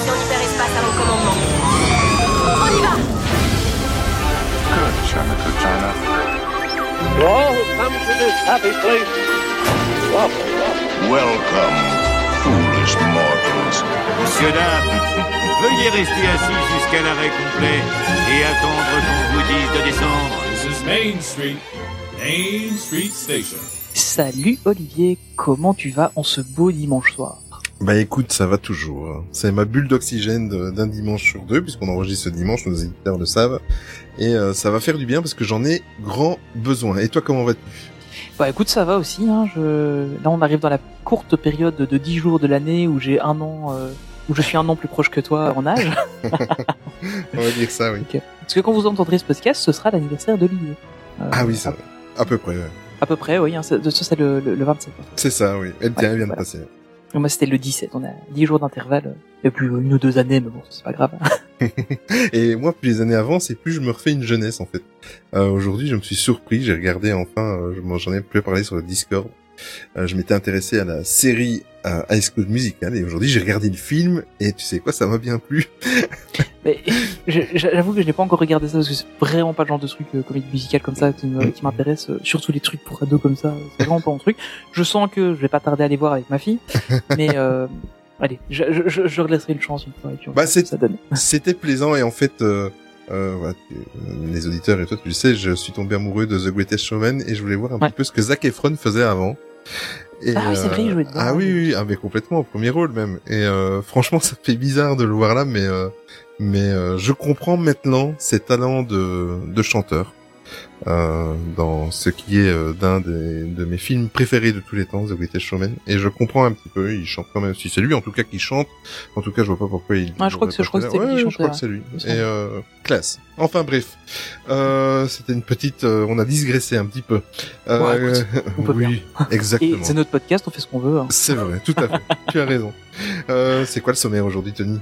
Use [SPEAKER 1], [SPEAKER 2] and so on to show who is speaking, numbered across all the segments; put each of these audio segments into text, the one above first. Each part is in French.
[SPEAKER 1] station hyperespace à mon commandement. On y va
[SPEAKER 2] Good, China, good China.
[SPEAKER 3] To all who come to this happy place, welcome,
[SPEAKER 4] foolish mortals.
[SPEAKER 5] Monsieur, dame, veuillez rester assis jusqu'à l'arrêt complet et attendre qu'on vous dise de descendre.
[SPEAKER 6] This is Main Street, Main Street Station.
[SPEAKER 7] Salut Olivier, comment tu vas en ce beau dimanche soir?
[SPEAKER 8] Bah écoute, ça va toujours. hein. C'est ma bulle d'oxygène de- d'un dimanche sur deux, puisqu'on enregistre ce dimanche, nos éditeurs le savent. Et euh, ça va faire du bien parce que j'en ai grand besoin. Et toi, comment vas-tu?
[SPEAKER 7] Bah écoute, ça va aussi. Hein, je... Là, on arrive dans la courte période de 10 jours de l'année où j'ai un an, euh, où je suis un an plus proche que toi en âge.
[SPEAKER 8] On va dire ça, oui.
[SPEAKER 7] Parce que quand vous entendrez ce podcast, ce sera l'anniversaire d'Olivier. Euh,
[SPEAKER 8] Ah oui, ça va. À peu près, ouais.
[SPEAKER 7] À peu près, oui. Hein, ça, c'est le, le, le 27.
[SPEAKER 8] C'est ça, oui. Elle tient, elle vient de passer.
[SPEAKER 7] Moi, c'était le 17. On a 10 jours d'intervalle. Plus une ou deux années, mais bon, c'est pas grave.
[SPEAKER 8] Et moi, plus les années avancent, et plus je me refais une jeunesse, en fait. Euh, Aujourd'hui, je me suis surpris, j'ai regardé enfin, euh, j'en ai plus parlé sur le Discord. Euh, je m'étais intéressé à la série euh, High School Musical, et aujourd'hui, j'ai regardé le film, et tu sais quoi, ça m'a bien plu.
[SPEAKER 7] Mais j'avoue que je n'ai pas encore regardé ça parce que c'est vraiment pas le genre de truc euh, comédie musicale comme ça qui m'intéresse. euh, Surtout les trucs pour ados comme ça, c'est vraiment pas mon truc. Je sens que je vais pas tarder à aller voir avec ma fille, mais euh, allez, je, je, je, je laisserai une chance une fois et puis on
[SPEAKER 8] Bah,
[SPEAKER 7] ça donne.
[SPEAKER 8] C'était plaisant, et en fait, euh, euh, voilà, tu- euh, les auditeurs et toi, tu le sais, je suis tombé amoureux de The Greatest Showman, et je voulais voir un
[SPEAKER 7] Ouais.
[SPEAKER 8] petit peu ce que Zac Efron faisait avant. Et,
[SPEAKER 7] Ah oui, c'est vrai, il jouait dedans,
[SPEAKER 8] Ah oui,
[SPEAKER 7] oui.
[SPEAKER 8] oui, ah, mais complètement, au premier rôle même. Et euh, franchement, ça fait bizarre de le voir là, mais euh, mais euh, je comprends maintenant ses talents de, de chanteur euh, dans ce qui est euh, d'un des, de mes films préférés de tous les temps, The Greatest Showman. Et je comprends un petit peu, il chante quand même. Si c'est lui, en tout cas, qui chante. En tout cas, je vois pas pourquoi il.
[SPEAKER 7] Ah, je crois que c'est- lui
[SPEAKER 8] Ouais, je crois que c'est lui. Et euh, classe. Enfin bref, euh, c'était une petite. euh, on a digressé un petit peu. Euh,
[SPEAKER 7] Ouais, on peut
[SPEAKER 8] oui, exactement.
[SPEAKER 7] c'est notre podcast, on fait ce qu'on veut. hein.
[SPEAKER 8] C'est vrai, tout à fait. tu as raison. Euh, c'est quoi le sommaire aujourd'hui, Tony?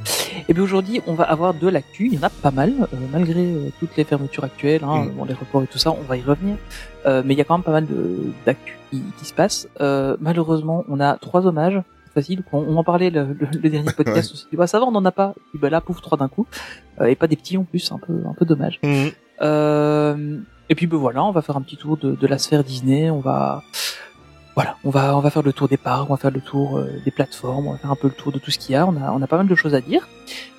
[SPEAKER 7] Et bien aujourd'hui, on va avoir de l'actu. Il y en a pas mal, malgré toutes les fermetures actuelles, hein,
[SPEAKER 8] Mm.
[SPEAKER 7] bon, les reports et tout ça. On va y revenir. Euh, mais il y a quand même pas mal d'actu qui, qui se passe. Euh, malheureusement, on a trois hommages. Facile. On, on en parlait le, le- le dernier podcast. Dit, bah, ça va, on en a pas. Et puis, bah, là, pouf, trois d'un coup. Euh, et pas des petits en plus, un peu, un peu dommage. Euh, et puis ben voilà, on va faire un petit tour de, de la sphère Disney. On va, voilà, on va, on va faire le tour des parcs, on va faire le tour des plateformes, on va faire un peu le tour de tout ce qu'il y a. On a, on a pas mal de choses à dire.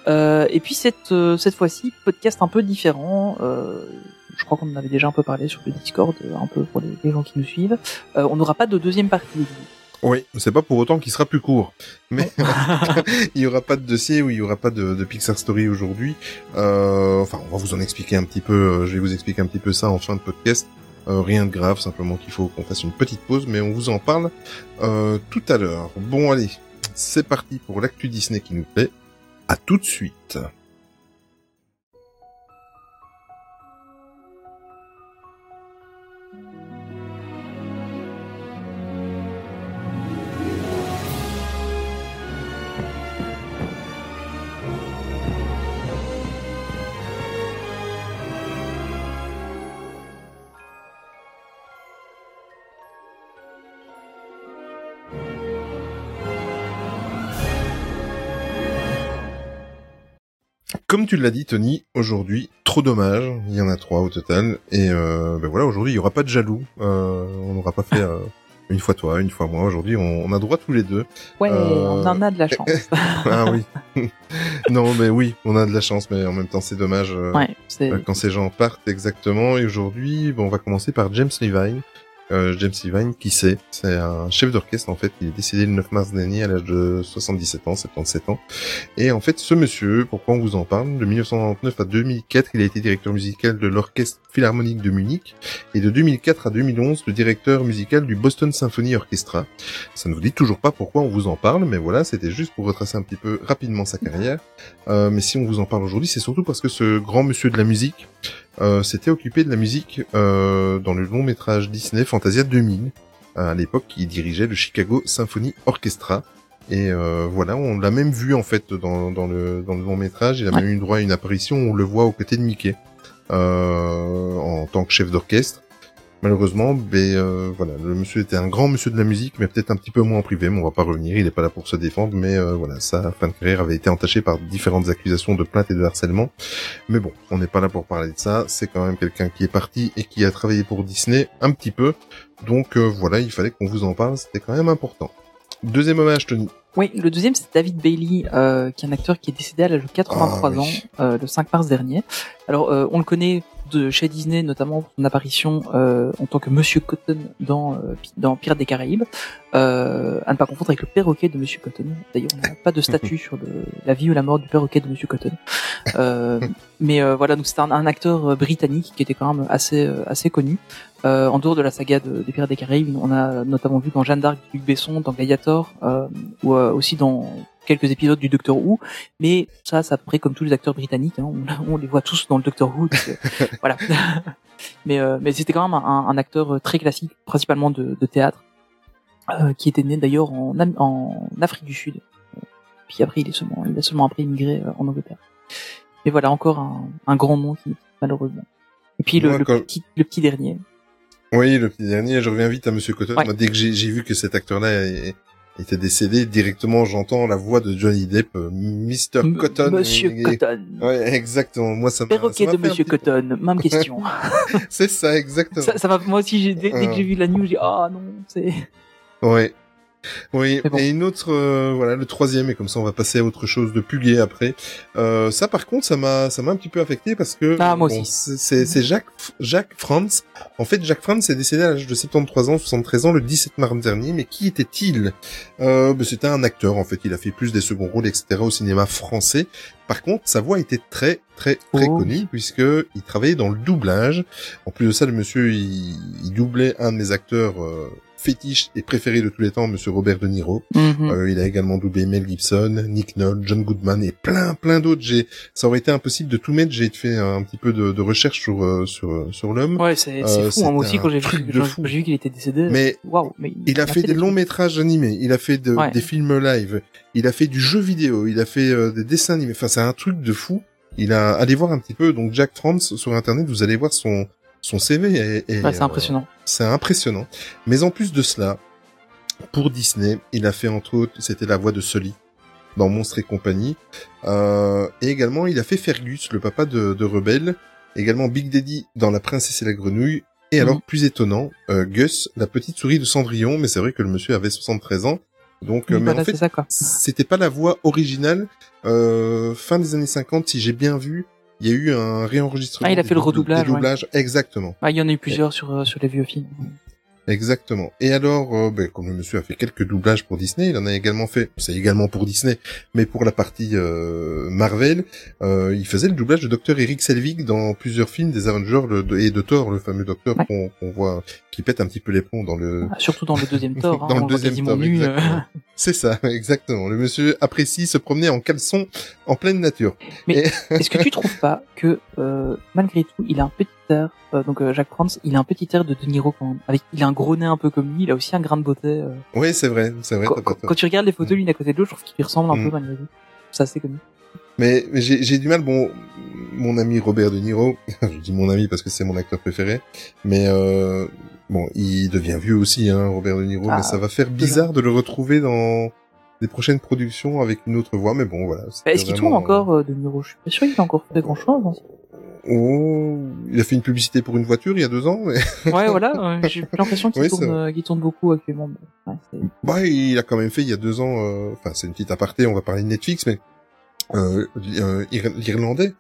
[SPEAKER 7] Euh, et puis cette, euh, cette fois-ci, podcast un peu différent. Euh, je crois qu'on en avait déjà un peu parlé sur le Discord, euh, un peu pour les, les gens qui nous suivent. Euh, on n'aura pas de deuxième partie.
[SPEAKER 8] Oui, c'est pas pour autant qu'il sera plus court. Mais il y aura pas de dossier ou il y aura pas de, de Pixar Story aujourd'hui. Euh, enfin, on va vous en expliquer un petit peu. euh, Je vais vous expliquer un petit peu ça en fin de podcast. Euh, rien de grave, simplement qu'il faut qu'on fasse une petite pause, mais on vous en parle euh, tout à l'heure. Bon, allez, c'est parti pour l'actu Disney qui nous plaît. À tout de suite. Thank you. Comme tu l'as dit, Tony, aujourd'hui, trop dommage. Il y en a trois au total. Et euh, ben voilà, aujourd'hui, il y aura pas de jaloux. Euh, on n'aura pas fait euh, une fois toi, une fois moi. Aujourd'hui, on, on a droit tous les deux.
[SPEAKER 7] Ouais,
[SPEAKER 8] Euh,
[SPEAKER 7] on en a de la chance.
[SPEAKER 8] Ah oui. non, mais oui, on a de la chance, mais en même temps, c'est dommage
[SPEAKER 7] ouais, c'est.
[SPEAKER 8] quand ces gens partent exactement. Et aujourd'hui, bon, on va commencer par James Levine. Euh, James Levine, qui c'est C'est un chef d'orchestre en fait. Il est décédé le 9 mars dernier à l'âge de 77 ans, 77 ans. Et en fait, ce monsieur, pourquoi on vous en parle? De 1999 à 2004, il a été directeur musical de l'Orchestre Philharmonique de Munich. Et de 2004 à 2011, le directeur musical du Boston Symphony Orchestra. Ça ne vous dit toujours pas pourquoi on vous en parle, mais voilà, c'était juste pour retracer un petit peu rapidement sa carrière. Euh, mais si on vous en parle aujourd'hui, c'est surtout parce que ce grand monsieur de la musique s'était occupé de la musique euh, dans le long métrage Disney Fantasia 2000. À l'époque, il dirigeait le Chicago Symphony Orchestra. Et euh, voilà, on l'a même vu en fait dans, dans le dans le long métrage. Il a
[SPEAKER 7] Ouais.
[SPEAKER 8] même eu droit à une apparition où on le voit aux côtés de Mickey euh, en tant que chef d'orchestre. Malheureusement, ben euh, voilà, le monsieur était un grand monsieur de la musique, mais peut-être un petit peu moins en privé. Mais on va pas revenir, il est pas là pour se défendre. Mais euh, voilà, sa fin de carrière avait été entachée par différentes accusations de plainte et de harcèlement. Mais bon, on n'est pas là pour parler de ça. C'est quand même quelqu'un qui est parti et qui a travaillé pour Disney un petit peu. Donc euh, voilà, il fallait qu'on vous en parle. C'était quand même important. Deuxième hommage, Tony.
[SPEAKER 7] Oui, le deuxième c'est David Bailey, euh, qui est un acteur qui est décédé à l'âge de 83
[SPEAKER 8] Ah, oui.
[SPEAKER 7] ans, euh, le 5 mars dernier. Alors, euh, on le connaît de chez Disney, notamment pour son apparition euh, en tant que Monsieur Cotton dans euh, dans Pirates des Caraïbes, euh, à ne pas confondre avec le perroquet de Monsieur Cotton. D'ailleurs, on n'a pas de statut sur le- la vie ou la mort du perroquet de Monsieur Cotton. Mais voilà, donc c'est un, un acteur britannique qui était quand même assez assez connu. En dehors de la saga de- des Pirates des Caraïbes, on a notamment vu dans Jeanne d'Arc, Luc Besson, dans Gladiator, ou aussi dans quelques épisodes du Doctor Who. Mais ça, c'est à peu près comme tous les acteurs britanniques, hein, on, on les voit tous dans le Doctor Who. donc, euh, voilà. mais euh, mais c'était quand même un, un acteur euh, très classique, principalement de, de théâtre, euh, qui était né d'ailleurs en, Afrique du Sud. Puis après, il est seulement, il a seulement après immigré en Angleterre. Mais voilà, encore un, un grand nom qui malheureusement. Et puis le,
[SPEAKER 8] Moi,
[SPEAKER 7] le
[SPEAKER 8] quand-
[SPEAKER 7] petit, le petit dernier.
[SPEAKER 8] Oui, le petit dernier, je reviens vite à Monsieur Cotton.
[SPEAKER 7] Ouais.
[SPEAKER 8] Moi, dès que j'ai j'ai vu que cet acteur-là est- était décédé, directement j'entends la voix de Johnny Depp, euh, Mr.
[SPEAKER 7] M-
[SPEAKER 8] Cotton.
[SPEAKER 7] Monsieur
[SPEAKER 8] Et-
[SPEAKER 7] Cotton.
[SPEAKER 8] Ouais, exactement. Moi, ça.
[SPEAKER 7] Perroquet de Monsieur
[SPEAKER 8] peu-
[SPEAKER 7] Cotton. Même question.
[SPEAKER 8] C'est ça, exactement.
[SPEAKER 7] ça, ça m'a, moi aussi, j'ai, dès, dès que
[SPEAKER 8] Euh.
[SPEAKER 7] j'ai vu la news, j'ai dit, ah non, c'est,
[SPEAKER 8] Ouais. Oui,
[SPEAKER 7] bon.
[SPEAKER 8] et une autre, euh, voilà, le troisième, et comme ça on va passer à autre chose de gai après. Euh, ça par contre, ça m'a, ça m'a un petit peu affecté parce que
[SPEAKER 7] Ah,
[SPEAKER 8] bon, c'est- c'est c'est Jacques, Jacques Franz. En fait, Jacques Franz est décédé à l'âge de 73 ans, 73 ans, le 17 mars dernier. Mais qui était-il? Euh, ben, C'était un acteur, en fait. Il a fait plus des seconds rôles, etc. au cinéma français. Par contre, sa voix était très, très, très
[SPEAKER 7] Oh.
[SPEAKER 8] connue puisque il travaillait dans le doublage. En plus de ça, le monsieur, il, il doublait un de mes acteurs. Fétiche et préféré de tous les temps, monsieur Robert De Niro.
[SPEAKER 7] Mhm.
[SPEAKER 8] Euh, il a également doublé Mel Gibson, Nick Nolte, John Goodman et plein plein d'autres. J'ai, ça aurait été impossible de tout mettre. J'ai fait un petit peu de, de recherche sur euh, sur sur l'homme.
[SPEAKER 7] Ouais, c'est,
[SPEAKER 8] Euh,
[SPEAKER 7] fou. hein. Moi aussi, quand j'ai vu, vu qu'il était décédé.
[SPEAKER 8] Mais
[SPEAKER 7] waouh, mais
[SPEAKER 8] il a fait des
[SPEAKER 7] des
[SPEAKER 8] longs métrages animés, il a fait de-
[SPEAKER 7] Ouais.
[SPEAKER 8] des films live, il a fait du jeu vidéo, il a fait euh, des dessins animés. Enfin, c'est un truc de fou. Il a allez voir un petit peu. Donc Jack Franz sur internet, vous allez voir son son CV. Et, et,
[SPEAKER 7] Ouais, c'est impressionnant.
[SPEAKER 8] C'est impressionnant. Mais en plus de cela, pour Disney, il a fait entre autres, c'était la voix de Sully dans Monstres et compagnie. Euh, et également, il a fait Fergus, le papa de, de Rebelle. Également Big Daddy dans La Princesse et la Grenouille. Et alors,
[SPEAKER 7] Mhm.
[SPEAKER 8] plus étonnant, euh, Gus, la petite souris de Cendrillon. Mais c'est vrai que le monsieur avait 73 ans. Donc, euh, mais
[SPEAKER 7] voilà,
[SPEAKER 8] en fait, c'était pas la voix originale. Fin des années 50, si j'ai bien vu, il y a eu un réenregistrement.
[SPEAKER 7] Ah, il a fait le
[SPEAKER 8] dou-
[SPEAKER 7] redoublage, ouais.
[SPEAKER 8] exactement.
[SPEAKER 7] Ah, il y en a eu plusieurs sur, euh, sur les vieux films.
[SPEAKER 8] Exactement. Et alors, euh, ben, comme le monsieur a fait quelques doublages pour Disney, il en a également fait, c'est également pour Disney, mais pour la partie euh, Marvel, euh, il faisait le doublage de Docteur Eric Selvig dans plusieurs films des Avengers le- de- et de Thor, le fameux Docteur
[SPEAKER 7] Ouais.
[SPEAKER 8] qu'on qu'on voit, qui pète un petit peu les plombs dans le...
[SPEAKER 7] Ah, Surtout dans le deuxième Thor. hein,
[SPEAKER 8] Dans le deuxième
[SPEAKER 7] nu, euh.
[SPEAKER 8] C'est ça, exactement. Le monsieur apprécie se promener en caleçon en pleine nature.
[SPEAKER 7] Est-ce que tu trouves pas que euh, malgré tout, il a un petit air, euh, donc euh, Jacques Franz, il a un petit air de De Niro quand même. Avec, il a un gros nez un peu comme lui, il a aussi un grain de beauté.
[SPEAKER 8] Oui, c'est vrai, c'est vrai.
[SPEAKER 7] quand,
[SPEAKER 8] tort.
[SPEAKER 7] tu regardes les photos l'une à côté de l'autre, je trouve qu'il lui ressemble un
[SPEAKER 8] Mm.
[SPEAKER 7] peu malgré tout. Ça c'est comme.
[SPEAKER 8] Mais, mais j'ai j'ai du mal, bon, mon ami Robert De Niro, je dis mon ami parce que c'est mon acteur préféré, mais euh, bon, il devient vieux aussi, hein, Robert De Niro,
[SPEAKER 7] Ah,
[SPEAKER 8] mais ça va faire bizarre de le retrouver dans des prochaines productions avec une autre voix, mais bon, voilà.
[SPEAKER 7] Bah, Est-ce qu'il tourne encore euh, De Niro? Je suis pas sûr qu'il a encore fait grand chose.
[SPEAKER 8] Oh, il a fait une publicité pour une voiture il y a deux ans, mais
[SPEAKER 7] Ouais, voilà. euh, J'ai l'impression qu'il
[SPEAKER 8] Oui,
[SPEAKER 7] tourne, euh, tourne beaucoup actuellement. Ouais,
[SPEAKER 8] bah, il a quand même fait il y a deux ans, euh, enfin, c'est une petite aparté, on va parler de Netflix, mais euh, euh, l'Irlandais.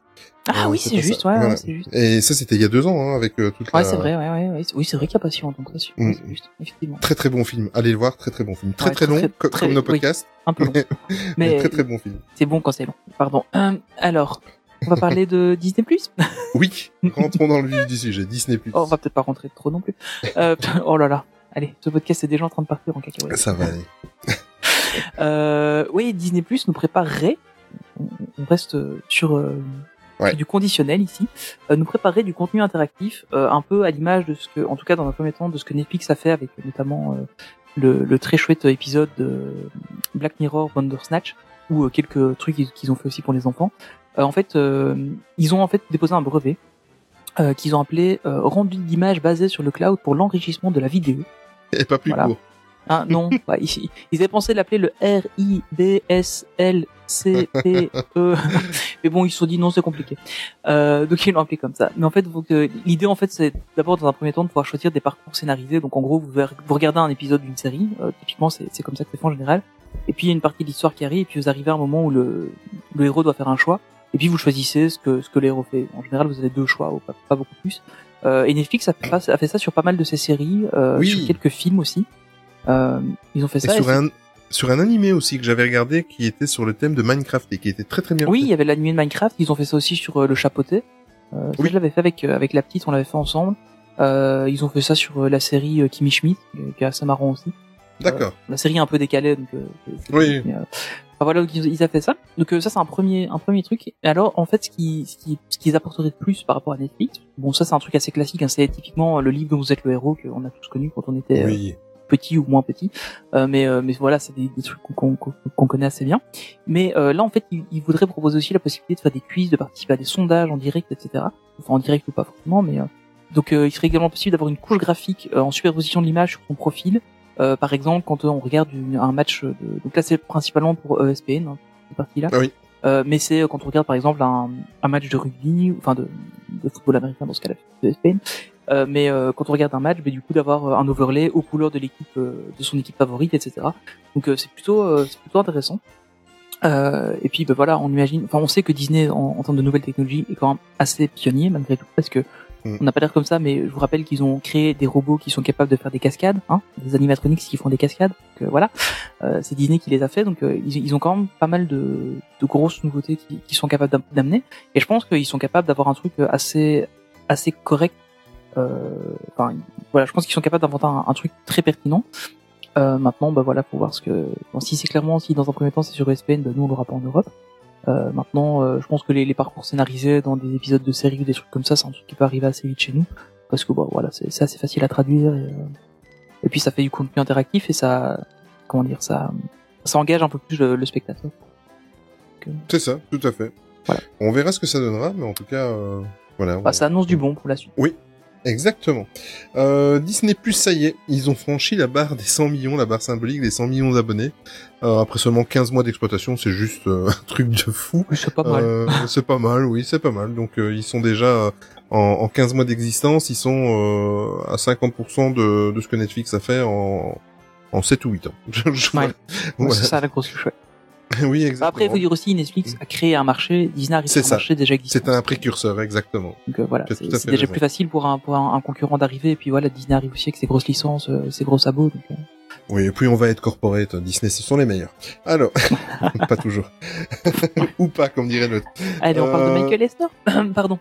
[SPEAKER 7] Ah
[SPEAKER 8] Euh,
[SPEAKER 7] oui,
[SPEAKER 8] c'est
[SPEAKER 7] juste, ouais,
[SPEAKER 8] Voilà.
[SPEAKER 7] ouais, c'est juste.
[SPEAKER 8] Et ça, c'était il y a deux ans, hein, avec euh, toute
[SPEAKER 7] Ouais,
[SPEAKER 8] la...
[SPEAKER 7] c'est vrai, ouais, ouais, ouais. Oui, c'est vrai qu'il n'y a pas si longtemps que ça. c'est-
[SPEAKER 8] Mm.
[SPEAKER 7] Juste, effectivement.
[SPEAKER 8] Très très bon film. Allez le voir, très très bon film. Très très,
[SPEAKER 7] très,
[SPEAKER 8] long,
[SPEAKER 7] très,
[SPEAKER 8] comme nos
[SPEAKER 7] oui.
[SPEAKER 8] podcasts.
[SPEAKER 7] Un peu long.
[SPEAKER 8] mais
[SPEAKER 7] Mais
[SPEAKER 8] très très bon film.
[SPEAKER 7] c'est bon quand c'est long. Pardon. Euh, alors, on va parler de Disney+.
[SPEAKER 8] Oui, rentrons dans le vif du sujet. Disney+.
[SPEAKER 7] Oh, on va peut-être pas rentrer trop non plus. Euh, oh là là. Allez, ce podcast est déjà en train de partir en cacahuète.
[SPEAKER 8] Ça va aller.
[SPEAKER 7] Euh, oui, Disney Plus nous préparerait, on reste sur, euh,
[SPEAKER 8] Ouais.
[SPEAKER 7] du conditionnel ici, euh, nous préparerait du contenu interactif, euh, un peu à l'image de ce que, en tout cas dans un premier temps, de ce que Netflix a fait avec notamment le, le très chouette épisode de Black Mirror Bandersnatch ou quelques trucs qu'ils ont fait aussi pour les enfants. En fait, ils ont en fait déposé un brevet qu'ils ont appelé rendu d'images basé sur le cloud pour l'enrichissement de la vidéo.
[SPEAKER 8] Et pas plus
[SPEAKER 7] Voilà.
[SPEAKER 8] court.
[SPEAKER 7] Hein, non, bah, ils, ils avaient pensé l'appeler le R I D S L C P E, mais bon ils se sont dit non c'est compliqué. Euh, donc ils l'ont appelé comme ça. Mais en fait que- l'idée en fait c'est d'abord dans un premier temps de pouvoir choisir des parcours scénarisés. Donc en gros vous, regardez un épisode d'une série, euh, typiquement c'est c'est comme ça que c'est fait en général. Et puis il y a une partie de l'histoire qui arrive et puis vous arrivez à un moment où le, le héros doit faire un choix. Et puis vous choisissez ce que ce que le héros fait. En général vous avez deux choix ou pas, pas beaucoup plus. Euh, et Netflix a fait, ça- a fait ça sur pas mal de ses séries, euh,
[SPEAKER 8] Oui.
[SPEAKER 7] sur quelques films aussi. Euh, ils ont fait
[SPEAKER 8] Et
[SPEAKER 7] ça.
[SPEAKER 8] sur un, sur un animé aussi que j'avais regardé qui était sur le thème de Minecraft et qui était très très bien.
[SPEAKER 7] Oui, il y avait l'animé de Minecraft. Ils ont fait ça aussi sur euh, le chapeauté. Euh, ça,
[SPEAKER 8] Oui.
[SPEAKER 7] Je l'avais fait avec euh, avec la petite, on l'avait fait ensemble. Euh, ils ont fait ça sur la série Kimi Schmidt, qui est assez marrant aussi.
[SPEAKER 8] D'accord.
[SPEAKER 7] La série est un peu décalée, donc. euh,
[SPEAKER 8] Oui.
[SPEAKER 7] mais, euh, enfin, voilà, donc, ils, ils ont fait ça. Donc ça c'est un premier un premier truc. Et alors en fait ce qui ce qui ce qu'ils apporteraient de plus par rapport à Netflix, bon ça c'est un truc assez classique. Hein, c'est typiquement le livre dont vous êtes le héros qu'on a tous connu quand on était euh,
[SPEAKER 8] Oui.
[SPEAKER 7] Petit ou moins petit, euh, mais euh, mais voilà, c'est des, des trucs qu'on qu'on qu'on connaît assez bien. Mais euh, là, en fait, il, il voudrait proposer aussi la possibilité de faire des quiz, de participer à des sondages en direct, etc. Enfin, en direct ou pas forcément, mais euh, donc euh, il serait également possible d'avoir une couche graphique euh, en superposition de l'image sur son profil. Euh, par exemple, quand on regarde une- un match, de, donc là c'est principalement pour E ESPN, hein, cette partie-là.
[SPEAKER 8] Ah oui.
[SPEAKER 7] Euh, mais c'est euh, quand on regarde par exemple un, un match de rugby, enfin de, de football américain dans ce cas-là, de ESPN, euh, mais euh, quand on regarde un match, ben, du coup d'avoir euh, un overlay aux couleurs de l'équipe, euh, de son équipe favorite, etc. Donc euh, c'est plutôt, euh, c'est plutôt intéressant. Euh, et puis ben, voilà, on imagine, enfin on sait que Disney en, en termes de nouvelles technologies est quand même assez pionnier malgré tout, parce que
[SPEAKER 8] Mm.
[SPEAKER 7] on n'a pas l'air comme ça, mais je vous rappelle qu'ils ont créé des robots qui sont capables de faire des cascades, hein, des animatronics qui font des cascades. Donc euh, voilà, euh, c'est Disney qui les a fait, donc euh, ils, ils ont quand même pas mal de, de grosses nouveautés qui, qui sont capables d'am- d'amener. Et je pense qu'ils sont capables d'avoir un truc assez assez correct. Euh, Enfin voilà, je pense qu'ils sont capables d'inventer un, un truc très pertinent. Euh, maintenant, bah voilà, faut voir ce que. Bon, si c'est clairement, si dans un premier temps c'est sur ESPN, bah, nous on l'aura pas en Europe. Euh, maintenant, euh, je pense que les, les parcours scénarisés dans des épisodes de séries ou des trucs comme ça, c'est un truc qui peut arriver assez vite chez nous, parce que bon, voilà, c'est c'est assez facile à traduire. Et, euh, et puis ça fait du contenu interactif et ça, comment dire, ça, ça engage un peu plus le, le spectateur.
[SPEAKER 8] C'est ça, tout à fait.
[SPEAKER 7] Voilà.
[SPEAKER 8] On verra ce que ça donnera, mais en tout cas, euh, voilà.
[SPEAKER 7] Bah,
[SPEAKER 8] on-
[SPEAKER 7] ça annonce du bon pour la suite.
[SPEAKER 8] Exactement. Euh, Disney Plus, ça y est, ils ont franchi la barre des 100 millions, la barre symbolique des 100 millions d'abonnés. Euh, après seulement 15 mois d'exploitation, c'est juste euh, un truc de fou.
[SPEAKER 7] C'est pas mal.
[SPEAKER 8] Euh, c'est pas mal, oui, c'est pas mal. Donc euh, ils sont déjà euh, en, en 15 mois d'existence, ils sont euh, à 50% de, de ce que Netflix a fait en, en 7 ou 8 ans. Je- je-
[SPEAKER 7] Ouais.
[SPEAKER 8] voilà.
[SPEAKER 7] C'est ça la grosse chouette.
[SPEAKER 8] oui, exactement.
[SPEAKER 7] Après, il faut dire aussi, Netflix a créé un marché, Disney a créé un
[SPEAKER 8] ça.
[SPEAKER 7] marché déjà existant.
[SPEAKER 8] C'est un précurseur, exactement.
[SPEAKER 7] Donc euh, voilà, c'est déjà
[SPEAKER 8] raison.
[SPEAKER 7] plus facile pour un pour un, un concurrent d'arriver. Et puis voilà, Disney arrive aussi avec ses grosses licences, euh, ses gros sabots. Donc, euh,
[SPEAKER 8] Oui, et puis on va être corporate. Disney, ce sont les meilleurs. Alors, pas toujours. Ou pas, comme dirait l'autre.
[SPEAKER 7] Allez, on parle de
[SPEAKER 8] Euh,
[SPEAKER 7] Michael Esner. Pardon.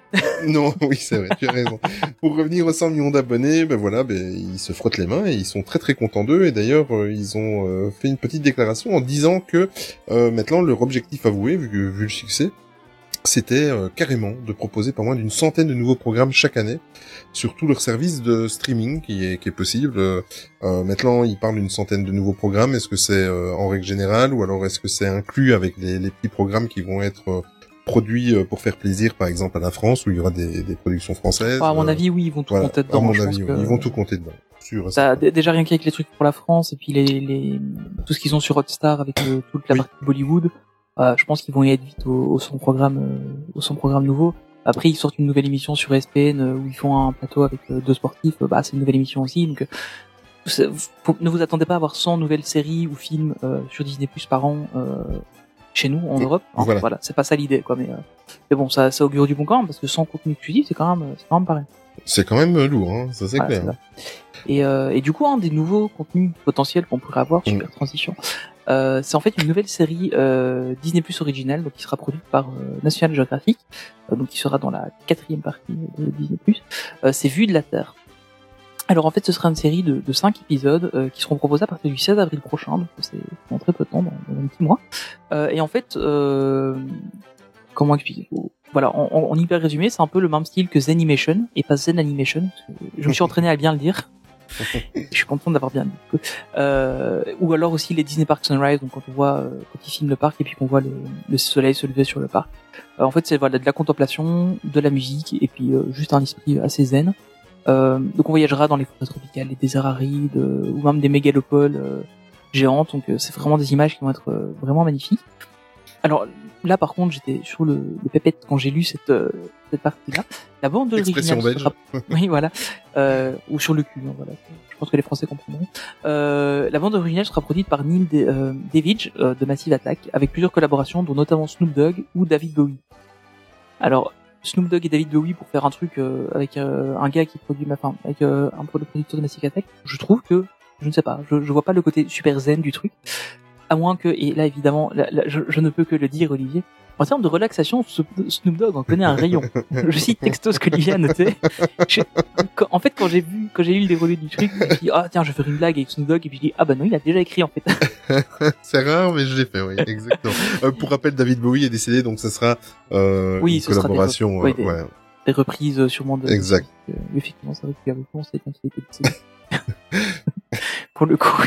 [SPEAKER 8] Non, oui, c'est vrai, tu as raison. Pour revenir aux 100 millions d'abonnés, ben voilà, ben, ils se frottent les mains et ils sont très très contents d'eux. Et d'ailleurs, euh, ils ont euh, fait une petite déclaration en disant que euh, maintenant leur objectif avoué, vu le succès, c'était euh, carrément de proposer pas moins d'une centaine de nouveaux programmes chaque année sur tout leur service de streaming qui est, qui est possible. Euh, euh, maintenant, ils parlent d'une centaine de nouveaux programmes. Est-ce que c'est euh, en règle générale ou alors est-ce que c'est inclus avec les, les petits programmes qui vont être euh, produits euh, pour faire plaisir, par exemple à la France, où il y aura des, des productions françaises?
[SPEAKER 7] à mon avis, oui, ils vont tout
[SPEAKER 8] voilà,
[SPEAKER 7] compter
[SPEAKER 8] à
[SPEAKER 7] dedans.
[SPEAKER 8] mon
[SPEAKER 7] je
[SPEAKER 8] avis, oui, ils vont tout compter dedans. Sûr,
[SPEAKER 7] Ça, déjà rien qu'avec les trucs pour la France et puis les, les tout ce qu'ils ont sur Hotstar avec le- toute la
[SPEAKER 8] Oui.
[SPEAKER 7] partie Bollywood, je pense qu'ils vont y être vite au, au son programme, euh, au son programme nouveau. Après, ils sortent une nouvelle émission sur ESPN euh, où ils font un plateau avec euh, deux sportifs. euh, bah, c'est une nouvelle émission aussi. Donc, euh, ne vous attendez pas à avoir 100 nouvelles séries ou films euh, sur Disney Plus par an euh, chez nous en Europe.
[SPEAKER 8] Voilà.
[SPEAKER 7] voilà, c'est pas ça l'idée, quoi. Mais, euh, mais bon, ça, ça augure du bon même parce que sans contenu exclusif, c'est quand même, c'est quand même pareil.
[SPEAKER 8] C'est quand même euh, lourd, hein, ça c'est
[SPEAKER 7] Voilà,
[SPEAKER 8] clair.
[SPEAKER 7] Et, euh, et du coup, un des nouveaux contenus potentiels qu'on pourrait avoir,
[SPEAKER 8] Mm.
[SPEAKER 7] super transition, euh, c'est en fait une nouvelle série euh, Disney Plus originale, donc qui sera produite par euh, National Geographic, donc qui sera dans la quatrième partie de Disney Plus. C'est Vue de la Terre. Alors en fait, ce sera une série de, de cinq épisodes euh, qui seront proposés à partir du 16 avril prochain, donc c'est dans très peu de temps, dans, dans un petit mois. Euh, et en fait, euh, comment expliquer? Voilà, en, en- hyper résumé, c'est un peu le même style que Zenimation et pas Zen Animation. Je me suis entraîné à bien le dire. je suis content d'avoir bien dit. Euh, ou alors aussi les Disney Park Sunrise, donc quand on voit, euh, quand ils filment le parc et puis qu'on voit le, le soleil se lever sur le parc. Euh, en fait, c'est voilà de la contemplation, de la musique et puis euh, juste un esprit assez zen. Euh, donc on voyagera dans les forêts tropicales, les déserts arides euh, ou même des mégalopoles géantes. Donc c'est vraiment des images qui vont être vraiment magnifiques. Alors là, par contre, j'étais sur le, le pépette quand j'ai lu cette euh, cette partie-là. La bande originale.
[SPEAKER 8] belge.
[SPEAKER 7] sera- Oui, voilà. Euh, ou sur le cul. hein, voilà. Je pense que les Français comprendront. Euh, la bande originale sera produite par Neil Da- euh, Davidge euh, de Massive Attack, avec plusieurs collaborations, dont notamment Snoop Dogg ou David Bowie. Alors, Snoop Dogg et David Bowie pour faire un truc euh, avec euh, un gars qui produit, enfin, avec euh, un producteur de Massive Attack, je trouve que, je ne sais pas, je, je vois pas le côté super zen du truc. À moins que, et là évidemment, là, là, je, je ne peux que le dire, Olivier, en termes de relaxation, Snoop Dogg en connaît un rayon. je cite texto ce que Olivier a noté. Je- quand- en fait, quand j'ai vu, quand j'ai lu le déroulé du truc, je me suis dit, ah tiens, je vais faire une blague avec Snoop Dogg, et puis je dis, ah bah non, il a déjà écrit en fait.
[SPEAKER 8] C'est rare, mais je l'ai fait, oui, exactement. Euh, pour rappel, David Bowie est décédé, donc ça sera euh,
[SPEAKER 7] Oui,
[SPEAKER 8] une
[SPEAKER 7] ce sera des
[SPEAKER 8] collaboration.
[SPEAKER 7] oui,
[SPEAKER 8] euh,
[SPEAKER 7] des-
[SPEAKER 8] ouais.
[SPEAKER 7] Des reprises euh, sûrement de.
[SPEAKER 8] Exact.
[SPEAKER 7] Effectivement, c'est vrai qu'il avait pensé quand il était décédé. Pour le coup.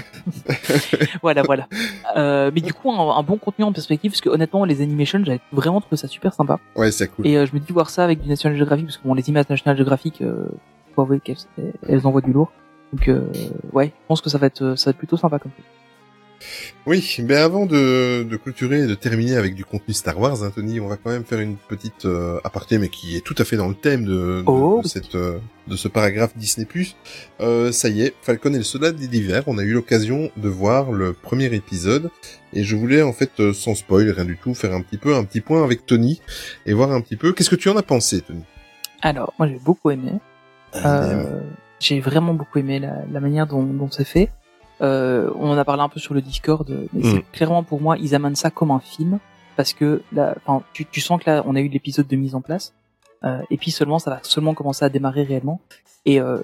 [SPEAKER 7] voilà, voilà. Euh, mais du coup, un, un bon contenu en perspective, parce que honnêtement, les animations, j'avais vraiment trouvé ça super sympa.
[SPEAKER 8] Ouais, c'est cool.
[SPEAKER 7] Et euh, je me dis voir ça avec du National Geographic, parce que bon, les images National Geographic, euh, faut avouer qu'elles elles envoient du lourd. Donc euh, ouais, je pense que ça va être euh, ça va être plutôt sympa comme truc.
[SPEAKER 8] Oui, mais avant de, de clôturer et de terminer avec du contenu Star Wars, hein, Tony, on va quand même faire une petite euh, aparté, mais qui est tout à fait dans le thème de, de,
[SPEAKER 7] Oh,
[SPEAKER 8] de cette, euh, de ce paragraphe Disney+. Euh, ça y est, Falcon et le soldat des divers, on a eu l'occasion de voir le premier épisode, et je voulais en fait, euh, sans spoil, rien du tout, faire un petit peu un petit point avec Tony, et voir un petit peu, qu'est-ce que tu en as pensé, Tony?
[SPEAKER 7] Alors, moi j'ai beaucoup aimé. Euh, j'ai vraiment beaucoup aimé la, la manière dont, dont c'est fait. Euh, on en a parlé un peu sur le Discord, mais
[SPEAKER 8] Mm.
[SPEAKER 7] c'est clairement pour moi, ils amènent ça comme un film parce que là, tu, tu sens que là, on a eu l'épisode de mise en place, euh, et puis seulement, ça va seulement commencer à démarrer réellement. Et euh,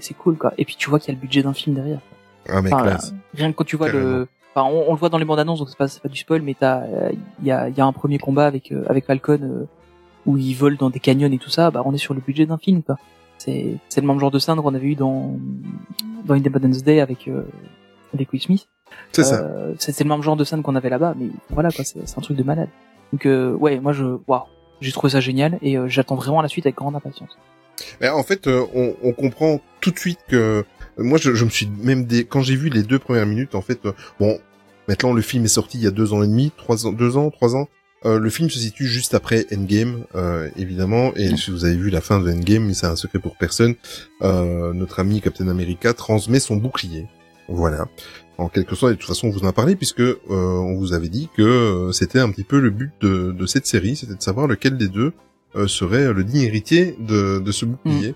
[SPEAKER 7] c'est- cool quoi. Et puis tu vois qu'il y a le budget d'un film derrière.
[SPEAKER 8] Ah, mais
[SPEAKER 7] Enfin, là, rien que quand tu vois
[SPEAKER 8] Carrément.
[SPEAKER 7] le, enfin, on, on le voit dans les bandes annonces, donc c'est pas, pas du spoil, mais t'as, euh, il y a, y a un premier combat avec euh, avec Falcon euh, où il vole dans des canyons et tout ça. Bah, on est sur le budget d'un film, quoi. C'est, c'est le même genre de scène qu'on avait eu dans dans Independence Day avec euh, avec Will Smith.
[SPEAKER 8] C'est ça.
[SPEAKER 7] Euh, c'est, c'est le même genre de scène qu'on avait là-bas, mais voilà, quoi. C'est, c'est un truc de malade. Donc euh, ouais, moi je, waouh, j'ai trouvé ça génial et euh, j'attends vraiment la suite avec grande impatience.
[SPEAKER 8] Mais en fait, euh, on, on comprend tout de suite que moi, je, je me suis même des quand j'ai vu les deux premières minutes, en fait, bon, maintenant le film est sorti il y a deux ans et demi, trois ans, deux ans, trois ans. Euh, le film se situe juste après Endgame, euh, évidemment, et si vous avez vu la fin de Endgame, c'est un secret pour personne. Euh, notre ami Captain America transmet son bouclier. Voilà. En quelque sorte, et de toute façon, on vous en a parlé puisque euh, on vous avait dit que euh, c'était un petit peu le but de, de cette série, c'était de savoir lequel des deux euh, serait le digne héritier de, de ce bouclier.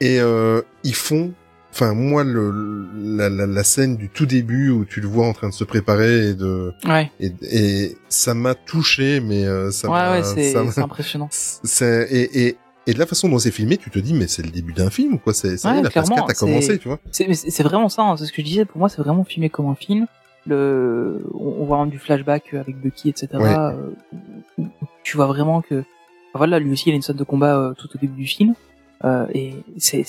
[SPEAKER 8] Et euh, ils font, enfin moi, le, la, la, la scène du tout début où tu le vois en train de se préparer et de
[SPEAKER 7] Ouais,
[SPEAKER 8] et, et ça m'a touché, mais euh, ça
[SPEAKER 7] ouais, ouais, c'est, impressionnant.
[SPEAKER 8] c'est et, et et de la façon dont c'est filmé, tu te dis mais c'est le début d'un film quoi? C'est ça y est,
[SPEAKER 7] Ouais,
[SPEAKER 8] la phase
[SPEAKER 7] clairement,
[SPEAKER 8] 4 a commencé, tu vois?
[SPEAKER 7] C'est, vraiment ça, hein, c'est ce que je disais. Pour moi, c'est vraiment filmé comme un film. Le, on voit du flashback avec Bucky, etc.
[SPEAKER 8] Ouais.
[SPEAKER 7] euh, tu vois vraiment que, voilà, lui aussi, il a une scène de combat euh, tout au début du film, euh, et c'est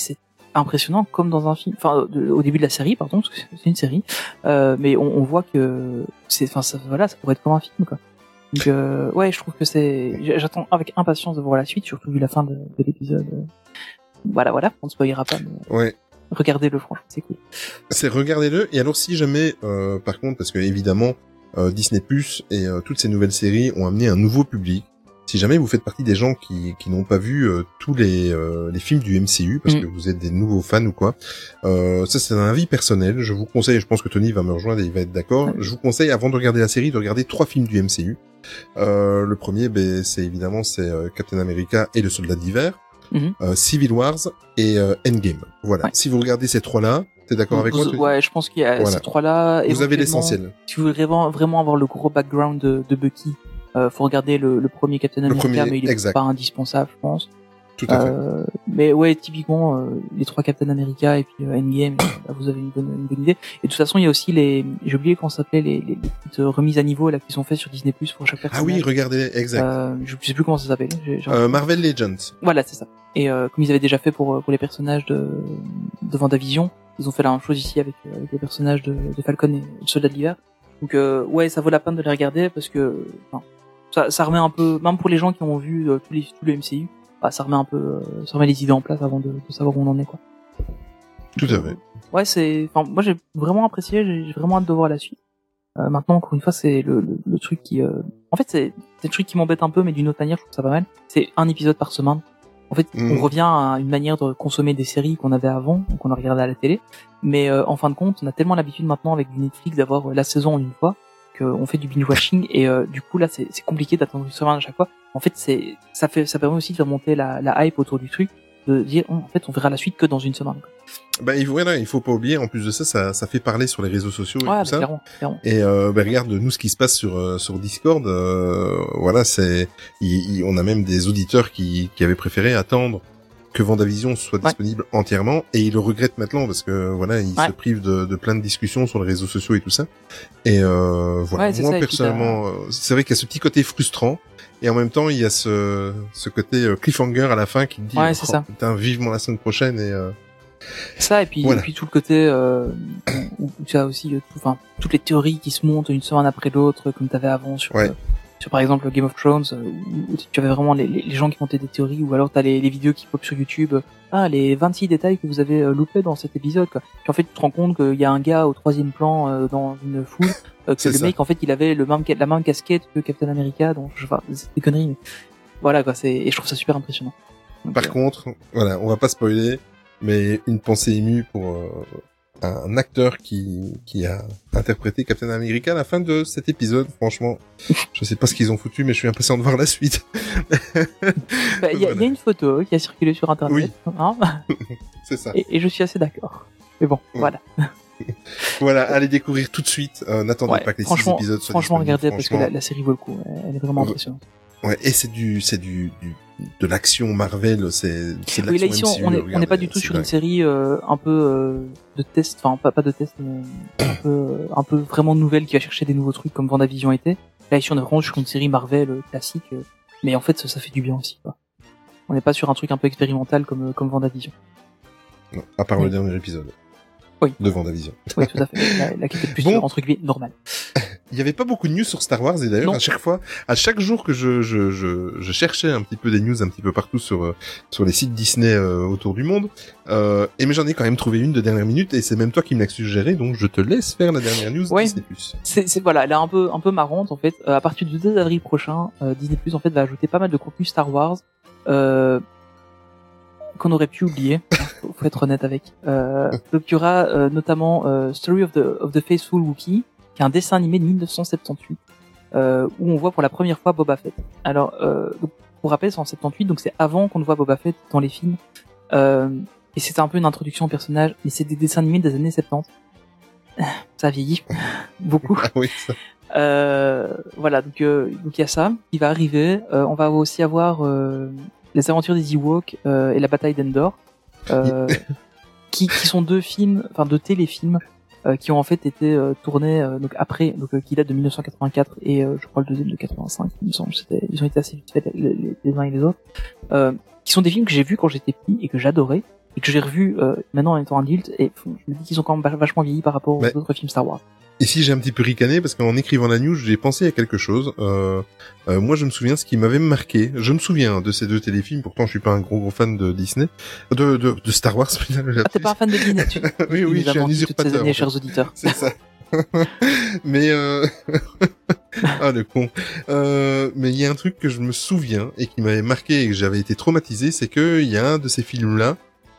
[SPEAKER 7] impressionnant comme dans un film. Enfin, de- au début de la série, pardon, parce que c'est- une série, euh, mais on, on voit que c'est, enfin, ça, voilà, ça pourrait être comme un film, quoi. Donc, euh, ouais, je trouve que c'est, j'attends avec impatience de voir la suite, surtout vu la fin de, de l'épisode. Voilà, voilà, on ne spoilera pas, mais
[SPEAKER 8] Ouais.
[SPEAKER 7] regardez-le, franchement, c'est cool.
[SPEAKER 8] C'est regardez-le. Et alors si jamais, euh, par contre, parce que évidemment euh, Disney Plus et euh, toutes ces nouvelles séries ont amené un nouveau public. Si jamais vous faites partie des gens qui, qui n'ont pas vu euh, tous les, euh, les films du MCU parce
[SPEAKER 7] Mm.
[SPEAKER 8] que vous êtes des nouveaux fans ou quoi, euh, ça c'est un avis personnel. Je vous conseille, je pense que Tony va me rejoindre et il va être d'accord. Je vous conseille avant de regarder la série de regarder trois films du MCU. Euh, le premier, ben, c'est évidemment c'est euh, Captain America et le Soldat d'hiver, euh, Civil Wars et Endgame. Voilà.
[SPEAKER 7] Ouais.
[SPEAKER 8] Si vous regardez ces trois-là, t'es d'accord avec moi
[SPEAKER 7] Vous- Ouais, je pense qu'il y a
[SPEAKER 8] Voilà.
[SPEAKER 7] ces trois-là.
[SPEAKER 8] Vous avez l'essentiel.
[SPEAKER 7] Si vous voulez vraiment, vraiment avoir le gros background de, de Bucky, euh, faut regarder le, le premier Captain
[SPEAKER 8] Le
[SPEAKER 7] America,
[SPEAKER 8] premier,
[SPEAKER 7] mais il est pas indispensable, je pense.
[SPEAKER 8] Tout à fait.
[SPEAKER 7] Euh, mais ouais, typiquement euh, les trois Captain America et puis euh, Endgame, là, vous avez une bonne, une bonne idée. Et de toute façon, il y a aussi les, j'ai oublié comment ça s'appelait les, les, petites remises à niveau là qui sont faites sur Disney Plus pour chaque
[SPEAKER 8] Ah
[SPEAKER 7] personnage.
[SPEAKER 8] oui, regardez, exact.
[SPEAKER 7] Euh, je sais plus comment ça s'appelle.
[SPEAKER 8] Euh, Marvel Legends.
[SPEAKER 7] Voilà, c'est ça. Et euh, comme ils avaient déjà fait pour pour les personnages de de Vendavision, ils ont fait la même chose ici avec, euh, avec les personnages de, de Falcon et le Soldat de l'hiver. Donc euh, ouais, ça vaut la peine de les regarder parce que enfin, ça, ça remet un peu, même pour les gens qui ont vu euh, tous les tous le MCU, bah, ça remet un peu, euh, ça remet les idées en place avant de, de savoir où on en est quoi.
[SPEAKER 8] Tout à fait.
[SPEAKER 7] Ouais, c'est, enfin moi j'ai vraiment apprécié, j'ai vraiment hâte de voir la suite. Euh, maintenant encore une fois c'est le, le, le truc qui, euh... en fait c'est le truc qui m'embête un peu, mais d'une autre manière je trouve ça pas mal. C'est un épisode par semaine. En fait, on revient à une manière de consommer des séries qu'on avait avant, qu'on a regardé à la télé. Mais euh, en fin de compte, on a tellement l'habitude maintenant avec du Netflix d'avoir euh, la saison en une fois qu'on fait du binge watching et euh, du coup là c'est compliqué d'attendre une semaine à chaque fois. En fait, c'est ça fait ça permet aussi de faire monter la, la hype autour du truc, de dire oh, en fait on verra la suite que dans une semaine.
[SPEAKER 8] Bah, il, voilà, il faut pas oublier, en plus de ça, ça, ça fait parler sur les réseaux sociaux et
[SPEAKER 7] Ouais, bah,
[SPEAKER 8] tout ça.
[SPEAKER 7] clairement, clairement.
[SPEAKER 8] Et euh, bah, regarde nous ce qui se passe sur euh, sur Discord. euh, voilà, c'est on a même des auditeurs qui qui avaient préféré attendre que Vendavision soit
[SPEAKER 7] Ouais.
[SPEAKER 8] disponible entièrement et ils le regrettent maintenant parce que voilà
[SPEAKER 7] Ouais.
[SPEAKER 8] se privent de, de plein de discussions sur les réseaux sociaux et tout ça. Et euh, voilà,
[SPEAKER 7] Ouais,
[SPEAKER 8] moi
[SPEAKER 7] ça,
[SPEAKER 8] personnellement, euh, c'est vrai qu'il y a ce petit côté frustrant et en même temps il y a ce ce côté euh, cliffhanger à la fin qui dit oh,
[SPEAKER 7] ça.
[SPEAKER 8] putain vivement la semaine prochaine et euh,
[SPEAKER 7] Ça et puis
[SPEAKER 8] Voilà.
[SPEAKER 7] et puis tout le côté euh, où, où tu as aussi euh, enfin toutes les théories qui se montent une semaine après l'autre comme tu avais avant sur
[SPEAKER 8] Ouais.
[SPEAKER 7] Sur par exemple Game of Thrones euh, où, tu avais vraiment les, gens qui montaient des théories ou alors tu as les, les vidéos qui pop sur YouTube euh, ah les 26 détails que vous avez euh, loupés dans cet épisode quoi. Puis en fait tu te rends compte qu'il y a un gars au troisième plan euh, dans une foule euh, que le
[SPEAKER 8] ça.
[SPEAKER 7] mec en fait il avait le même la même casquette que Captain America donc je enfin c'est des conneries mais voilà quoi c'est et je trouve ça super impressionnant. Donc,
[SPEAKER 8] Par
[SPEAKER 7] euh,
[SPEAKER 8] contre, voilà, on va pas spoiler, mais une pensée émue pour euh, un acteur qui qui a interprété Captain America à la fin de cet épisode. Franchement, je sais pas ce qu'ils ont foutu, mais je suis impatient de voir la suite.
[SPEAKER 7] bah, il y, a- il y
[SPEAKER 8] Voilà.
[SPEAKER 7] a une photo qui a circulé sur internet hein,
[SPEAKER 8] C'est ça.
[SPEAKER 7] et, et je suis assez d'accord. Mais bon, voilà.
[SPEAKER 8] Voilà, allez découvrir tout de suite. Euh, N'attendez
[SPEAKER 7] Ouais,
[SPEAKER 8] pas que les six
[SPEAKER 7] franchement,
[SPEAKER 8] épisodes soient
[SPEAKER 7] franchement, regardez parce que la,
[SPEAKER 8] franchement.
[SPEAKER 7] la série vaut le coup. Elle est vraiment impressionnante.
[SPEAKER 8] Ouais, et c'est du, c'est du, du, de l'action Marvel, c'est, c'est de l'action MCU,
[SPEAKER 7] on n'est pas du tout sur une série euh, un peu euh, de test, enfin pas, pas de test, mais un peu, euh, un peu vraiment nouvelle qui va chercher des nouveaux trucs comme Vendavision était. Là ici, on est vraiment sur une série Marvel classique, mais en fait, ça, ça fait du bien aussi. Quoi. On n'est pas sur un truc un peu expérimental comme comme Vendavision.
[SPEAKER 8] Non, à part le dernier épisode.
[SPEAKER 7] Oui.
[SPEAKER 8] De Vendavision.
[SPEAKER 7] Oui, tout à fait. La, la plus
[SPEAKER 8] Bon.
[SPEAKER 7] entre guillemets normale.
[SPEAKER 8] Il y avait pas beaucoup de news sur Star Wars et d'ailleurs à chaque fois, à chaque jour que je, je, je, je cherchais un petit peu des news un petit peu partout sur euh, sur les sites Disney euh, autour du monde, euh, et mais j'en ai quand même trouvé une de dernière minute et c'est même toi qui me l'as suggéré donc je te laisse faire la dernière news
[SPEAKER 7] Ouais.
[SPEAKER 8] Disney+.
[SPEAKER 7] c'est c'est- voilà, elle est un peu un peu marrante en fait. Euh, à partir du 2 avril prochain, euh, Disney en fait va ajouter pas mal de contenu Star Wars euh, qu'on aurait pu oublier. hein, faut, faut être honnête avec. Euh, donc il y aura euh, notamment euh, Story of the of the Faithful Wookiee, qui est un dessin animé de 1978 euh, où on voit pour la première fois Boba Fett. Alors euh, donc, pour rappel, c'est en 78, donc c'est avant qu'on ne voit Boba Fett dans les films. Euh, et c'était un peu une introduction au personnage. Et c'est des dessins animés des années 70. Ça vieillit beaucoup.
[SPEAKER 8] Ah oui, ça.
[SPEAKER 7] Euh, voilà, donc euh, donc il y a ça qui va arriver. Euh, on va aussi avoir euh, les aventures des Ewoks euh, et la bataille d'Endor, euh, qui, qui sont deux films, enfin deux téléfilms euh, qui ont en fait été euh, tournés euh, donc après, donc euh, qui datent de 1984 et euh, je crois le deuxième de 85, il me semble. Ils ont été assez vite faits les, les- les uns et les autres. Euh, qui sont des films que j'ai vus quand j'étais petit et que j'adorais et que j'ai revus euh, maintenant en étant adulte et je me dis qu'ils ont quand même vach- vachement vieilli par rapport aux
[SPEAKER 8] Mais-
[SPEAKER 7] autres films Star Wars.
[SPEAKER 8] Ici, j'ai un petit peu ricané parce qu'en écrivant la news, j'ai pensé à quelque chose. Euh, euh, moi, je me souviens ce qui m'avait marqué. Je me souviens de ces deux téléfilms. Pourtant, je suis pas un gros gros fan de Disney, de de, de Star Wars.
[SPEAKER 7] Ah, t'es pas un fan de Disney tu...
[SPEAKER 8] Oui, oui, je suis un
[SPEAKER 7] toutes ces
[SPEAKER 8] usurpateur.
[SPEAKER 7] années,
[SPEAKER 8] en fait.
[SPEAKER 7] chers auditeurs.
[SPEAKER 8] C'est ça. mais euh... ah le con. Euh, mais il y a un truc que je me souviens et qui m'avait marqué et que j'avais été traumatisé, c'est que il y a un de ces films-là,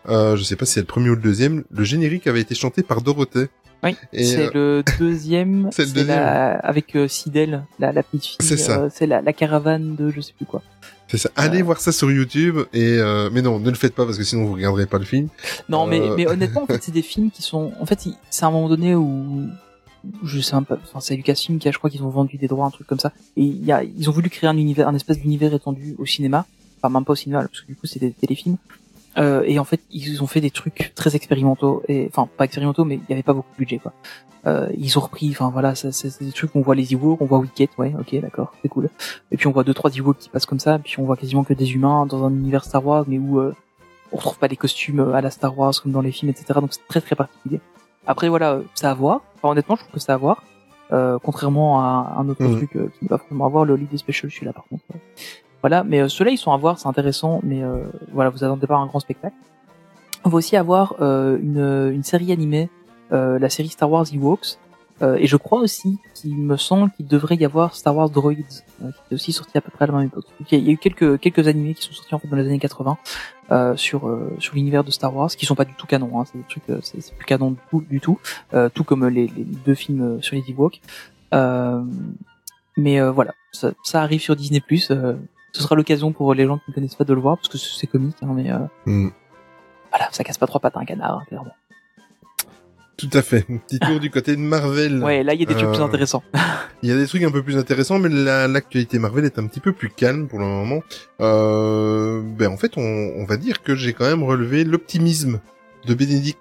[SPEAKER 8] euh, je sais pas si c'est le premier ou le deuxième, le générique avait été chanté par Dorothée.
[SPEAKER 7] Oui,
[SPEAKER 8] Et,
[SPEAKER 7] c'est
[SPEAKER 8] euh,
[SPEAKER 7] le deuxième.
[SPEAKER 8] c'est le deuxième.
[SPEAKER 7] la- avec euh, Sidel, la, la petite fille.
[SPEAKER 8] C'est ça.
[SPEAKER 7] euh, c'est la, la caravane de je sais plus quoi.
[SPEAKER 8] C'est ça. Allez
[SPEAKER 7] Euh.
[SPEAKER 8] voir ça sur YouTube et euh... mais non, ne le faites pas parce que sinon vous regarderez pas le film.
[SPEAKER 7] Non, mais,
[SPEAKER 8] Euh.
[SPEAKER 7] mais honnêtement, en fait, c'est des films qui sont. En fait, c'est un moment donné où. Je sais pas. Enfin, c'est Lucasfilm qui a, je crois qu'ils ont vendu des droits, un truc comme ça. Et y a, ils ont voulu créer un univers, un espèce d'univers étendu au cinéma. enfin même pas au cinéma parce que du coup c'est des téléfilms. Euh, et en fait, ils ont fait des trucs très expérimentaux et enfin pas expérimentaux, mais il y avait pas beaucoup de budget quoi. Euh, ils ont repris, enfin voilà, c'est des trucs on voit les Ewoks, on voit Wicket, ouais, ok, d'accord, c'est cool. Et puis on voit deux trois Ewoks qui passent comme ça, puis on voit quasiment que des humains dans un univers Star Wars, mais où euh, on retrouve pas les costumes à la Star Wars comme dans les films, etc. Donc c'est très très particulier. Après voilà, euh, c'est à voir. Enfin, honnêtement, je trouve que c'est à voir. Euh, contrairement à un autre
[SPEAKER 8] Mhm.
[SPEAKER 7] truc euh, qui pas forcément à voir, le Holiday Special, celui-là par contre. Voilà, mais euh, ceux-là ils sont à voir, c'est intéressant, mais euh, voilà, vous attendez pas un grand spectacle. On va aussi avoir euh, une, une série animée, la série Star Wars Ewoks, euh, et je crois aussi qu'il me semble qu'il devrait y avoir Star Wars Droids, euh, qui est aussi sorti à peu près à la même époque. Donc, il y a- eu quelques quelques animés qui sont sortis en fait dans les années 80 euh, sur sur l'univers de Star Wars, qui sont pas du tout canon, hein, c'est des trucs, c'est plus canon du tout, du tout, comme les, les deux films sur les Ewoks. Mais voilà, ça, ça arrive sur Disney+. Euh, ce sera l'occasion pour les gens qui ne connaissent pas de le voir parce que c'est comique, hein, mais euh,
[SPEAKER 8] Hmm.
[SPEAKER 7] voilà, ça casse pas trois pattes à un canard, hein, clairement.
[SPEAKER 8] Tout à fait. Petit tour du côté de Marvel.
[SPEAKER 7] Ouais, là il y a des trucs plus
[SPEAKER 8] Euh,
[SPEAKER 7] intéressants.
[SPEAKER 8] Il y a des trucs un peu plus intéressants, mais la- l'actualité Marvel est un petit peu plus calme pour le moment. Euh, ben en fait, on, on va dire que j'ai quand même relevé l'optimisme de Benedict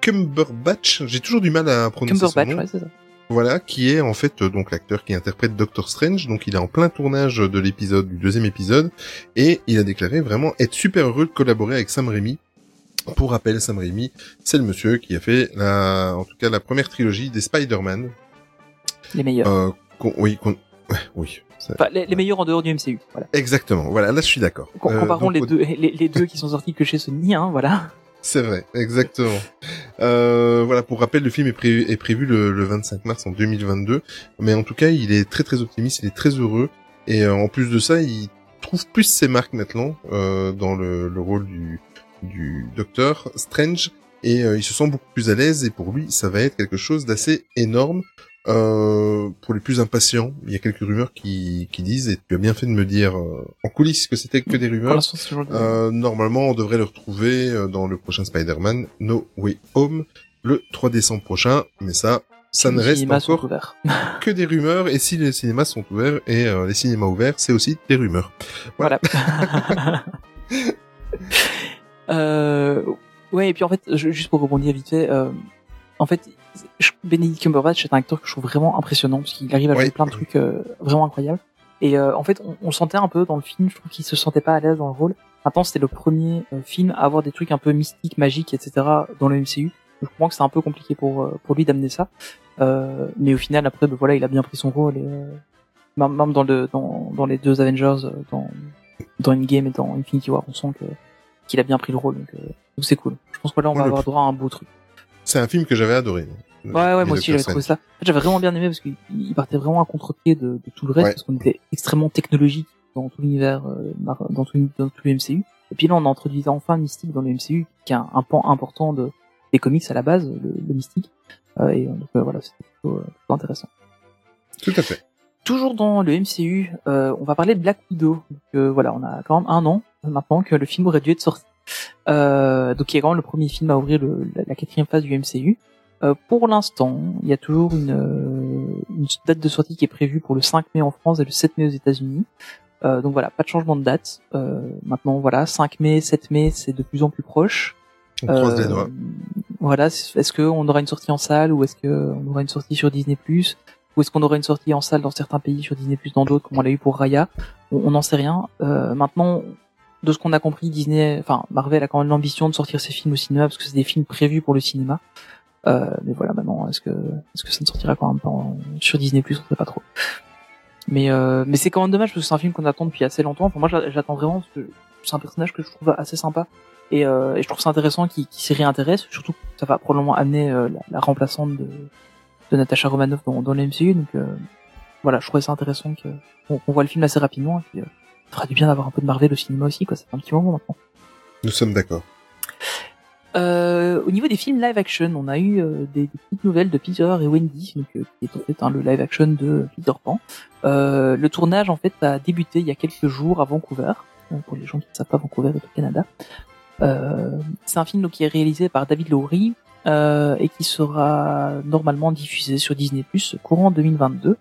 [SPEAKER 8] Cumberbatch. J'ai toujours du mal à prononcer son
[SPEAKER 7] Cumberbatch,
[SPEAKER 8] nom.
[SPEAKER 7] ouais, c'est ça.
[SPEAKER 8] Voilà, qui est en fait euh, donc l'acteur qui interprète Doctor Strange. Donc il est en plein tournage de l'épisode, du deuxième épisode, et il a déclaré vraiment être super heureux de collaborer avec Sam Raimi. Pour rappel, Sam Raimi, c'est le monsieur qui a fait la, en tout cas la première trilogie des Spider-Man.
[SPEAKER 7] Les meilleurs.
[SPEAKER 8] Euh, oui, oui.
[SPEAKER 7] Enfin, les, les meilleurs en dehors du MCU. Voilà.
[SPEAKER 8] Exactement. Voilà, là je suis d'accord. Euh,
[SPEAKER 7] Comparons
[SPEAKER 8] donc,
[SPEAKER 7] les deux, les, les deux qui sont sortis que chez Sony, hein, voilà.
[SPEAKER 8] C'est vrai, exactement. Euh, voilà, pour rappel, le film est, prévu le 25 mars en 2022, mais en tout cas, il est très très optimiste, il est très heureux, et euh, en plus de ça, il trouve plus ses marques maintenant euh, dans le, le rôle du, du Docteur Strange, et euh, il se sent beaucoup plus à l'aise, et pour lui, ça va être quelque chose d'assez énorme. Euh, pour les plus impatients, il y a quelques rumeurs qui, qui disent, et tu as bien fait de me dire euh, en coulisses que c'était que des rumeurs, euh, normalement, on devrait le retrouver euh, dans le prochain Spider-Man No Way Home le 3 décembre prochain. Mais ça, ça ne reste encore que des rumeurs. Et si les cinémas sont ouverts et euh, les cinémas ouverts, c'est aussi des rumeurs.
[SPEAKER 7] Voilà. euh, ouais, et puis en fait, je- juste pour rebondir vite fait, euh, en fait, Benedict Cumberbatch est un acteur que je trouve vraiment impressionnant parce qu'il arrive à jouer plein de trucs euh, vraiment incroyables. Et euh, en fait, on, sentait un peu dans le film. Je trouve qu'il se sentait pas à l'aise dans le rôle. Maintenant, c'était le premier euh, film à avoir des trucs un peu mystiques, magiques, etc. dans le MCU. Je comprends que c'est un peu compliqué pour pour lui d'amener ça. Mais au final, après, ben voilà, il a bien pris son rôle. Et, même dans le dans, dans les deux Avengers, dans dans Endgame et dans Infinity War, on sent que qu'il a bien pris le rôle. Donc c'est cool. Je pense que là, on
[SPEAKER 8] Ouais,
[SPEAKER 7] va avoir droit à un beau truc.
[SPEAKER 8] C'est un film que j'avais adoré.
[SPEAKER 7] Ouais, ouais,
[SPEAKER 8] Et
[SPEAKER 7] moi aussi j'avais trouvé ça. En fait, j'avais vraiment bien aimé parce qu'il il partait vraiment à contre-pied de, de tout le reste
[SPEAKER 8] Ouais.
[SPEAKER 7] parce qu'on était extrêmement technologique dans tout l'univers, euh, dans tout, dans tout le MCU. Et puis là, on a introduit enfin Mystique dans le MCU, qui est un, un pan important de, des comics à la base, le, le Mystique. Euh, et donc euh, voilà, c'était plutôt, euh, plutôt intéressant.
[SPEAKER 8] Tout à fait.
[SPEAKER 7] Toujours dans le MCU, euh, on va parler de Black Widow. Donc euh, voilà, on a quand même un an euh, maintenant que le film aurait dû être sorti. Euh, donc il est quand même le premier film à ouvrir le- la, la quatrième phase du MCU. Euh, pour l'instant, il y a toujours une, euh, une date de sortie qui est prévue pour le 5 mai en France et le 7 mai aux États-Unis. Euh, donc voilà, pas de changement de date. Maintenant voilà, 5 mai, 7 mai, c'est de plus en plus proche.
[SPEAKER 8] On croise les doigts.
[SPEAKER 7] Voilà, est-ce qu'on aura une sortie en salle ou est-ce qu'on aura une sortie sur Disney Plus? Ou est-ce qu'on aura une sortie en salle dans certains pays sur Disney Plus, dans d'autres comme on l'a eu pour Raya? On on n'en sait rien. Euh, maintenant, de ce qu'on a compris, Disney, enfin Marvel a quand même l'ambition de sortir ses films au cinéma parce que c'est des films prévus pour le cinéma. Euh, mais voilà, maintenant, est-ce que est-ce que ça ne sortira quand même pas sur Disney Plus On sait pas trop. Mais euh, mais c'est quand même dommage parce que c'est un film qu'on attend depuis assez longtemps. Enfin moi, j'a- j'attends vraiment parce que c'est un personnage que je trouve assez sympa et, euh, et je trouve ça intéressant qu'il qu'il s'y réintéresse. Surtout, que ça va probablement amener euh, la, la remplaçante de, de Natasha Romanoff dans, dans le MCU. Donc euh, voilà, je trouvais ça intéressant qu'on voit le film assez rapidement. Puis, ferait du bien d'avoir un peu de Marvel au cinéma aussi, quoi. Ça fait un petit moment maintenant.
[SPEAKER 8] Nous sommes d'accord.
[SPEAKER 7] Euh, au niveau des films live action, on a eu euh, des, des petites nouvelles de Peter et Wendy, donc, euh, qui est en fait hein, le live action de Peter Pan. Le tournage en fait a débuté il y a quelques jours à Vancouver. Pour les gens qui ne savent pas, Vancouver est au Canada. C'est un film donc, qui est réalisé par David Lowery euh, et qui sera normalement diffusé sur Disney Plus courant 2022.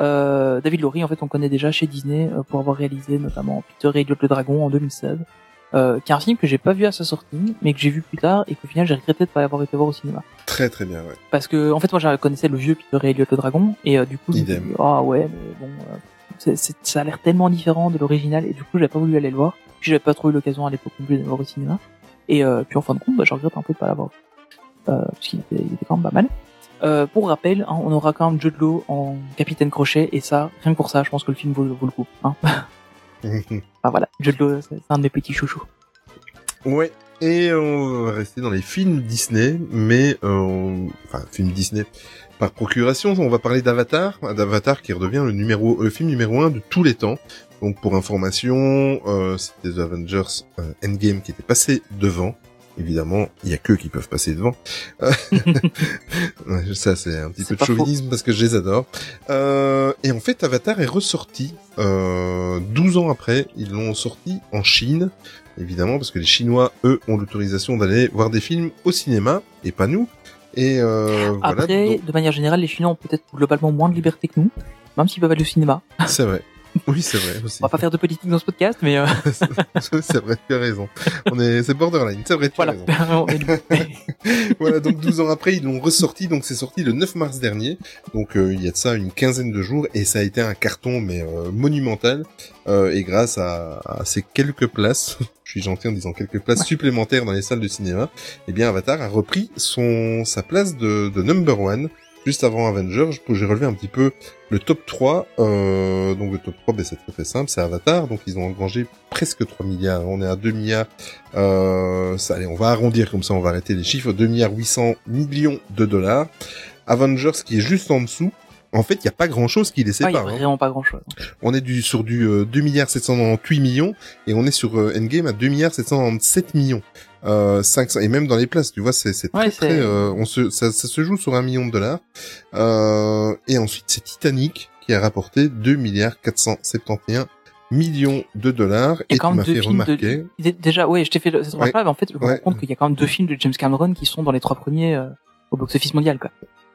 [SPEAKER 7] Euh, David Laurie, en fait, on connaît déjà chez Disney euh, pour avoir réalisé notamment Peter et Elliot le Dragon en 2016, euh, qui est un film que j'ai pas vu à sa sortie, mais que j'ai vu plus tard et qu'au final j'ai regretté de pas avoir été voir au cinéma.
[SPEAKER 8] Très très bien, ouais.
[SPEAKER 7] Parce que, en fait, moi, je connaissais le vieux Peter et Elliot le Dragon, et euh, du coup,
[SPEAKER 8] Idem.
[SPEAKER 7] ah ouais, mais bon, euh, ça a l'air tellement différent de l'original, et du coup, j'avais pas voulu aller le voir. Puis j'avais pas trop eu l'occasion à l'époque non plus de le voir au cinéma. Et euh, puis en fin de compte, bah, je regrette un peu de pas l'avoir vu. Euh, parce qu'il était, il était quand même pas mal. Euh, pour rappel, hein, on aura quand même Jude Law en Capitaine Crochet, et ça, rien que pour ça, je pense que le film vaut, vaut le coup. Hein. enfin voilà, Jude Law, c'est un de mes petits chouchous.
[SPEAKER 8] ouais. Et on va rester dans les films Disney, mais euh, enfin films Disney par procuration. On va parler d'Avatar, d'Avatar qui redevient le numéro, le film numéro un de tous les temps. Donc pour information, euh, c'était The Avengers euh, Endgame qui était passé devant. Évidemment, il y a que qui peuvent passer devant. Euh, ça, c'est un petit peu de
[SPEAKER 7] faux.
[SPEAKER 8] chauvinisme parce que je les adore. Euh, et en fait, Avatar est ressorti euh, 12 ans après. Ils l'ont sorti en Chine, évidemment, parce que les Chinois, eux, ont l'autorisation d'aller voir des films au cinéma, et pas nous. Et euh, voilà,
[SPEAKER 7] Après,
[SPEAKER 8] donc-
[SPEAKER 7] de manière générale, les Chinois ont peut-être globalement moins de liberté que nous, même s'ils peuvent aller au cinéma.
[SPEAKER 8] c'est vrai. Oui, c'est vrai aussi.
[SPEAKER 7] On va pas faire de politique dans ce podcast, mais euh,
[SPEAKER 8] c'est vrai, tu as raison. On est, c'est borderline, c'est vrai, tu
[SPEAKER 7] voilà.
[SPEAKER 8] as raison. Voilà, donc 12 ans après, ils l'ont ressorti, donc c'est sorti le 9 mars dernier. Donc euh, il y a de ça une quinzaine de jours, et ça a été un carton, mais euh, monumental. Euh, et grâce à, à ces quelques places, je suis gentil en disant quelques places supplémentaires dans les salles de cinéma, eh bien Avatar a repris son sa place de, de number one. Juste avant Avengers, j'ai relevé un petit peu le top 3. Euh, donc le top 3, ben, c'est très très simple, c'est Avatar. Donc ils ont engrangé presque 3 milliards. On est à 2 milliards. Euh, ça, allez, on va arrondir comme ça, on va arrêter les chiffres. 2 milliards 800 millions de dollars. Avengers qui est juste en dessous. En fait, il n'y a pas grand chose qui les
[SPEAKER 7] Ah, il y a
[SPEAKER 8] sépare. hein.
[SPEAKER 7] vraiment pas grand chose.
[SPEAKER 8] On est du, sur du euh, 2 milliards 798 millions et on est sur euh, Endgame à 2 milliards 797 millions. Euh, 500, et même dans les places, tu vois, c'est c'est très
[SPEAKER 7] Ouais,
[SPEAKER 8] très, euh, on se, ça, ça se joue sur un million de dollars. Euh, et ensuite, c'est Titanic qui a rapporté 2 milliards 471 millions de dollars
[SPEAKER 7] a
[SPEAKER 8] et
[SPEAKER 7] quand
[SPEAKER 8] qui
[SPEAKER 7] même
[SPEAKER 8] m'a
[SPEAKER 7] deux
[SPEAKER 8] fait
[SPEAKER 7] films
[SPEAKER 8] remarquer.
[SPEAKER 7] de... Déjà, ouais, je t'ai fait le- cette remarque-là, mais en fait, je me rends compte qu'il y a quand même deux films de James Cameron qui sont dans les trois premiers euh, au box-office mondial, quoi.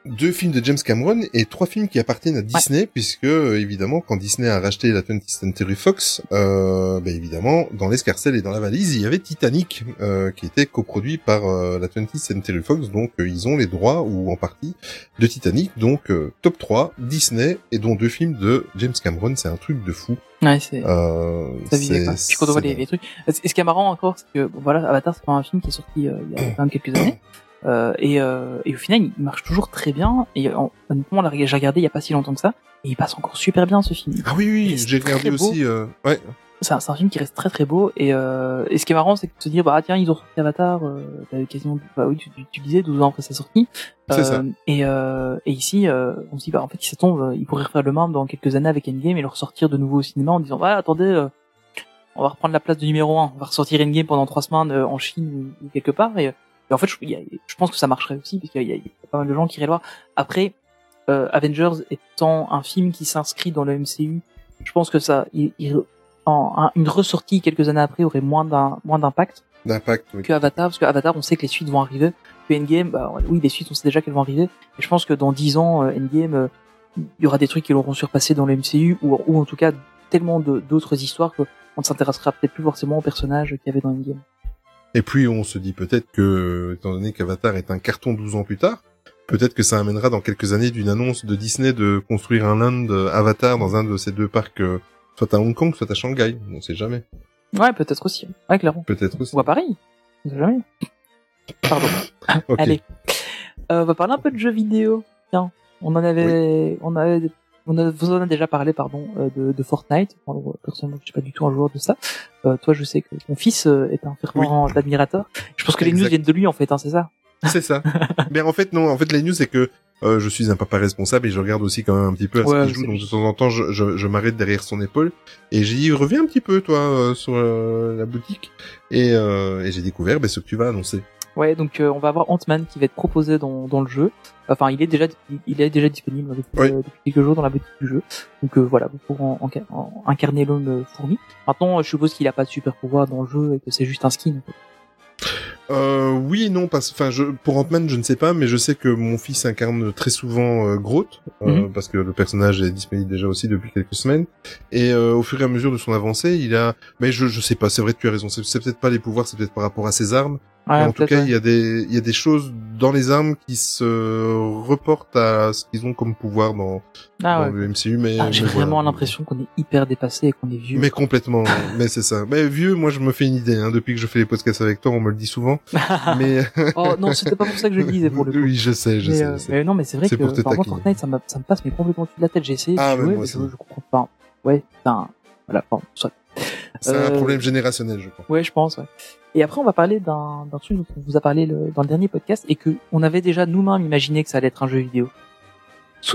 [SPEAKER 8] Deux films de James Cameron et trois films qui appartiennent à Disney, puisque évidemment quand Disney a racheté la 20th Century Fox, euh, bah, évidemment dans l'escarcelle et dans la valise il y avait Titanic euh, qui était coproduit par euh, la 20th Century Fox, donc euh, ils ont les droits ou en partie de Titanic, donc euh, top 3 Disney et dont deux films de James Cameron, c'est un truc de fou.
[SPEAKER 7] Ouais, c'est...
[SPEAKER 8] Euh, c'est-
[SPEAKER 7] quand on voit les, les trucs. Et ce qui est marrant encore, c'est que voilà, Avatar, c'est pas un film qui est sorti il y a quand même quelques années. Euh, et, euh, et au final, il marche toujours très bien. Et en, honnêtement, j'ai regardé il y a pas si longtemps que ça, et il passe encore super bien ce film.
[SPEAKER 8] Ah oui oui, j'ai regardé aussi. Euh... Ouais.
[SPEAKER 7] C'est un, film qui reste très très beau. Et, euh, et ce qui est marrant, c'est de se dire, bah tiens, ils ont sorti Avatar. Euh, t'avais quasiment, bah oui, tu, tu, tu disais 12 ans après sa sortie.
[SPEAKER 8] C'est ça.
[SPEAKER 7] Et, euh, et ici, euh, on se dit, bah en fait, si ça tombe, euh, ils pourraient refaire le même dans quelques années avec Endgame et le ressortir de nouveau au cinéma en disant, bah attendez. euh, on va reprendre la place de numéro 1, on va ressortir Endgame pendant trois semaines euh, en Chine ou, ou quelque part. Et, et en fait, je, il y a- je pense que ça marcherait aussi, parce qu'il y, a- il y a pas mal de gens qui iraient le voir. Après, euh, Avengers étant un film qui s'inscrit dans le MCU, je pense que ça, il, il- en, un- une ressortie quelques années après aurait moins d'un moins d'impact
[SPEAKER 8] D'impact. Oui.
[SPEAKER 7] que Avatar, parce que Avatar, on sait que les suites vont arriver. Que Endgame, bah oui, les suites, on sait déjà qu'elles vont arriver. Et je pense que dans 10 ans, euh, Endgame, euh, il y aura des trucs qui l'auront surpassé dans le MCU, ou, ou en tout cas tellement d'autres histoires que on ne s'intéressera peut-être plus forcément aux personnages qu'il y avait dans Endgame.
[SPEAKER 8] Et puis on se dit peut-être que, étant donné qu'Avatar est un carton 12 ans plus tard, peut-être que ça amènera dans quelques années d'une annonce de Disney de construire un land Avatar dans un de ces deux parcs, euh, soit à Hong Kong, soit à Shanghai. On sait jamais.
[SPEAKER 7] Ouais, peut-être aussi. Ouais, clairement.
[SPEAKER 8] Peut-être aussi.
[SPEAKER 7] Ou à Paris. On sait jamais. Pardon.
[SPEAKER 8] Ok.
[SPEAKER 7] Allez. Euh, on va parler un peu de jeux vidéo. Tiens, on en avait, on avait, on a, vous en a déjà parlé, pardon, euh, de, de Fortnite. Bon, alors, personnellement, je suis pas du tout un joueur de ça. Euh, toi, je sais que ton fils euh, est un fervent admirateur. Je pense que les news viennent de lui, en fait, hein, c'est ça.
[SPEAKER 8] C'est ça. Mais en fait, non. En fait, la news, c'est que euh, je suis un papa responsable et je regarde aussi quand même un petit peu à
[SPEAKER 7] Ouais,
[SPEAKER 8] ce qu'il joue. Donc de temps en temps, je, je, je m'arrête derrière son épaule et j'ai dit reviens un petit peu toi euh, sur euh, la boutique et, euh, et j'ai découvert ben, ce que tu vas annoncer.
[SPEAKER 7] Ouais, donc euh, on va avoir Ant-Man qui va être proposé dans, dans le jeu. Enfin, il est déjà, il est déjà disponible depuis,
[SPEAKER 8] Oui.
[SPEAKER 7] euh, depuis quelques jours dans la boutique du jeu. Donc euh, voilà, vous pourrez en- en- en- incarner l'homme euh, fourmi. Maintenant, je suppose qu'il a pas de super pouvoir dans le jeu et que c'est juste un skin.
[SPEAKER 8] Euh, oui et non, parce, enfin, je, pour Ant-Man, je ne sais pas, mais je sais que mon fils incarne très souvent euh, Groot, euh,
[SPEAKER 7] Mhm.
[SPEAKER 8] parce que le personnage est disponible déjà aussi depuis quelques semaines. Et euh, au fur et à mesure de son avancée, il a, mais je, je sais pas, c'est vrai, tu as raison, c'est peut-être pas les pouvoirs, c'est peut-être par rapport à ses armes.
[SPEAKER 7] Ouais,
[SPEAKER 8] mais en tout cas,
[SPEAKER 7] ouais.
[SPEAKER 8] il y a des, il y a des choses dans les armes qui se reportent à ce qu'ils ont comme pouvoir dans,
[SPEAKER 7] Ah,
[SPEAKER 8] dans
[SPEAKER 7] ouais.
[SPEAKER 8] le MCU, mais
[SPEAKER 7] Ah, J'ai
[SPEAKER 8] mais
[SPEAKER 7] vraiment l'impression qu'on est hyper dépassé et qu'on est vieux.
[SPEAKER 8] Mais complètement, mais c'est ça. Mais vieux, moi je me fais une idée. Hein, depuis que je fais les podcasts avec toi, on me le dit souvent. mais
[SPEAKER 7] oh non, c'était pas pour ça que je le disais pour le coup.
[SPEAKER 8] oui, je sais, je
[SPEAKER 7] mais,
[SPEAKER 8] sais.
[SPEAKER 7] euh,
[SPEAKER 8] je sais.
[SPEAKER 7] mais non, mais c'est vrai que
[SPEAKER 8] pour
[SPEAKER 7] moi,
[SPEAKER 8] taquiner.
[SPEAKER 7] Fortnite, ça, me passe mais complètement au-dessus de la tête. J'ai essayé
[SPEAKER 8] Ah, mais
[SPEAKER 7] jouer,
[SPEAKER 8] moi
[SPEAKER 7] mais je, je comprends pas. Ouais, un... Voilà, bon, soit.
[SPEAKER 8] C'est un
[SPEAKER 7] Euh,
[SPEAKER 8] problème générationnel, je crois.
[SPEAKER 7] Ouais, je pense. Ouais. Et après, on va parler d'un d'un truc dont on vous a parlé le- dans le dernier podcast et que on avait déjà nous-mêmes imaginé que ça allait être un jeu vidéo.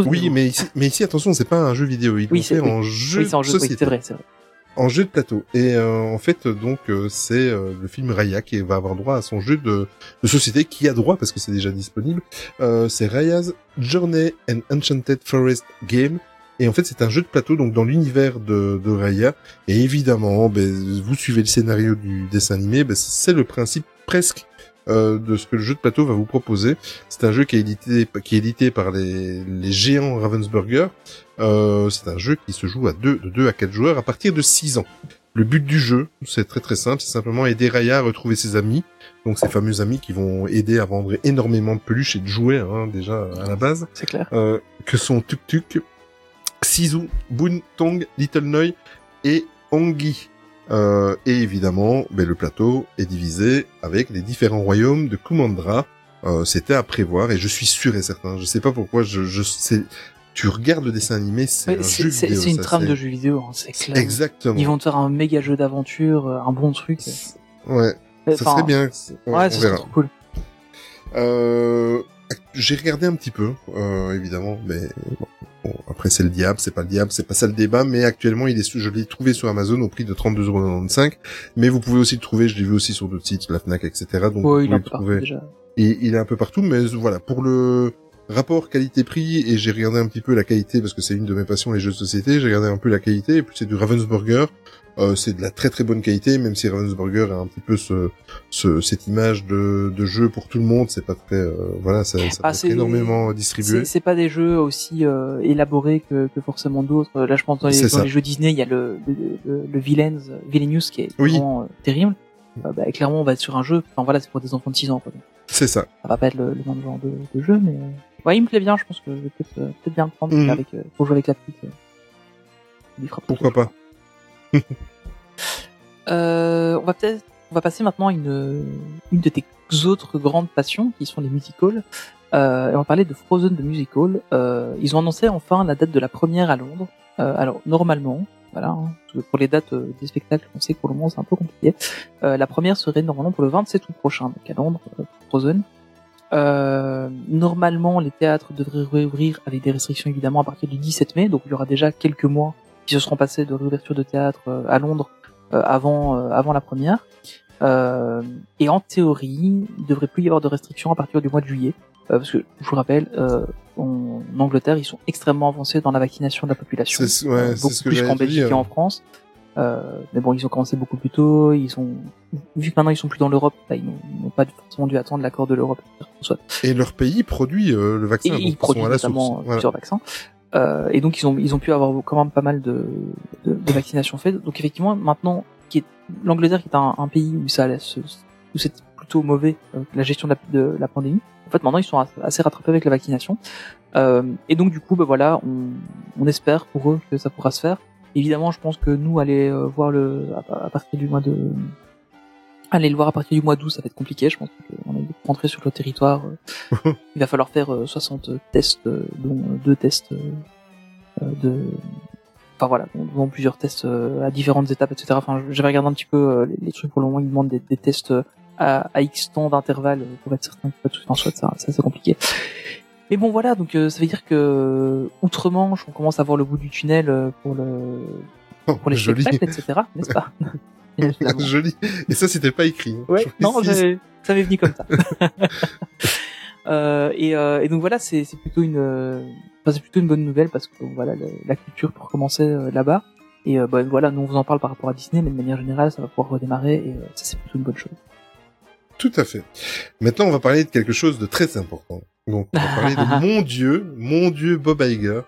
[SPEAKER 8] Oui, mais ici, mais ici, attention, c'est pas un jeu vidéo. Ils
[SPEAKER 7] Oui,
[SPEAKER 8] fait
[SPEAKER 7] oui.
[SPEAKER 8] en jeu
[SPEAKER 7] oui, c'est en
[SPEAKER 8] de
[SPEAKER 7] jeu. Oui,
[SPEAKER 8] société,
[SPEAKER 7] c'est vrai, c'est vrai.
[SPEAKER 8] en jeu de plateau. Et euh, en fait, donc, euh, c'est euh, le film Raya qui va avoir droit à son jeu de, de société qui a droit parce que c'est déjà disponible. Euh, c'est Raya's Journey and Enchanted Forest Game. Et en fait, c'est un jeu de plateau donc dans l'univers de, de Raya. Et évidemment, ben, vous suivez le scénario du dessin animé, ben, c'est le principe presque euh, de ce que le jeu de plateau va vous proposer. C'est un jeu qui est édité, qui est édité par les, les géants Ravensburger. Euh, c'est un jeu qui se joue à deux, de 2 à 4 joueurs à partir de 6 ans. Le but du jeu, c'est très très simple, c'est simplement aider Raya à retrouver ses amis. Donc ces fameux amis qui vont aider à vendre énormément de peluches et de jouets, hein, déjà à la base
[SPEAKER 7] C'est clair.
[SPEAKER 8] euh, que sont Tuk Tuk, Sisu, Boon, Tong, Little Noi et Ongi. Euh, et évidemment, ben, le plateau est divisé avec les différents royaumes de Kumandra. Euh, C'était à prévoir et je suis sûr et certain. Je sais pas pourquoi. Je, je sais. Tu regardes le dessin animé, c'est
[SPEAKER 7] Ouais,
[SPEAKER 8] un
[SPEAKER 7] C'est une
[SPEAKER 8] ça,
[SPEAKER 7] trame de jeu vidéo, hein, c'est clair.
[SPEAKER 8] Exactement.
[SPEAKER 7] Ils vont te faire un méga jeu d'aventure, euh, un bon truc.
[SPEAKER 8] Ouais, ça serait bien.
[SPEAKER 7] Ouais, ça serait cool.
[SPEAKER 8] Euh, j'ai regardé un petit peu, euh, évidemment, mais bon, après c'est le diable, c'est pas le diable, c'est pas ça le débat, mais actuellement il est, je l'ai trouvé sur Amazon au prix de 32,95€, mais vous pouvez aussi le trouver, je l'ai vu aussi sur d'autres sites, la Fnac, etc. Donc vous
[SPEAKER 7] il
[SPEAKER 8] pouvez
[SPEAKER 7] est un partout
[SPEAKER 8] trouver.
[SPEAKER 7] déjà.
[SPEAKER 8] Et il est un peu partout, mais voilà, pour le rapport qualité-prix, et j'ai regardé un petit peu la qualité, parce que c'est une de mes passions, les jeux de société, j'ai regardé un peu la qualité, et puis c'est du Ravensburger, euh, c'est de la très très bonne qualité, même si Ravensburger a un petit peu ce, ce cette image de, de jeu pour tout le monde, c'est pas très, euh, voilà, ça, ça
[SPEAKER 7] Ah,
[SPEAKER 8] peut être énormément distribué.
[SPEAKER 7] C'est pas des jeux aussi euh, élaborés que, que forcément d'autres. Là, je pense dans les, dans les jeux Disney, il y a le, le, le, le Villains, Villainous qui est
[SPEAKER 8] Oui.
[SPEAKER 7] vraiment euh, terrible. Euh, bah, clairement, on va être sur un jeu. Enfin voilà, c'est pour des enfants de 6 ans.
[SPEAKER 8] C'est ça.
[SPEAKER 7] ça va pas être le, le même genre de, de jeu, mais euh, ouais, il me plaît bien. Je pense que je vais peut-être peut-être bien le prendre
[SPEAKER 8] Mhm.
[SPEAKER 7] avec pour jouer avec la petite. il fera
[SPEAKER 8] Pourquoi pas
[SPEAKER 7] Euh, on va peut-être, on va passer maintenant à une, une de tes autres grandes passions, qui sont les musicals. Euh, et on va parler de Frozen de musical. Euh, ils ont annoncé enfin la date de la première à Londres. Euh, alors normalement, voilà, hein, pour les dates euh, des spectacles, on sait que pour le moment c'est un peu compliqué. La première serait normalement pour le 27 août prochain, donc à Londres, pour Frozen. Normalement, les théâtres devraient réouvrir avec des restrictions évidemment à partir du 17 mai, donc il y aura déjà quelques mois qui se seront passés de réouverture de théâtre euh, à Londres euh, avant euh, avant la première. Euh, et en théorie, il devrait plus y avoir de restrictions à partir du mois de juillet, euh, parce que je vous rappelle, euh, en Angleterre, ils sont extrêmement avancés dans la vaccination de la population,
[SPEAKER 8] C'est- ouais, c'est
[SPEAKER 7] beaucoup
[SPEAKER 8] ce que
[SPEAKER 7] plus qu'en Belgique et en France. Euh, mais bon, ils ont commencé beaucoup plus tôt. Ils ont vu que maintenant ils sont plus dans l'Europe, bah, ils n'ont pas forcément dû attendre l'accord de l'Europe. Soit.
[SPEAKER 8] Et leur pays produit euh, le vaccin,
[SPEAKER 7] Et
[SPEAKER 8] donc
[SPEAKER 7] ils produisent notamment.
[SPEAKER 8] Voilà.
[SPEAKER 7] plusieurs vaccins. Euh, et donc ils ont ils ont pu avoir quand même pas mal de, de, de vaccinations faites. Donc effectivement maintenant, qui est l'Angleterre qui est un, un pays où ça où c'est plutôt mauvais euh, la gestion de la, de la pandémie. En fait maintenant ils sont assez- rattrapés avec la vaccination. Euh, et donc du coup bah voilà, on, on espère pour eux que ça pourra se faire. Évidemment je pense que nous aller euh, voir le à partir du mois de aller le voir à partir du mois d'août, ça va être compliqué. Je pense qu'on est rentré sur le territoire. euh, il va falloir faire euh, 60 tests, euh, dont euh, deux tests euh, euh, de. Enfin voilà, dont, plusieurs tests euh, à différentes étapes, etc. Enfin, j'avais regardé un petit peu euh, les, trucs pour le moment. Ils demandent des, des tests euh, à, à X temps d'intervalle euh, pour être certain que pas tout. Enfin, soit ça, ça c'est compliqué. Mais bon voilà, donc euh, ça veut dire que outre-Manche, on commence à voir le bout du tunnel euh, pour le
[SPEAKER 8] Oh,
[SPEAKER 7] pour les spectacles, etc. N'est-ce pas?
[SPEAKER 8] joli. Et ça, c'était pas écrit. hein.
[SPEAKER 7] Ouais, non, ça m'est venu comme ça. euh, et, euh, et donc voilà, c'est plutôt une, euh, enfin, c'est plutôt une bonne nouvelle parce que voilà, la culture pour commencer euh, là-bas. Et euh, bah, voilà, nous on vous en parle par rapport à Disney, mais de manière générale, ça va pouvoir redémarrer et ça c'est plutôt une bonne chose.
[SPEAKER 8] Tout à fait. Maintenant, on va parler de quelque chose de très important. Donc, on va parler de mon dieu, mon dieu Bob Iger,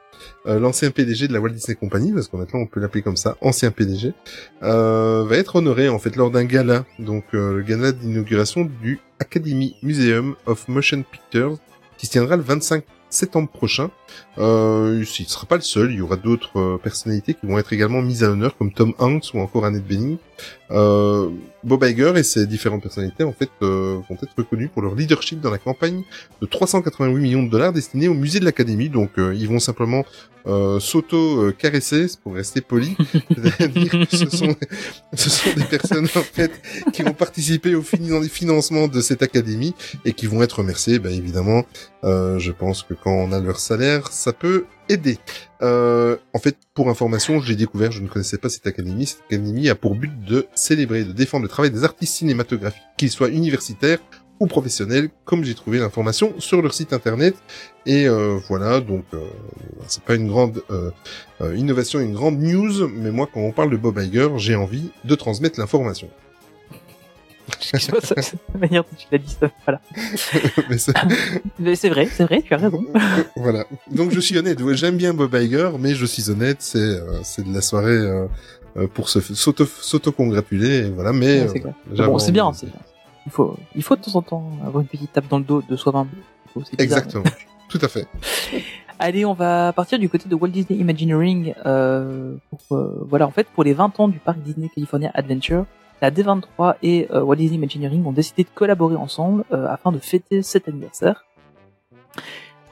[SPEAKER 8] euh, l'ancien PDG de la Walt Disney Company, parce que maintenant on peut l'appeler comme ça, ancien PDG, euh, va être honoré en fait lors d'un gala, donc euh, le gala d'inauguration du Academy Museum of Motion Pictures, qui se tiendra le 25 septembre prochain. Euh, il ne sera pas le seul, il y aura d'autres euh, personnalités qui vont être également mises à l'honneur, comme Tom Hanks ou encore Annette Bening. Euh, Bob Iger et ses différentes personnalités en fait euh, vont être reconnus pour leur leadership dans la campagne de 388 millions de dollars destinés au musée de l'Académie. Donc euh, ils vont simplement euh, s'auto-caresser pour rester poli. C'est-à-dire que ce sont, ce sont des personnes en fait qui vont participer au finan- financement de cette académie et qui vont être remerciées. Ben, évidemment, euh, je pense que quand on a leur salaire, ça peut aider. Euh, en fait, pour information, j'ai découvert, je ne connaissais pas cette académie. Cette académie a pour but de célébrer, de défendre le travail des artistes cinématographiques, qu'ils soient universitaires ou professionnels, comme j'ai trouvé l'information sur leur site internet. Et euh, voilà, donc euh, c'est pas une grande euh, euh, innovation, une grande news, mais moi, quand on parle de Bob Iger, j'ai envie de transmettre l'information.
[SPEAKER 7] Excuse-moi, la manière dont tu l'as dit ça. Voilà.
[SPEAKER 8] Mais c'est-
[SPEAKER 7] vrai, c'est vrai, tu as raison.
[SPEAKER 8] voilà. Donc je suis honnête. ouais, J'aime bien Bob Iger, mais je suis honnête. C'est euh, c'est de la soirée euh, euh, pour se s'auto s'auto-congratuler. Voilà. Mais
[SPEAKER 7] Ouais, c'est
[SPEAKER 8] euh,
[SPEAKER 7] Bon, bien, c'est bien. Il faut, il faut de temps en temps avoir une petite tape dans le dos de soi-même.
[SPEAKER 8] Exactement. Tout à fait.
[SPEAKER 7] Allez, on va partir du côté de Walt Disney Imagineering. Euh, pour, euh, voilà, en fait, pour les 20 ans du parc Disney California Adventure, la D23 et euh, Walt Disney Imagineering ont décidé de collaborer ensemble euh, afin de fêter cet anniversaire.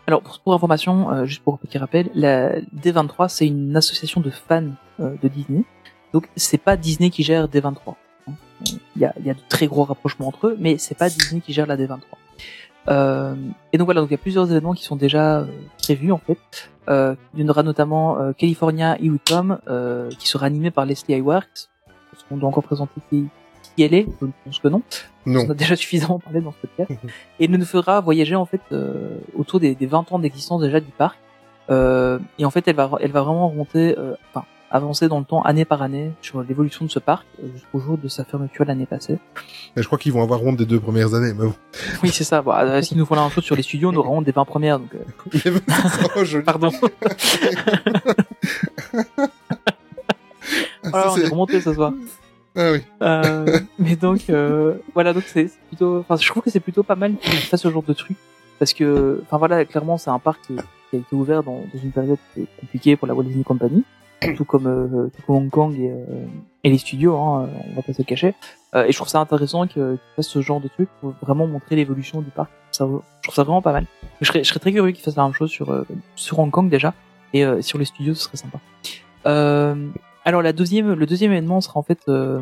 [SPEAKER 7] Alors, pour, information, euh, juste pour un petit rappel, la D23 c'est une association de fans de Disney. Donc, c'est pas Disney qui gère D23. hein. Il y a, il de très gros rapprochements entre eux, mais c'est pas Disney qui gère la D23. Euh, et donc voilà, donc il y a plusieurs événements qui sont déjà prévus en fait. Il y en aura notamment California euh, qui sera animé par Leslie Iwerks. Qu'on doit encore présenter qui, qui elle est Je pense que non.
[SPEAKER 8] Non.
[SPEAKER 7] On a déjà suffisamment parlé dans ce podcast. et elle nous fera voyager en fait euh, autour des, des 20 ans d'existence déjà du parc. Euh, et en fait, elle va, elle va vraiment remonter, euh, enfin, avancer dans le temps année par année sur l'évolution de ce parc jusqu'au jour de sa fermeture l'année passée.
[SPEAKER 8] Mais je crois qu'ils vont avoir honte des deux premières années. Mais bon.
[SPEAKER 7] Oui, c'est ça. Bon, euh, S'ils nous font la même chose sur les studios, on aura honte des 20 premières. Donc, euh,
[SPEAKER 8] oh,
[SPEAKER 7] pardon.
[SPEAKER 8] Ah,
[SPEAKER 7] on est remonté ce soir.
[SPEAKER 8] ah oui.
[SPEAKER 7] Euh, mais donc euh, voilà donc c'est plutôt enfin je trouve que c'est plutôt pas mal qu'ils fassent ce genre de truc parce que enfin voilà clairement c'est un parc qui, qui a été ouvert dans, dans une période qui est compliquée pour la Walt Disney Company tout comme euh, tout comme Hong Kong et, euh, et les studios hein, on va pas se le cacher. Euh, et je trouve ça intéressant qu'ils fassent ce genre de truc pour vraiment montrer l'évolution du parc. Ça, je trouve ça vraiment pas mal. Je serais, je serais très curieux qu'ils fassent la même chose sur euh, sur Hong Kong déjà. Et euh, sur les studios ce serait sympa. Euh, alors la deuxième, le deuxième événement sera en fait euh,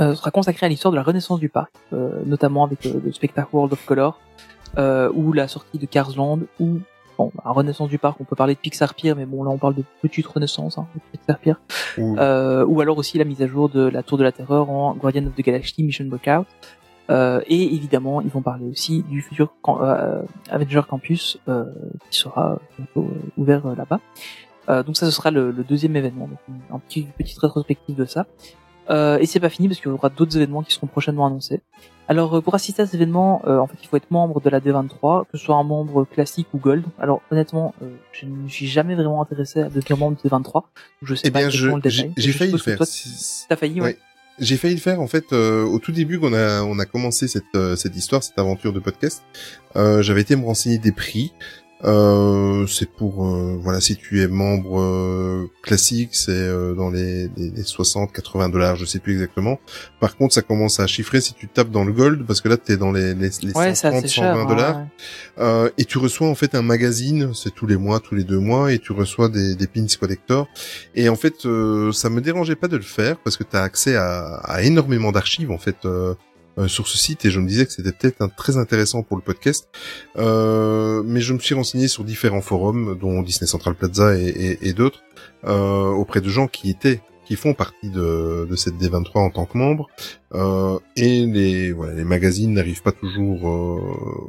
[SPEAKER 7] euh, sera consacré à l'histoire de la renaissance du parc, euh, notamment avec euh, le spectacle World of Color euh, ou la sortie de Cars Land ou bon la renaissance du parc. On peut parler de Pixar Pier, mais bon là on parle de petite renaissance, hein, de Pixar Pier. Euh, ou alors aussi la mise à jour de la Tour de la Terreur en Guardian of the Galaxy Mission Breakout. Euh, et évidemment, ils vont parler aussi du futur euh, Avenger Campus euh, qui sera bientôt ouvert là-bas. Euh, donc ça, ce sera le, le deuxième événement, donc une- un petit petite rétrospective de ça. Euh, et c'est pas fini parce qu'il y aura d'autres événements qui seront prochainement annoncés. Alors euh, pour assister à cet événement, euh, en fait, il faut être membre de la D23, que ce soit un membre classique ou gold. Alors honnêtement, euh, je ne suis jamais vraiment intéressé à devenir membre de D23. donc Je sais
[SPEAKER 8] Eh
[SPEAKER 7] pas
[SPEAKER 8] bien,
[SPEAKER 7] exactement
[SPEAKER 8] je-
[SPEAKER 7] le
[SPEAKER 8] j'ai
[SPEAKER 7] détail.
[SPEAKER 8] j'ai failli le faire.
[SPEAKER 7] Toi, t'as failli, ouais.
[SPEAKER 8] Ouais. J'ai failli le faire en fait euh, au tout début qu'on a on a commencé cette euh, cette histoire cette aventure de podcast. Euh, J'avais été me renseigner des prix. Euh, c'est pour euh, voilà si tu es membre euh, classique c'est euh, dans les, les, les 60 80 dollars je sais plus exactement. Par contre ça commence à chiffrer si tu tapes dans le gold parce que là t'es dans les les, les
[SPEAKER 7] Ouais, c'est
[SPEAKER 8] 130
[SPEAKER 7] assez cher.
[SPEAKER 8] 120
[SPEAKER 7] hein,
[SPEAKER 8] dollars.
[SPEAKER 7] ouais.
[SPEAKER 8] Euh, et tu reçois en fait un magazine, c'est tous les mois, tous les deux mois, et tu reçois des, des pins collector. Et en fait, euh, ça me dérangeait pas de le faire parce que tu as accès à, à énormément d'archives en fait euh, sur ce site, et je me disais que c'était peut-être très intéressant pour le podcast. Euh, mais je me suis renseigné sur différents forums, dont Disney Central Plaza et, et- et d'autres, euh, auprès de gens qui étaient qui font partie de, de cette D23 en tant que membres. Euh, et les, voilà, les magazines n'arrivent pas toujours euh,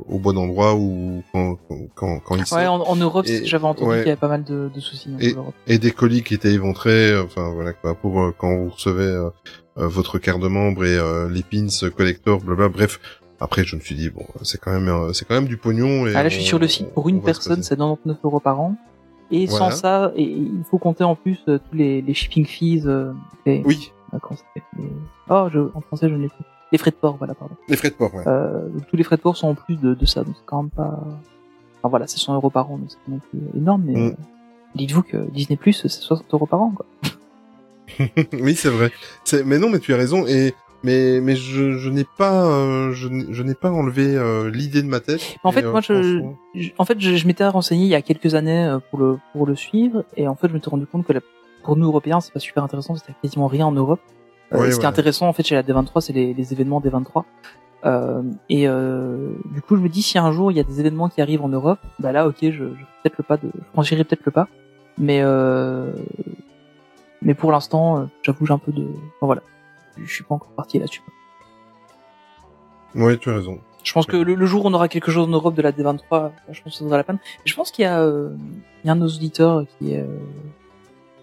[SPEAKER 8] au bon endroit ou quand, quand, quand ils sont.
[SPEAKER 7] Ouais, en, en Europe, j'avais entendu
[SPEAKER 8] ouais.
[SPEAKER 7] qu'il y avait pas mal de, de soucis.
[SPEAKER 8] Et-
[SPEAKER 7] en Europe.
[SPEAKER 8] Et des colis qui étaient éventrés, enfin voilà quoi, pour quand vous recevez votre carte de membre et euh, les pins collector, blabla. Bref, après je me suis dit bon, c'est quand même euh, c'est quand même du pognon. Et
[SPEAKER 7] Ah, là, je suis sur le site. Pour une personne, c'est 99 euros par an. Et
[SPEAKER 8] Voilà.
[SPEAKER 7] sans ça, et, il faut compter en plus euh, tous les, les shipping fees. Euh, et,
[SPEAKER 8] Oui,
[SPEAKER 7] Les- Oh, je, en français, je ne l'ai plus. Les frais de port, voilà, pardon.
[SPEAKER 8] les frais de port. Ouais.
[SPEAKER 7] Euh, tous les frais de port sont en plus de, de ça, donc c'est quand même pas. Enfin voilà, c'est 100 euros par an, donc c'est non plus énorme, mais
[SPEAKER 8] Mm.
[SPEAKER 7] euh, dites-vous que Disney Plus, c'est 60 euros par an, quoi.
[SPEAKER 8] oui, c'est vrai. Mais non, mais tu as raison et mais mais je je n'ai pas euh, je n'ai- je n'ai pas enlevé euh, l'idée de ma tête.
[SPEAKER 7] En
[SPEAKER 8] Et,
[SPEAKER 7] fait,
[SPEAKER 8] euh,
[SPEAKER 7] moi, je, en fait, je, je m'étais renseigné il y a quelques années pour le pour le suivre, et en fait, je m'étais rendu compte que la- pour nous Européens, c'est pas super intéressant, a quasiment rien en Europe.
[SPEAKER 8] Ouais,
[SPEAKER 7] ce qui est intéressant en fait chez la D23, c'est les, les événements D23. Euh, et euh, du coup, je me dis si un jour il y a des événements qui arrivent en Europe, bah là, ok, je, je peut-être le pas de, je franchirai peut-être le pas. Mais euh, mais pour l'instant, euh, j'avoue, j'ai un peu de, enfin, voilà, je suis pas encore parti là-dessus.
[SPEAKER 8] Ouais, tu as raison.
[SPEAKER 7] Je pense que le, le jour où on aura quelque chose en Europe de la D23, là, je pense que ça vaudra la peine. Je pense qu'il y a, euh, il y a un de nos auditeurs qui est, euh,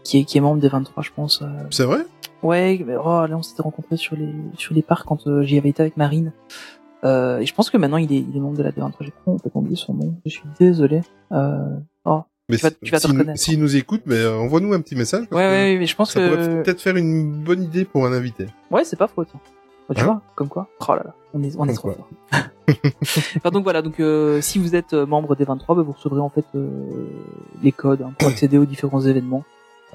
[SPEAKER 7] qui est, qui est membre des 23, je pense. euh.
[SPEAKER 8] C'est vrai?
[SPEAKER 7] Ouais, mais, oh, là, on s'était rencontrés sur les, sur les parcs quand euh, j'y avais été avec Marine. Euh, et je pense que maintenant il est, il est membre de la D23. J'ai complètement oublié son nom. Je suis désolé. Euh, oh.
[SPEAKER 8] Mais
[SPEAKER 7] Tu vas-
[SPEAKER 8] si-
[SPEAKER 7] tu vas te reconnaître.
[SPEAKER 8] s'il nous écoute, mais euh, envoie-nous un petit message.
[SPEAKER 7] Ouais,
[SPEAKER 8] parce que
[SPEAKER 7] ouais, mais je pense
[SPEAKER 8] Ça pourrait
[SPEAKER 7] que,
[SPEAKER 8] peut-être faire une bonne idée pour un invité.
[SPEAKER 7] ouais, c'est pas faux, tiens. Bah, tu
[SPEAKER 8] Hein
[SPEAKER 7] vois, comme quoi. Oh là là, on est, on est trop fort. Enfin, donc voilà, donc euh, si vous êtes euh, membre des 23, bah, vous recevrez en fait euh, les codes hein, pour accéder aux différents événements.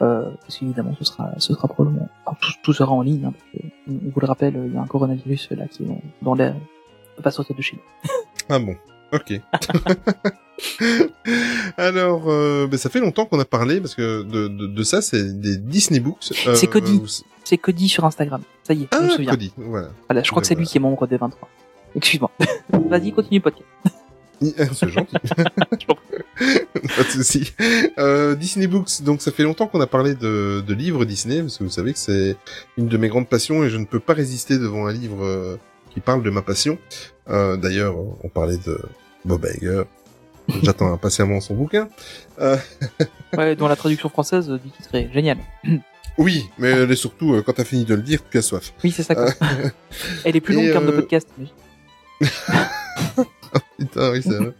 [SPEAKER 7] Euh, parce qu'évidemment, ce sera, ce sera probablement, enfin, tout, tout sera en ligne. Hein, parce que, on on vous le rappelle, il y a un coronavirus là qui est dans- l'air, pas sortir de chez nous.
[SPEAKER 8] Ah bon, ok. Alors, euh, ben, ça fait longtemps qu'on a parlé parce que de, de, de ça, c'est des Disney Books. Euh,
[SPEAKER 7] C'est Cody.
[SPEAKER 8] vous-
[SPEAKER 7] C'est Cody sur Instagram. Ça y est, je me
[SPEAKER 8] Ah,
[SPEAKER 7] souviens.
[SPEAKER 8] Cody, voilà.
[SPEAKER 7] Voilà, je crois que c'est lui qui est membre des 23. Excuse-moi. Vas-y, continue podcast.
[SPEAKER 8] C'est gentil. Pas de souci. Euh, Disney Books, donc ça fait longtemps qu'on a parlé de, de livres Disney, parce que vous savez que c'est une de mes grandes passions et je ne peux pas résister devant un livre euh, qui parle de ma passion. Euh, D'ailleurs, on parlait de Bob Iger. J'attends impatiemment son bouquin.
[SPEAKER 7] Ouais, dont la traduction française euh, du titre est géniale.
[SPEAKER 8] Oui, mais elle est surtout, euh, quand t'as fini de le dire, tu as soif.
[SPEAKER 7] Oui, c'est ça. Quoi. Elle est plus longue qu'un de
[SPEAKER 8] euh,
[SPEAKER 7] podcast. mais-
[SPEAKER 8] Putain, oui, c'est vrai.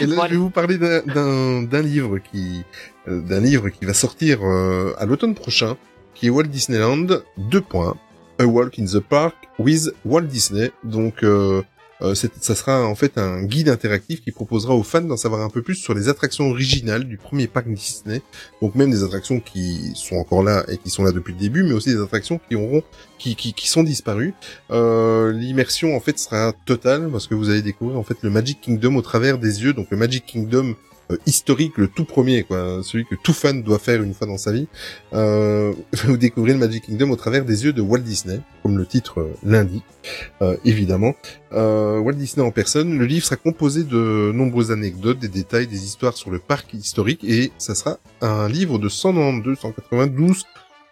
[SPEAKER 8] Et là,
[SPEAKER 7] Bon,
[SPEAKER 8] je vais vous parler d'un- livre qui euh, d'un livre qui va sortir euh, à l'automne prochain, qui est Walt Disneyland 2 points, A Walk in the Park with Walt Disney. Donc, euh, euh, ça sera en fait un guide interactif qui proposera aux fans d'en savoir un peu plus sur les attractions originales du premier parc Disney. Donc même des attractions qui sont encore là et qui sont là depuis le début, mais aussi des attractions qui auront qui, qui, qui sont disparues. Euh, L'immersion en fait sera totale parce que vous allez découvrir en fait le Magic Kingdom au travers des yeux, donc le Magic Kingdom euh, historique, le tout premier, quoi, celui que tout fan doit faire une fois dans sa vie. Euh, vous découvrez le Magic Kingdom au travers des yeux de Walt Disney, comme le titre euh, l'indique, euh, évidemment. Euh, Walt Disney en personne. Le livre sera composé de nombreuses anecdotes, des détails, des histoires sur le parc historique, et ça sera un livre de 192, 192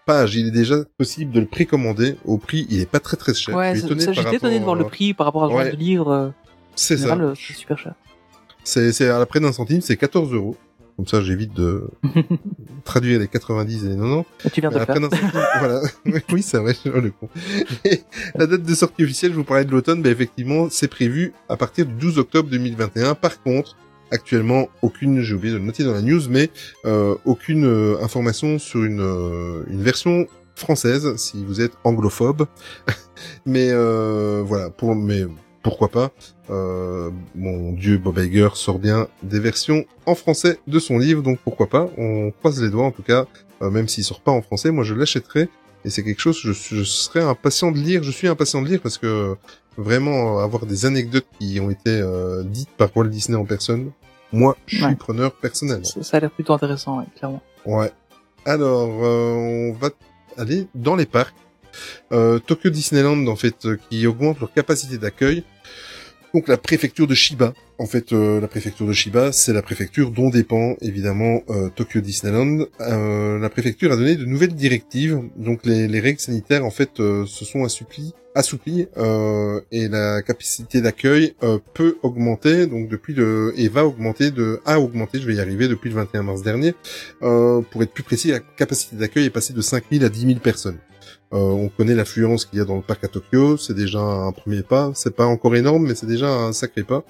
[SPEAKER 8] pages. Il est déjà possible de le précommander au prix. Il est pas très très cher.
[SPEAKER 7] Ouais, ça- ça,
[SPEAKER 8] par
[SPEAKER 7] j'étais étonné de voir le prix par rapport à ce genre
[SPEAKER 8] Ouais.
[SPEAKER 7] de livre. euh,
[SPEAKER 8] C'est ça.
[SPEAKER 7] c'est super cher.
[SPEAKER 8] C'est, c'est à la près d'un centime, c'est 14 euros. Comme ça, j'évite de traduire les 90 et les 90.
[SPEAKER 7] Et tu viens de
[SPEAKER 8] À
[SPEAKER 7] le
[SPEAKER 8] la
[SPEAKER 7] faire.
[SPEAKER 8] près d'un centime, voilà. oui, c'est vrai, oh, le con. Et la date de sortie officielle, je vous parlais de l'automne, ben effectivement, c'est prévu à partir du 12 octobre 2021. Par contre, actuellement, aucune, j'ai oublié de le noter dans la news, mais euh, aucune euh, information sur une, euh, une version française, si vous êtes anglophobe. mais euh, voilà, pour mais pourquoi pas. Euh, mon dieu, Bob Iger sort bien des versions en français de son livre, donc pourquoi pas. On croise les doigts en tout cas, euh, même s'il sort pas en français, moi je l'achèterai. Et c'est quelque chose, je, je serais impatient de lire, je suis impatient de lire parce que vraiment avoir des anecdotes qui ont été euh, dites par Walt Disney en personne, moi je suis
[SPEAKER 7] Ouais.
[SPEAKER 8] preneur personnellement.
[SPEAKER 7] Ça, a l'air plutôt intéressant, ouais, clairement.
[SPEAKER 8] Ouais. Alors, euh, on va aller dans les parcs. Euh, Tokyo Disneyland, en fait, qui augmente leur capacité d'accueil. Donc la préfecture de Shiba. En fait, euh, la préfecture de Shiba, c'est la préfecture dont dépend évidemment euh, Tokyo Disneyland. Euh, la préfecture a donné de nouvelles directives. Donc les, les règles sanitaires en fait se sont assouplies, assouplies et la capacité d'accueil peut augmenter. Donc depuis le et va augmenter de a augmenté, je vais y arriver depuis le 21 mars dernier. Pour être plus précis, la capacité d'accueil est passée de 5000 à 10 000 personnes. Euh, on connaît l'affluence qu'il y a dans le parc à Tokyo, c'est déjà un premier pas. C'est pas encore énorme, mais c'est déjà un sacré pas.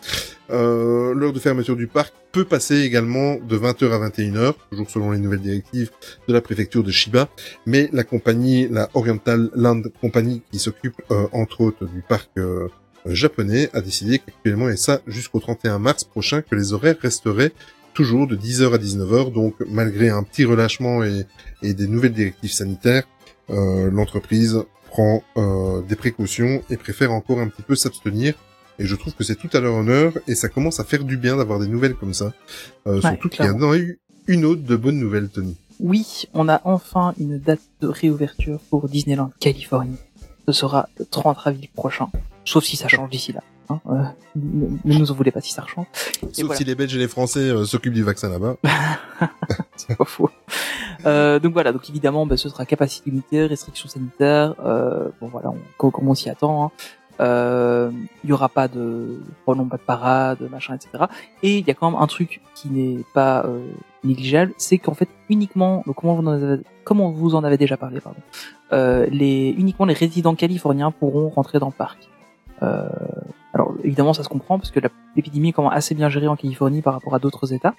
[SPEAKER 8] Euh, L'heure de fermeture du parc peut passer également de 20h à 21h, toujours selon les nouvelles directives de la préfecture de Shiba. Mais la compagnie, la Oriental Land Company, qui s'occupe euh, entre autres du parc japonais, a décidé qu'actuellement, et ça jusqu'au 31 mars prochain, que les horaires resteraient toujours de 10h à 19h. Donc malgré un petit relâchement et des nouvelles directives sanitaires, euh, l'entreprise prend euh, des précautions et préfère encore un petit peu s'abstenir. Et je trouve que c'est tout à leur honneur et ça commence à faire du bien d'avoir des nouvelles comme ça. Euh, surtout qu'il y en a eu une autre de bonnes nouvelles, Tony.
[SPEAKER 7] Oui, on a enfin une date de réouverture pour Disneyland Californie. Ce sera le 30 avril prochain. Sauf si ça change d'ici là. Hein, euh, ne, nous en voulez pas si ça. Et
[SPEAKER 8] Sauf
[SPEAKER 7] voilà.
[SPEAKER 8] si les Belges et les Français euh, s'occupent du vaccin là-bas.
[SPEAKER 7] C'est pas faux. Euh, donc voilà, donc évidemment, bah, ce sera capacité limitée, restrictions sanitaires. Euh, bon voilà, on, comme, on s'y attend. hein. Euh, Il y aura pas de, probablement pas de parade, machin, etc. Et il y a quand même un truc qui n'est pas euh, négligeable, c'est qu'en fait uniquement, donc comment vous en avez, comment vous en avez déjà parlé, pardon, euh, les uniquement les résidents californiens pourront rentrer dans le parc. Euh, alors évidemment, ça se comprend parce que l'épidémie est quand même assez bien gérée en Californie par rapport à d'autres États.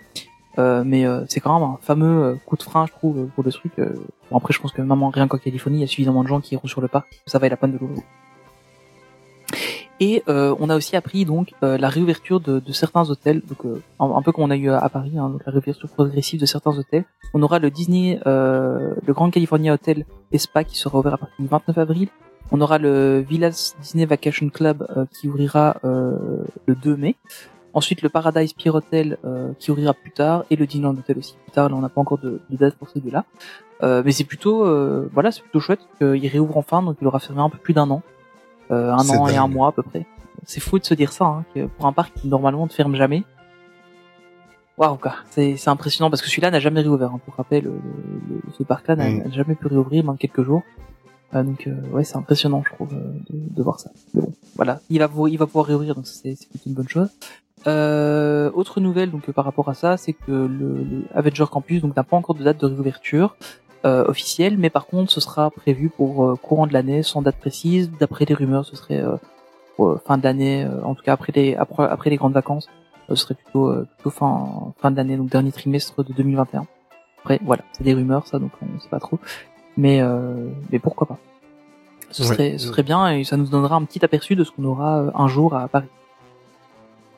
[SPEAKER 7] Euh, mais euh, c'est quand même un fameux euh, coup de frein, je trouve, pour le truc. Bon, après, je pense que même en- rien qu'en Californie, il y a suffisamment de gens qui iront sur le parc, ça vaille la peine de l'ouvrir. Et on a aussi appris donc la réouverture de, de certains hôtels, donc un, peu comme on a eu à, Paris, hein, la réouverture progressive de certains hôtels. On aura le Disney, le Grand California Hotel et Spa qui sera ouvert à partir du 29 avril. On aura le Villas Disney Vacation Club euh, qui ouvrira euh, le 2 mai. Ensuite, le Paradise Pier Hotel euh, qui ouvrira plus tard et le Disneyland Hotel aussi plus tard. Là, on n'a pas encore de, de date pour ces deux-là. Euh, mais c'est plutôt, euh, voilà, c'est plutôt chouette qu'il réouvre enfin. Donc, il aura fermé un peu plus d'un an, euh, un
[SPEAKER 8] C'est
[SPEAKER 7] an et un mois à peu près. C'est fou de se dire ça, hein, que pour un parc qui normalement ne ferme jamais. Waouh, quoi. C'est, c'est impressionnant parce que celui-là n'a jamais réouvert. Hein. Pour rappel, le, le- ce parc-là n'a n'a jamais pu réouvrir, même quelques jours. Euh, donc, euh, ouais, c'est impressionnant, je trouve, euh, de, de voir ça. Mais bon, voilà, il va, pouvoir- il va pouvoir réouvrir, donc c'est, une bonne chose. Euh, autre nouvelle donc par rapport à ça, c'est que le, le Avenger Campus donc n'a pas encore de date de réouverture euh, officielle, mais par contre ce sera prévu pour euh, courant de l'année, sans date précise. D'après les rumeurs, ce serait pour, euh, fin de l'année, en tout cas après les après, les grandes vacances, ce serait plutôt plutôt fin fin de donc dernier trimestre de 2021. Après voilà, c'est des rumeurs ça, donc on sait pas trop, mais euh, mais pourquoi pas. Ce
[SPEAKER 8] Ouais.
[SPEAKER 7] serait ce serait bien et ça nous donnera un petit aperçu de ce qu'on aura euh, un jour à Paris.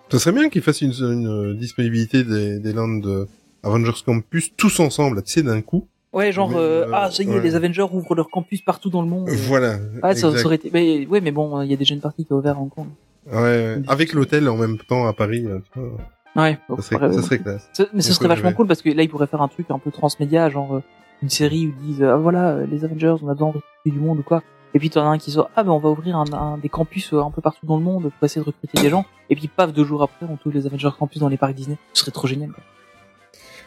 [SPEAKER 8] Ça serait bien qu'ils fassent une, une, euh, disponibilité des, des lands de Avengers Campus tous ensemble, tu sais, d'un coup.
[SPEAKER 7] Ouais, genre,
[SPEAKER 8] Mais,
[SPEAKER 7] euh, ah, ça y est,
[SPEAKER 8] ouais.
[SPEAKER 7] les Avengers ouvrent leur campus partout dans le monde.
[SPEAKER 8] Voilà.
[SPEAKER 7] Ouais, ça, aurait été, mais, ouais, mais bon, il y a déjà une partie qui est ouverte à Hong Kong.
[SPEAKER 8] Ouais. Avec l'hôtel en même temps à Paris, tu vois,
[SPEAKER 7] Ouais,
[SPEAKER 8] ça serait, ça serait classe.
[SPEAKER 7] Ce- Mais ce serait vachement cool parce que là, ils pourraient faire un truc un peu transmédia, genre, euh, une série où ils disent, ah voilà, euh, les Avengers, on a besoin de recruter du monde ou quoi. Et puis, t'en as un qui sort, ah, ben, on va ouvrir un, un- des campus euh, un peu partout dans le monde pour essayer de recruter des gens. Et puis, paf, deux jours après, on trouve les Avengers campus dans les parcs Disney. Ce serait trop génial, quoi.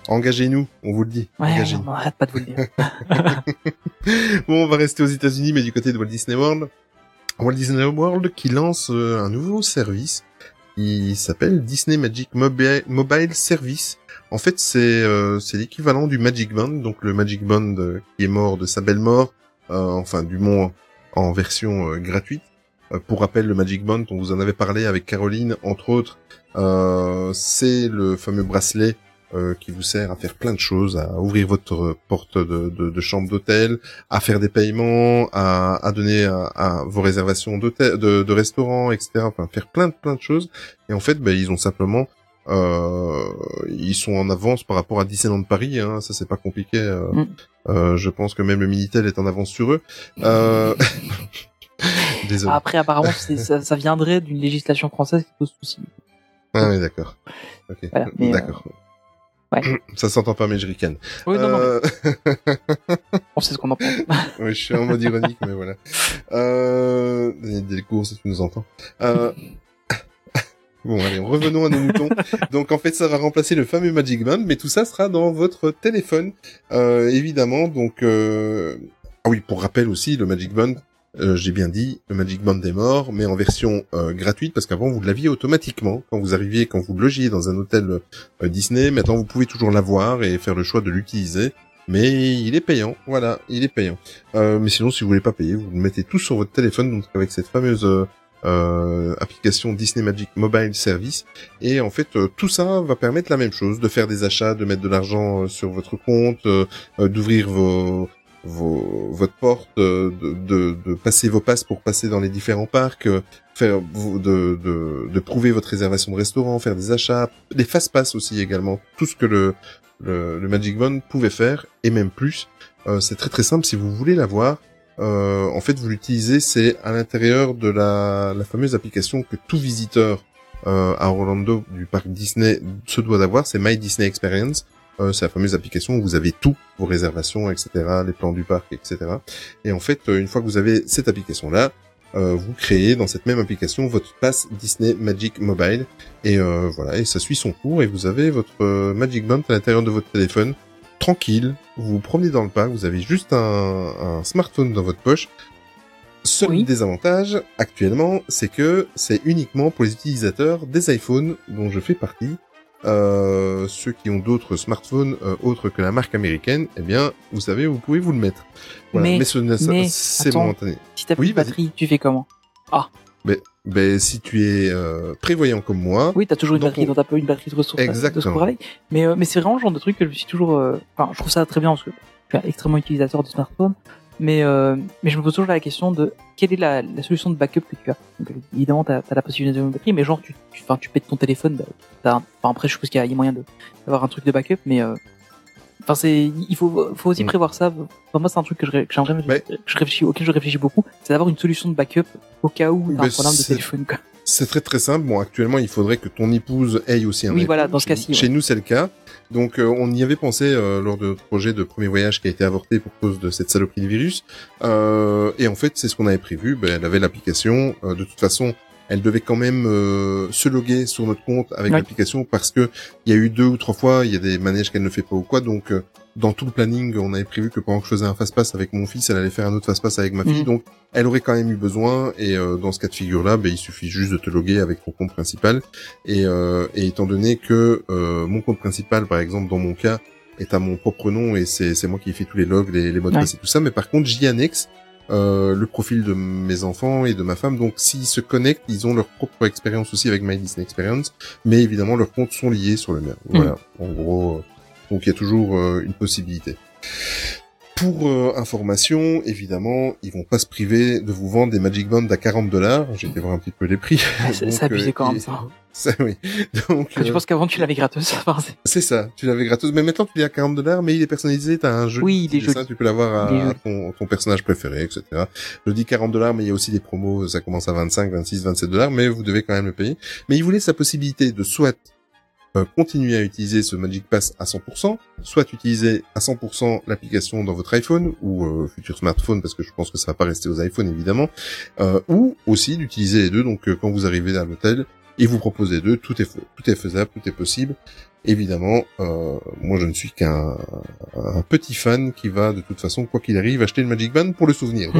[SPEAKER 8] Engagez-nous, on vous le dit.
[SPEAKER 7] Ouais,
[SPEAKER 8] Engagez-nous.
[SPEAKER 7] on arrête pas de vous le dire.
[SPEAKER 8] Bon, on va rester aux États-Unis, mais du côté de Walt Disney World. Walt Disney World qui lance euh, un nouveau service. Il s'appelle Disney Magic Mobile, Mobile Service. En fait, c'est euh, c'est l'équivalent du Magic Band, donc le Magic Band euh, qui est mort de sa belle mort, euh, enfin du moins en version gratuite. Pour rappel, le Magic Band, on vous en avait parlé avec Caroline, entre autres, c'est le fameux bracelet qui vous sert à faire plein de choses, à ouvrir votre porte de, chambre d'hôtel, à faire des paiements, à, à donner à, vos réservations de, de restaurants, etc. Enfin, faire plein de plein de choses. Et en fait, ben, ils ont simplement, ils sont en avance par rapport à Disneyland Paris. Hein, ça c'est pas compliqué. euh,
[SPEAKER 7] Mm.
[SPEAKER 8] euh, je pense que même le Minitel est en avance sur eux. Euh... Désolé.
[SPEAKER 7] Après, apparemment, ça, ça viendrait d'une législation française qui pose souci.
[SPEAKER 8] Ah oui, d'accord. Ok,
[SPEAKER 7] Voilà, euh,
[SPEAKER 8] d'accord.
[SPEAKER 7] ouais.
[SPEAKER 8] Ça s'entend pas, mais je ricane.
[SPEAKER 7] Oui, non, non, mais
[SPEAKER 8] Euh,
[SPEAKER 7] on sait ce qu'on en pense.
[SPEAKER 8] Oui, je suis en mode ironique, mais voilà. Euh... Des cours, si tu nous entends. Euh... Bon, allez, revenons à nos moutons. Donc, en fait, ça va remplacer le fameux Magic Band, mais tout ça sera dans votre téléphone, euh, évidemment. Donc, euh... ah oui, pour rappel aussi, le Magic Band, euh, j'ai bien dit, le Magic Band est mort, mais en version euh, gratuite, parce qu'avant, vous l'aviez automatiquement. Quand vous arriviez, quand vous logiez dans un hôtel Disney, maintenant, vous pouvez toujours l'avoir et faire le choix de l'utiliser. Mais il est payant, voilà, il est payant. Euh, mais sinon, si vous voulez pas payer, vous le mettez tout sur votre téléphone, donc avec cette fameuse euh, application Disney Magic Mobile Service. Et en fait, euh, tout ça va permettre la même chose, de faire des achats, de mettre de l'argent euh, sur votre compte, euh, d'ouvrir vos, vos, votre porte, de, de, de passer vos passes pour passer dans les différents parcs, faire de, de, de prouver votre réservation de restaurant, faire des achats, des fast pass aussi également, tout ce que le, le, le Magic Band pouvait faire et même plus. C'est très très simple si vous voulez l'avoir. Euh, en fait, vous l'utilisez, c'est à l'intérieur de la, la fameuse application que tout visiteur euh, à Orlando du parc Disney se doit d'avoir, c'est My Disney Experience. Euh, c'est la fameuse application où vous avez tout, vos réservations, etc., les plans du parc, etc. Et en fait, euh, une fois que vous avez cette application-là, euh, vous créez dans cette même application votre passe Disney Magic Mobile et euh, voilà et ça suit son cours et vous avez votre Magic Band à l'intérieur de votre téléphone tranquille vous vous promenez dans le parc vous avez juste un, un smartphone dans votre poche seul
[SPEAKER 7] Oui.
[SPEAKER 8] désavantage actuellement c'est que c'est uniquement pour les utilisateurs des iPhones dont je fais partie euh, ceux qui ont d'autres smartphones euh, autres que la marque américaine, eh bien, vous savez, vous pouvez vous le mettre. Voilà.
[SPEAKER 7] Mais-
[SPEAKER 8] Mais, ce n'est-
[SPEAKER 7] mais,
[SPEAKER 8] c'est momentané.
[SPEAKER 7] Si t'as plus
[SPEAKER 8] Oui,
[SPEAKER 7] de
[SPEAKER 8] vas-y.
[SPEAKER 7] batterie, tu fais comment?
[SPEAKER 8] Ben, si tu es euh, prévoyant comme moi,
[SPEAKER 7] Oui, t'as toujours une batterie,
[SPEAKER 8] on-
[SPEAKER 7] t'as pas une batterie de ressources de
[SPEAKER 8] Exactement.
[SPEAKER 7] avec. Mais, euh, mais c'est vraiment le genre de truc que je me suis toujours. euh, Enfin, je trouve ça très bien parce que je suis extrêmement utilisateur de smartphone. Mais, euh, mais je me pose toujours la question de quelle est la, la solution de backup que tu as. Donc, euh, évidemment, t'as as la possibilité de batterie, mais genre, tu, tu, tu pètes ton téléphone. Bah, un- enfin, après, je suppose qu'il y a moyen de- d'avoir un truc de backup, mais. Enfin, c'est, il faut, faut aussi
[SPEAKER 8] Mm.
[SPEAKER 7] prévoir ça. Enfin, moi, c'est un truc que je, que j'aimerais, que je réfléchis, auquel je réfléchis beaucoup, c'est d'avoir une solution de backup au cas où t'as un problème de téléphone, quoi.
[SPEAKER 8] c'est très très simple. Bon, actuellement, il faudrait que ton épouse ait aussi un
[SPEAKER 7] Oui, voilà, dans ce cas-ci,
[SPEAKER 8] Chez
[SPEAKER 7] ouais.
[SPEAKER 8] nous, c'est le cas. Donc, euh, on y avait pensé euh, lors de notre projet de premier voyage qui a été avorté pour cause de cette saloperie de virus. Euh, et en fait, c'est ce qu'on avait prévu. Ben, elle avait l'application. Euh, de toute façon, elle devait quand même euh, se loguer sur notre compte avec
[SPEAKER 7] Ouais.
[SPEAKER 8] l'application parce que il y a eu deux ou trois fois, il y a des manèges qu'elle ne fait pas ou quoi. Donc, euh, dans tout le planning, on avait prévu que pendant que je faisais un fast-pass avec mon fils, elle allait faire un autre fast-pass avec ma fille.
[SPEAKER 7] Mhm.
[SPEAKER 8] Donc, elle aurait quand même eu besoin. Et euh, dans ce cas de figure-là, ben, il suffit juste de te loguer avec ton compte principal. Et, euh, et étant donné que euh, mon compte principal, par exemple, dans mon cas, est à mon propre nom et c'est c'est moi qui fais tous les logs, les, les mots de
[SPEAKER 7] Ouais.
[SPEAKER 8] passe et tout ça. Mais par contre, j'y annexe euh, le profil de mes enfants et de ma femme. Donc, s'ils se connectent, ils ont leur propre expérience aussi avec My Disney Experience. Mais évidemment, leurs comptes sont liés sur le mien. Voilà. En gros, euh, donc il y a toujours euh, une possibilité. Pour euh, information, évidemment, ils vont pas se priver de vous vendre des Magic Bands à 40 dollars. J'ai été voir un petit peu les prix.
[SPEAKER 7] Ah, c'est- abusé quand même, ça.
[SPEAKER 8] ça, oui. Donc,
[SPEAKER 7] Quand tu
[SPEAKER 8] euh,
[SPEAKER 7] penses qu'avant tu l'avais gratos, enfin, c'est-
[SPEAKER 8] ça, tu l'avais gratos. Mais maintenant, tu l'as à 40 dollars, mais il est personnalisé, t'as un jeu.
[SPEAKER 7] Oui, il est joli.
[SPEAKER 8] Tu peux l'avoir à, ton, ton personnage préféré, etc. Je dis 40 dollars, mais il y a aussi des promos, ça commence à 25, 26, 27 dollars, mais vous devez quand même le payer. Mais il voulait sa possibilité de soit euh, continuer à utiliser ce Magic Pass à 100%, soit utiliser à 100% l'application dans votre iPhone ou euh, futur smartphone, parce que je pense que ça va pas rester aux iPhones évidemment, euh, ou aussi d'utiliser les deux. Donc quand vous arrivez à l'hôtel, et vous proposez les deux, tout est tout est faisable, tout est possible. Évidemment, euh, moi je ne suis qu'un un petit fan qui va de toute façon, quoi qu'il arrive, acheter le Magic Band pour le souvenir.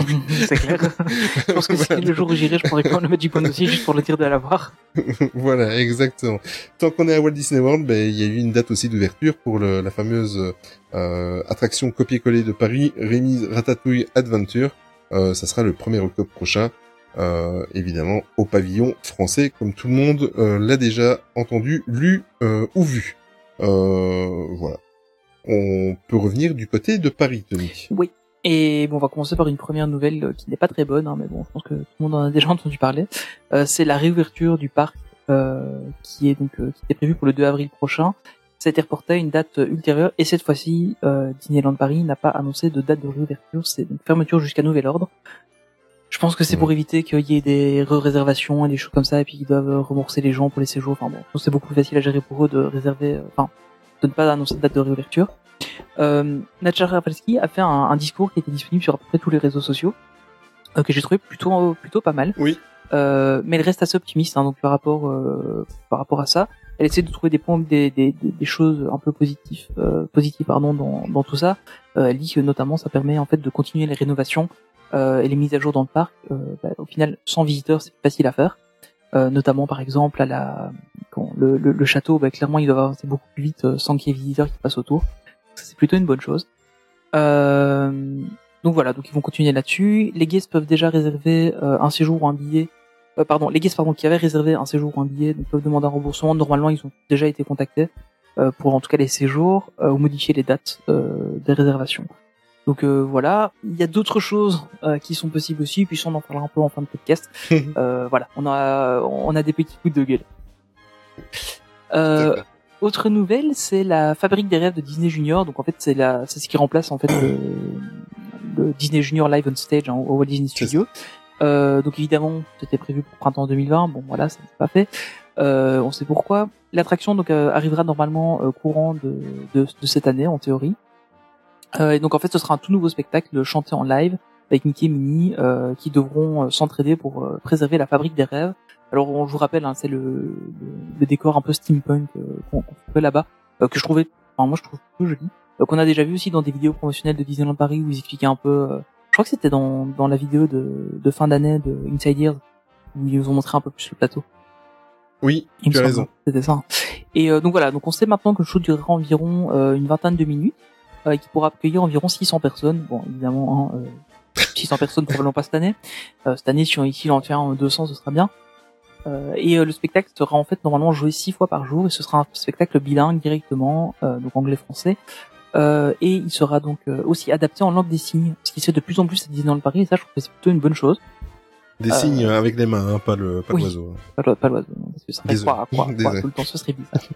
[SPEAKER 7] C'est clair. Je pense que si
[SPEAKER 8] Voilà.
[SPEAKER 7] le jour où j'irai, je pourrais prendre le Magic Band aussi, juste pour le dire de l'avoir.
[SPEAKER 8] voilà, exactement. Tant qu'on est à Walt Disney World, ben, il y a eu une date aussi d'ouverture pour le- la fameuse euh, attraction copier-coller de Paris, Rémi Ratatouille Adventure. Euh, ça sera le 1er octobre prochain, euh, évidemment, au pavillon français, comme tout le monde euh, l'a déjà entendu, lu euh, ou vu. Voilà. On peut revenir du côté de Paris, Tony.
[SPEAKER 7] Oui. Et bon, on va commencer par une première nouvelle qui n'est pas très bonne, hein, mais bon, je pense que tout le monde en a déjà entendu parler. C'est la réouverture du parc qui est était prévue pour le 2 avril prochain. Ça a été reporté à une date ultérieure et cette fois-ci, Disneyland Paris n'a pas annoncé de date de réouverture. C'est donc fermeture jusqu'à nouvel ordre. Je pense que c'est pour éviter qu'il y ait des re-réservations et des choses comme ça et puis qu'ils doivent euh, rembourser les gens pour les séjours. Enfin bon, c'est beaucoup plus facile à gérer pour eux de réserver, euh, enfin, de ne pas annoncer de date de réouverture. Euh, Nacha Rafalski a fait un, un discours qui était disponible sur à peu près tous les réseaux sociaux, euh, que j'ai trouvé plutôt plutôt pas mal.
[SPEAKER 8] Oui.
[SPEAKER 7] Euh, mais elle reste assez optimiste hein, donc par rapport euh, par rapport à ça. Elle essaie de trouver des points, des, des, choses un peu positives, euh, positives pardon dans, dans tout ça. Euh, elle dit que notamment ça permet en fait de continuer les rénovations et les mises à jour dans le parc. Euh, bah, au final, sans visiteurs, c'est facile à faire. Euh, notamment par exemple à la le, château, bah, clairement il doit avancer beaucoup plus vite euh, sans qu'il y ait visiteurs qui passent autour. C'est plutôt une bonne chose. Euh, donc voilà, donc ils vont continuer là-dessus. Les guests peuvent déjà réserver euh, un séjour ou un billet. Euh, pardon, les guests pardon qui avaient réservé un séjour ou un billet peuvent demander un remboursement. Normalement, ils ont déjà été contactés euh, pour en tout cas les séjours euh, ou modifier les dates euh, des réservations. Donc euh, voilà, il y a d'autres choses euh, qui sont possibles aussi, puis on en parlera un peu en fin de podcast. Euh, voilà, on a on a des petits coups de gueule. Euh, autre nouvelle, c'est la fabrique des rêves de Disney Junior. Donc en fait, c'est la, c'est ce qui remplace en fait le, le Disney Junior Live on Stage hein, au Walt Disney Studio. Euh, donc évidemment, c'était prévu pour printemps 2020. Bon voilà, ça n'est pas fait. Euh, on sait pourquoi. L'attraction donc euh, arrivera normalement euh, courant de, de, de cette année en théorie. Euh, et donc en fait, ce sera un tout nouveau spectacle chanté en live avec Mickey et Minnie euh, qui devront euh, s'entraider pour euh, préserver la fabrique des rêves. Alors on, je vous rappelle, hein, c'est le, le, le décor un peu steampunk euh, qu'on qu'on trouvait là-bas, euh, que je trouvais, enfin moi je trouve plutôt joli, euh, qu'on a déjà vu aussi dans des vidéos promotionnelles de Disneyland Paris où ils expliquaient un peu. euh, je crois que c'était dans, dans la vidéo de, de fin d'année de Inside Ears où ils nous ont montré un peu plus le plateau.
[SPEAKER 8] Oui,
[SPEAKER 7] Il
[SPEAKER 8] tu as raison.
[SPEAKER 7] C'était ça. Et euh, donc voilà, donc on sait maintenant que le show durera environ euh, une vingtaine de minutes, euh, qui pourra accueillir environ 600 personnes. Bon, évidemment, hein, euh, 600 personnes probablement pas cette année. Euh, cette année, si on ici en tient 200, ce sera bien. Euh, et le spectacle sera en fait normalement joué six fois par jour, et ce sera un spectacle bilingue directement, donc anglais-français. Euh, et il sera donc euh, aussi adapté en langue des signes, ce qui se fait de plus en plus à Disneyland Paris, et ça je trouve que c'est plutôt une bonne chose.
[SPEAKER 8] Des
[SPEAKER 7] Euh,
[SPEAKER 8] signes avec les mains, hein, pas le pas
[SPEAKER 7] oui.
[SPEAKER 8] l'oiseau.
[SPEAKER 7] Pas l'oiseau, pas l'oiseau, non, parce que ça ferait
[SPEAKER 8] Désolé.
[SPEAKER 7] à quoi,
[SPEAKER 8] Désolé.
[SPEAKER 7] croire tout le temps, ce serait bizarre.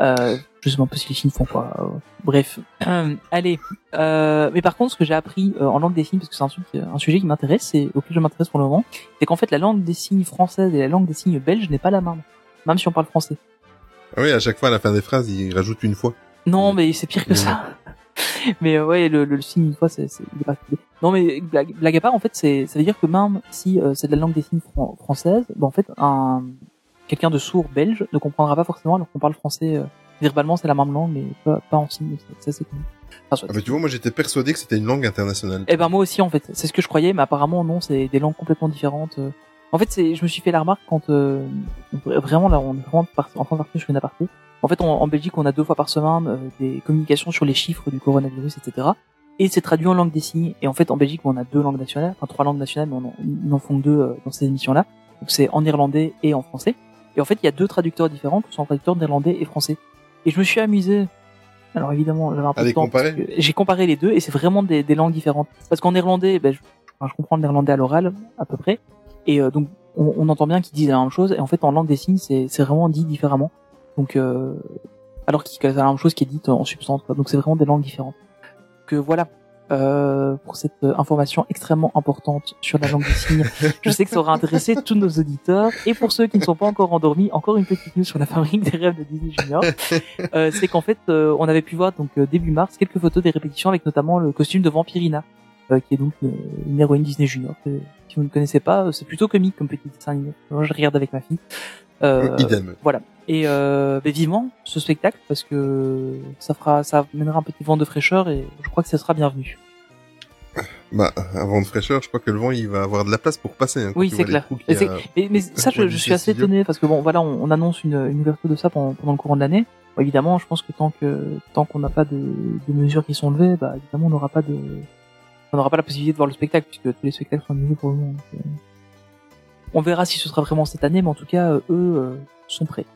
[SPEAKER 7] Euh, je sais pas si les signes font quoi. euh, bref, Euh, allez. Euh, mais par contre, ce que j'ai appris en langue des signes, parce que c'est un, truc, un sujet qui m'intéresse, c'est auquel je m'intéresse pour le moment, c'est qu'en fait la langue des signes française et la langue des signes belge n'est pas la même, même si on parle français.
[SPEAKER 8] Ah oui, à chaque fois à la fin des phrases, il rajoute une fois.
[SPEAKER 7] Non, mais c'est pire que
[SPEAKER 8] Mais
[SPEAKER 7] ça. mais euh, ouais, le, le, le signe une fois, c'est c'est- il est particulier. Non, mais blague, blague à part, en fait, c'est ça veut dire que même si euh, c'est de la langue des signes fran- française, bah, en fait, un quelqu'un de sourd belge ne comprendra pas forcément alors qu'on parle français euh, verbalement, c'est la même langue, mais pas, pas en signe. Ça, c'est cool. Enfin.
[SPEAKER 8] Ah bah, tu vois, moi j'étais persuadé que c'était une langue internationale.
[SPEAKER 7] Eh ben moi aussi en fait, c'est ce que je croyais, mais apparemment non, c'est des langues complètement différentes. euh. En fait, c'est, je me suis fait la remarque quand euh, vraiment là, on est vraiment en train de partir sur une aparté. En fait, on- en Belgique, on a deux fois par semaine euh, des communications sur les chiffres du coronavirus, etc. Et c'est traduit en langue des signes. Et en fait, en Belgique, on a deux langues nationales, enfin trois langues nationales, mais on en, ils n'en font deux euh, dans ces émissions-là. Donc c'est en irlandais et en français. Et en fait, il y a deux traducteurs différents, qui sont traducteurs néerlandais et français. Et je me suis amusé. Alors évidemment, j'avais un peu de temps. J'ai comparé les deux et c'est vraiment des, des langues différentes. Parce qu'en néerlandais, ben, je, enfin, je comprends le néerlandais à l'oral à peu près. Et euh, donc, on, on entend bien qu'ils disent la même chose. Et en fait, en langue des signes, c'est c'est vraiment dit différemment. Donc, euh, alors qu'il a la même chose qui est dite en substance. Quoi. Donc, c'est vraiment des langues différentes. Que voilà. Euh, pour cette information extrêmement importante sur la langue des signes. Je sais que ça aura intéressé tous nos auditeurs. Et pour ceux qui ne sont pas encore endormis, encore une petite news sur la fabrique des rêves de Disney Junior. Euh, c'est qu'en fait, euh, on avait pu voir donc début mars quelques photos des répétitions avec notamment le costume de Vampirina, qui est donc une, une héroïne Disney Junior. que, si vous ne connaissez pas, c'est plutôt comique comme petit dessin animé. Moi, je regarde avec ma fille.
[SPEAKER 8] Idem.
[SPEAKER 7] voilà. Et euh, ben, vivement ce spectacle parce que ça fera, ça mènera un petit vent de fraîcheur et je crois que ça sera bienvenu.
[SPEAKER 8] Bah, avant de fraîcheur, je crois que le vent, il va avoir de la place pour passer. Hein,
[SPEAKER 7] Oui, c'est clair. Mais
[SPEAKER 8] a-
[SPEAKER 7] Mais, mais ça, je, suis assez
[SPEAKER 8] studio.
[SPEAKER 7] étonné parce que bon, voilà, on, on annonce une, une ouverture de ça pendant, pendant le courant de l'année. Bon, évidemment, je pense que tant que tant qu'on n'a pas de, de mesures qui sont levées, bah évidemment, on n'aura pas de, on n'aura pas la possibilité de voir le spectacle puisque tous les spectacles sont annulés pour le moment. donc, euh, on verra si ce sera vraiment cette année, mais en tout cas, euh, eux euh, sont prêts.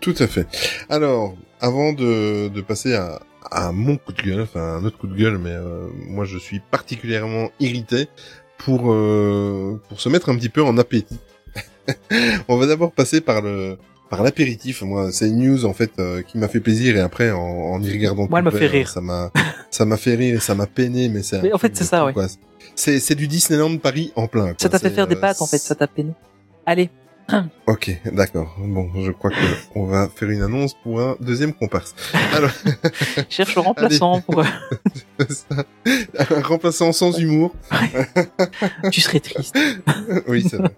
[SPEAKER 8] Tout à fait. Alors, avant de, de passer à, à mon coup de gueule, enfin un autre coup de gueule, mais euh, moi je suis particulièrement irrité pour euh, pour se mettre un petit peu en appétit. On va d'abord passer par le par l'apéritif. Moi, c'est une news en fait euh, qui m'a fait plaisir et après en, en y regardant.
[SPEAKER 7] Moi, elle m'a fait rire.
[SPEAKER 8] Ça m'a ça m'a fait rire et ça m'a peiné, mais c'est.
[SPEAKER 7] en fait, c'est ça, ouais.
[SPEAKER 8] C'est c'est du Disneyland Paris en plein. quoi.
[SPEAKER 7] Ça t'a fait faire des
[SPEAKER 8] euh,
[SPEAKER 7] pattes en fait, ça t'a peiné. Allez,
[SPEAKER 8] Ok, d'accord. Bon, je crois que on va faire une annonce pour un deuxième comparse. Alors,
[SPEAKER 7] Cherche le remplaçant pour.
[SPEAKER 8] ça, un remplaçant sans humour.
[SPEAKER 7] tu serais triste.
[SPEAKER 8] oui, c'est vrai.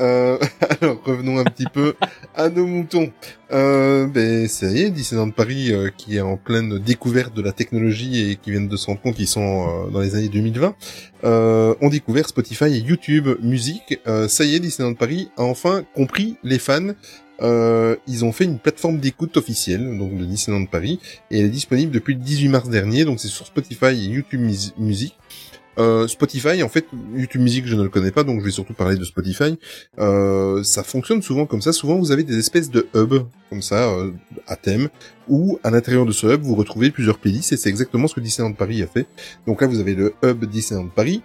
[SPEAKER 8] Euh, revenons un petit peu à nos moutons. Euh, ben, ça y est, Disneyland Paris, euh, qui est en pleine découverte de la technologie et qui viennent de se rendre compte qu'ils sont euh, dans les années 2020, euh, ont découvert Spotify et YouTube Musique. Ça y est, Disneyland Paris a enfin compris les fans. Ils ont fait une plateforme d'écoute officielle, donc de Disneyland Paris, et elle est disponible depuis le 18 mars dernier, donc c'est sur Spotify et YouTube Mus- Music. Euh, Spotify, en fait, YouTube Music, je ne le connais pas, donc je vais surtout parler de Spotify. Euh, ça fonctionne souvent comme ça. Souvent, vous avez des espèces de hubs comme ça euh, à thème, où à l'intérieur de ce hub, vous retrouvez plusieurs playlists, et c'est exactement ce que Disneyland Paris a fait. Donc là, vous avez le hub Disneyland Paris.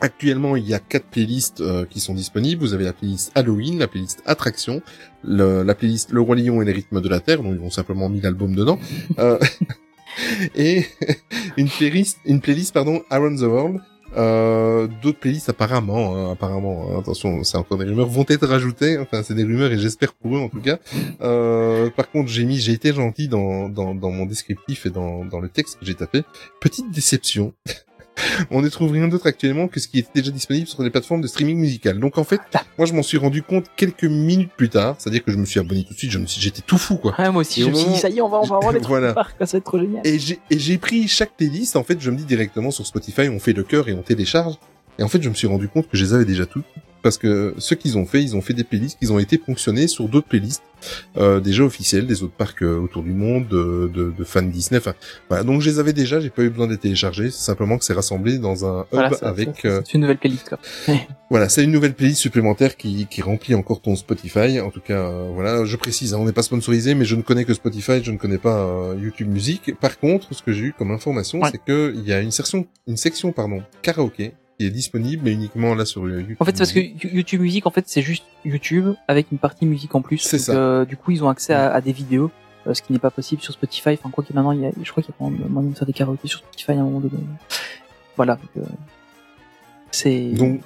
[SPEAKER 8] Actuellement, il y a quatre playlists euh, qui sont disponibles. Vous avez la playlist Halloween, la playlist Attraction, le- la playlist Le Roi Lion et les rythmes de la Terre, dont ils ont simplement mis l'album dedans. Et une playlist, une playlist pardon, Around the World. Euh, D'autres playlists apparemment, hein, apparemment, hein, attention, c'est encore des rumeurs, vont être rajoutées. Enfin, c'est des rumeurs et j'espère pour eux en tout cas. Euh, par contre, j'ai mis, j'ai été gentil dans, dans, dans mon descriptif et dans, dans le texte que j'ai tapé. Petite déception. On ne trouve rien d'autre actuellement que ce qui était déjà disponible sur les plateformes de streaming musical. Donc en fait, moi je m'en suis rendu compte quelques minutes plus tard, c'est-à-dire que je me suis abonné tout de suite, je me suis, j'étais tout fou quoi.
[SPEAKER 7] Ouais, moi aussi,
[SPEAKER 8] Et
[SPEAKER 7] je
[SPEAKER 8] au
[SPEAKER 7] me suis dit,
[SPEAKER 8] moment-
[SPEAKER 7] ça y est, on va, on va avoir les trucs
[SPEAKER 8] Voilà.
[SPEAKER 7] qui partent, quoi, ça va être trop génial.
[SPEAKER 8] Et j'ai et j'ai pris chaque playlist, en fait, je me dis directement sur Spotify, on fait le cœur et on télécharge. Et en fait, je me suis rendu compte que je les avais déjà toutes. Parce que ce qu'ils ont fait, ils ont fait des playlists qui ont été ponctionnés sur d'autres playlists euh, déjà officielles, des autres parcs euh, autour du monde, de, de, de fans Disney. Enfin, voilà. Donc je les avais déjà, j'ai pas eu besoin de les télécharger. C'est simplement que c'est rassemblé dans un hub
[SPEAKER 7] Voilà, ça-
[SPEAKER 8] avec. euh,
[SPEAKER 7] C'est une nouvelle playlist, quoi.
[SPEAKER 8] voilà, c'est une nouvelle playlist supplémentaire qui, qui remplit encore ton Spotify. En tout cas, euh, voilà, je précise, hein, on n'est pas sponsorisé, mais je ne connais que Spotify, je ne connais pas YouTube Music. Par contre, ce que j'ai eu comme information,
[SPEAKER 7] Ouais.
[SPEAKER 8] c'est que il y a une section, une section, pardon, karaoké qui est disponible, mais uniquement là sur euh, YouTube.
[SPEAKER 7] En fait, c'est parce que YouTube Music, en fait, c'est juste YouTube avec une partie musique en plus.
[SPEAKER 8] C'est ça.
[SPEAKER 7] euh, du coup, ils ont accès à, à des vidéos, euh, ce qui n'est pas possible sur Spotify. Enfin, quoi qu'il maintenant, il y a, je crois qu'il y a moyen de faire des karaokés sur Spotify à un moment donné. Voilà. donc, euh, c'est.
[SPEAKER 8] donc,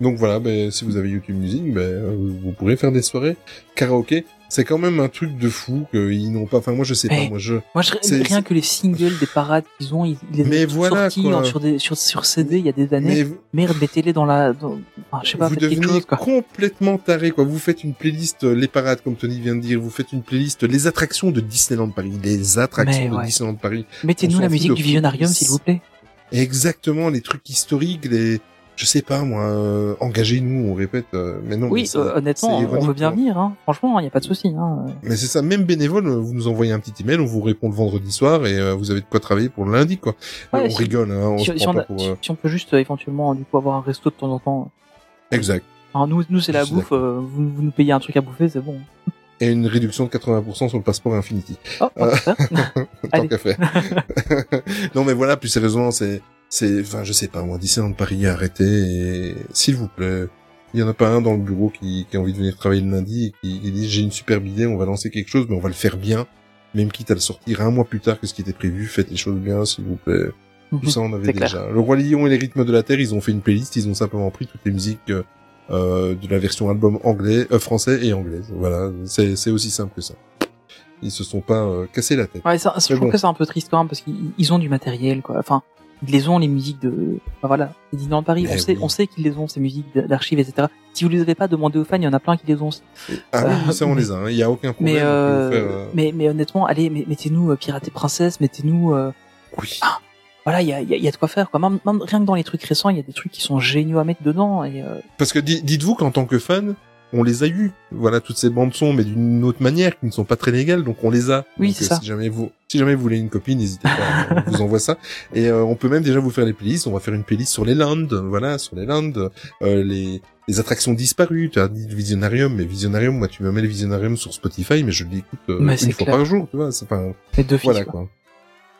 [SPEAKER 8] donc voilà, ben, si vous avez YouTube Music, ben, euh, vous pourrez faire des soirées karaoké. C'est quand même un truc de fou qu'ils n'ont pas. Enfin, moi, je sais pas. Moi, je.
[SPEAKER 7] Moi, je, rien que les singles des parades qu'ils ont, ils, ils les
[SPEAKER 8] Mais
[SPEAKER 7] ont
[SPEAKER 8] voilà,
[SPEAKER 7] sortis
[SPEAKER 8] quoi.
[SPEAKER 7] sur, des, sur, sur CD il y a des années.
[SPEAKER 8] Mais
[SPEAKER 7] Merde, mettez-les dans la. Dans... Enfin, je sais pas,
[SPEAKER 8] vous devenez
[SPEAKER 7] chose, quoi.
[SPEAKER 8] complètement taré quoi. Vous faites une playlist euh, les parades comme Tony vient de dire, vous faites une playlist les attractions de Disneyland Paris, les attractions
[SPEAKER 7] Mais
[SPEAKER 8] de
[SPEAKER 7] ouais.
[SPEAKER 8] Disneyland Paris.
[SPEAKER 7] Mettez-nous la musique du Visionarium, s'il vous plaît.
[SPEAKER 8] Exactement les trucs historiques, les je sais pas moi, euh, engagez-nous, on répète euh, mais non
[SPEAKER 7] Oui, euh, honnêtement, on
[SPEAKER 8] ironique,
[SPEAKER 7] veut bien venir, hein. Franchement, il n'y a pas de souci, hein.
[SPEAKER 8] Mais c'est ça, même bénévole, euh, vous nous envoyez un petit email, on vous répond le vendredi soir et euh, vous avez de quoi travailler pour le lundi quoi.
[SPEAKER 7] Ouais,
[SPEAKER 8] on
[SPEAKER 7] si-
[SPEAKER 8] rigole hein, on
[SPEAKER 7] si,
[SPEAKER 8] se
[SPEAKER 7] si
[SPEAKER 8] prend
[SPEAKER 7] on
[SPEAKER 8] pas
[SPEAKER 7] a-
[SPEAKER 8] pour
[SPEAKER 7] si-
[SPEAKER 8] euh,
[SPEAKER 7] si on peut juste euh, éventuellement du coup avoir un resto de temps en temps.
[SPEAKER 8] exact.
[SPEAKER 7] Alors, nous, nous c'est la bouffe. euh, vous, vous nous payez un truc à bouffer, c'est bon.
[SPEAKER 8] Et une réduction de 80% sur le passeport Infinity.
[SPEAKER 7] Oh, on faire.
[SPEAKER 8] Tant qu'à faire. non mais voilà, plus sérieusement, c'est, c'est, enfin, je sais pas, moi, Disneyland Paris, arrêtez, et s'il vous plaît, il y en a pas un dans le bureau qui, qui a envie de venir travailler le lundi et qui, qui dit, j'ai une superbe idée, on va lancer quelque chose, mais on va le faire bien, même quitte à le sortir un mois plus tard que ce qui était prévu, faites les choses bien, s'il vous plaît. Tout ça, on avait
[SPEAKER 7] clair.
[SPEAKER 8] déjà. Le Roi Lion et les rythmes de la Terre, ils ont fait une playlist, ils ont simplement pris toutes les musiques, euh, euh, de la version album anglais, euh, français et anglaise. Voilà, c'est, c'est aussi simple que ça. Ils se sont pas euh, cassés la tête.
[SPEAKER 7] Ouais, ça, je trouve que c'est un peu triste quand même parce qu'ils ils ont du matériel, quoi. Enfin, ils les ont les musiques de. Enfin voilà, les Disneyland Paris,
[SPEAKER 8] Mais
[SPEAKER 7] on sait,
[SPEAKER 8] oui.
[SPEAKER 7] on sait qu'ils les ont ces musiques d'archives, etc. Si vous les avez pas demandé aux fans, il y en a plein qui les ont. aussi.
[SPEAKER 8] Ah oui,
[SPEAKER 7] Euh,
[SPEAKER 8] ça on
[SPEAKER 7] mais-
[SPEAKER 8] les a, hein. il y a aucun problème.
[SPEAKER 7] Mais, euh,
[SPEAKER 8] faire, euh,
[SPEAKER 7] mais mais honnêtement, allez, met- mettez-nous euh, Pirate et Princesse, mettez-nous. euh,
[SPEAKER 8] Oui.
[SPEAKER 7] voilà, il y a, il y, a, y a de quoi faire, quoi. Même, même rien que dans les trucs récents, il y a des trucs qui sont géniaux à mettre dedans. Et euh,
[SPEAKER 8] Parce que di- dites-vous qu'en tant que fan, on les a eus. Voilà, toutes ces bandes son, mais d'une autre manière, qui ne sont pas très légales, donc on les a.
[SPEAKER 7] Oui,
[SPEAKER 8] Donc,
[SPEAKER 7] c'est
[SPEAKER 8] euh,
[SPEAKER 7] ça.
[SPEAKER 8] Si jamais vous, si jamais vous voulez une copie, n'hésitez pas, on vous envoie ça. Et euh, on peut même déjà vous faire les playlists. On va faire une playlist sur les landes, voilà, sur les landes, euh, les les attractions disparues. Tu as dit le Visionarium, mais Visionarium, moi tu me mets le Visionarium sur Spotify, mais je l'écoute euh, une fois
[SPEAKER 7] clair.
[SPEAKER 8] par jour, tu vois. C'est pas. Voilà quoi.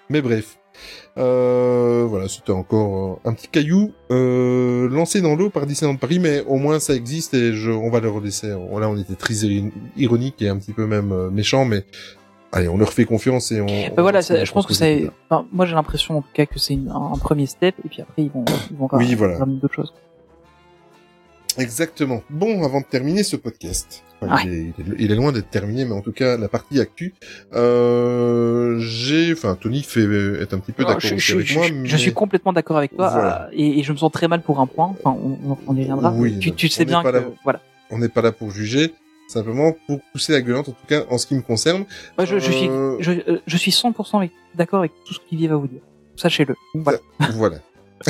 [SPEAKER 8] Mais bref. Euh, voilà, c'était encore euh, un petit caillou euh, lancé dans l'eau par Disneyland Paris, mais au moins ça existe et je, on va le relaisser. Là, on était très ironique et un petit peu même euh, méchant, mais allez, on leur fait confiance et on. on
[SPEAKER 7] Bah voilà, ça- je pense que c'est.
[SPEAKER 8] c'est.
[SPEAKER 7] Enfin, moi, j'ai l'impression en tout cas que c'est un, un premier step, et puis après ils vont, ils vont
[SPEAKER 8] Oui, voilà.
[SPEAKER 7] d'autres choses.
[SPEAKER 8] Exactement. Bon, avant de terminer ce podcast, enfin,
[SPEAKER 7] Ouais.
[SPEAKER 8] il, est, il est- il est loin d'être terminé, mais en tout cas, la partie actu, euh, j'ai, enfin, Tony fait est un petit peu d'accord avec
[SPEAKER 7] je-
[SPEAKER 8] moi,
[SPEAKER 7] je-
[SPEAKER 8] mais
[SPEAKER 7] je suis complètement d'accord avec toi
[SPEAKER 8] Voilà.
[SPEAKER 7] euh, et, et je me sens très mal pour un point. Enfin, on, y reviendra.
[SPEAKER 8] Oui,
[SPEAKER 7] tu, tu sais bien que
[SPEAKER 8] là.
[SPEAKER 7] voilà.
[SPEAKER 8] on n'est pas là pour juger, simplement pour pousser la gueulante, en tout cas, en ce qui me concerne.
[SPEAKER 7] Moi, je, je suis,
[SPEAKER 8] Euh,
[SPEAKER 7] je, euh, je suis 100% avec- d'accord avec tout ce qu'Olivier va vous dire. Sachez-le. Voilà.
[SPEAKER 8] voilà.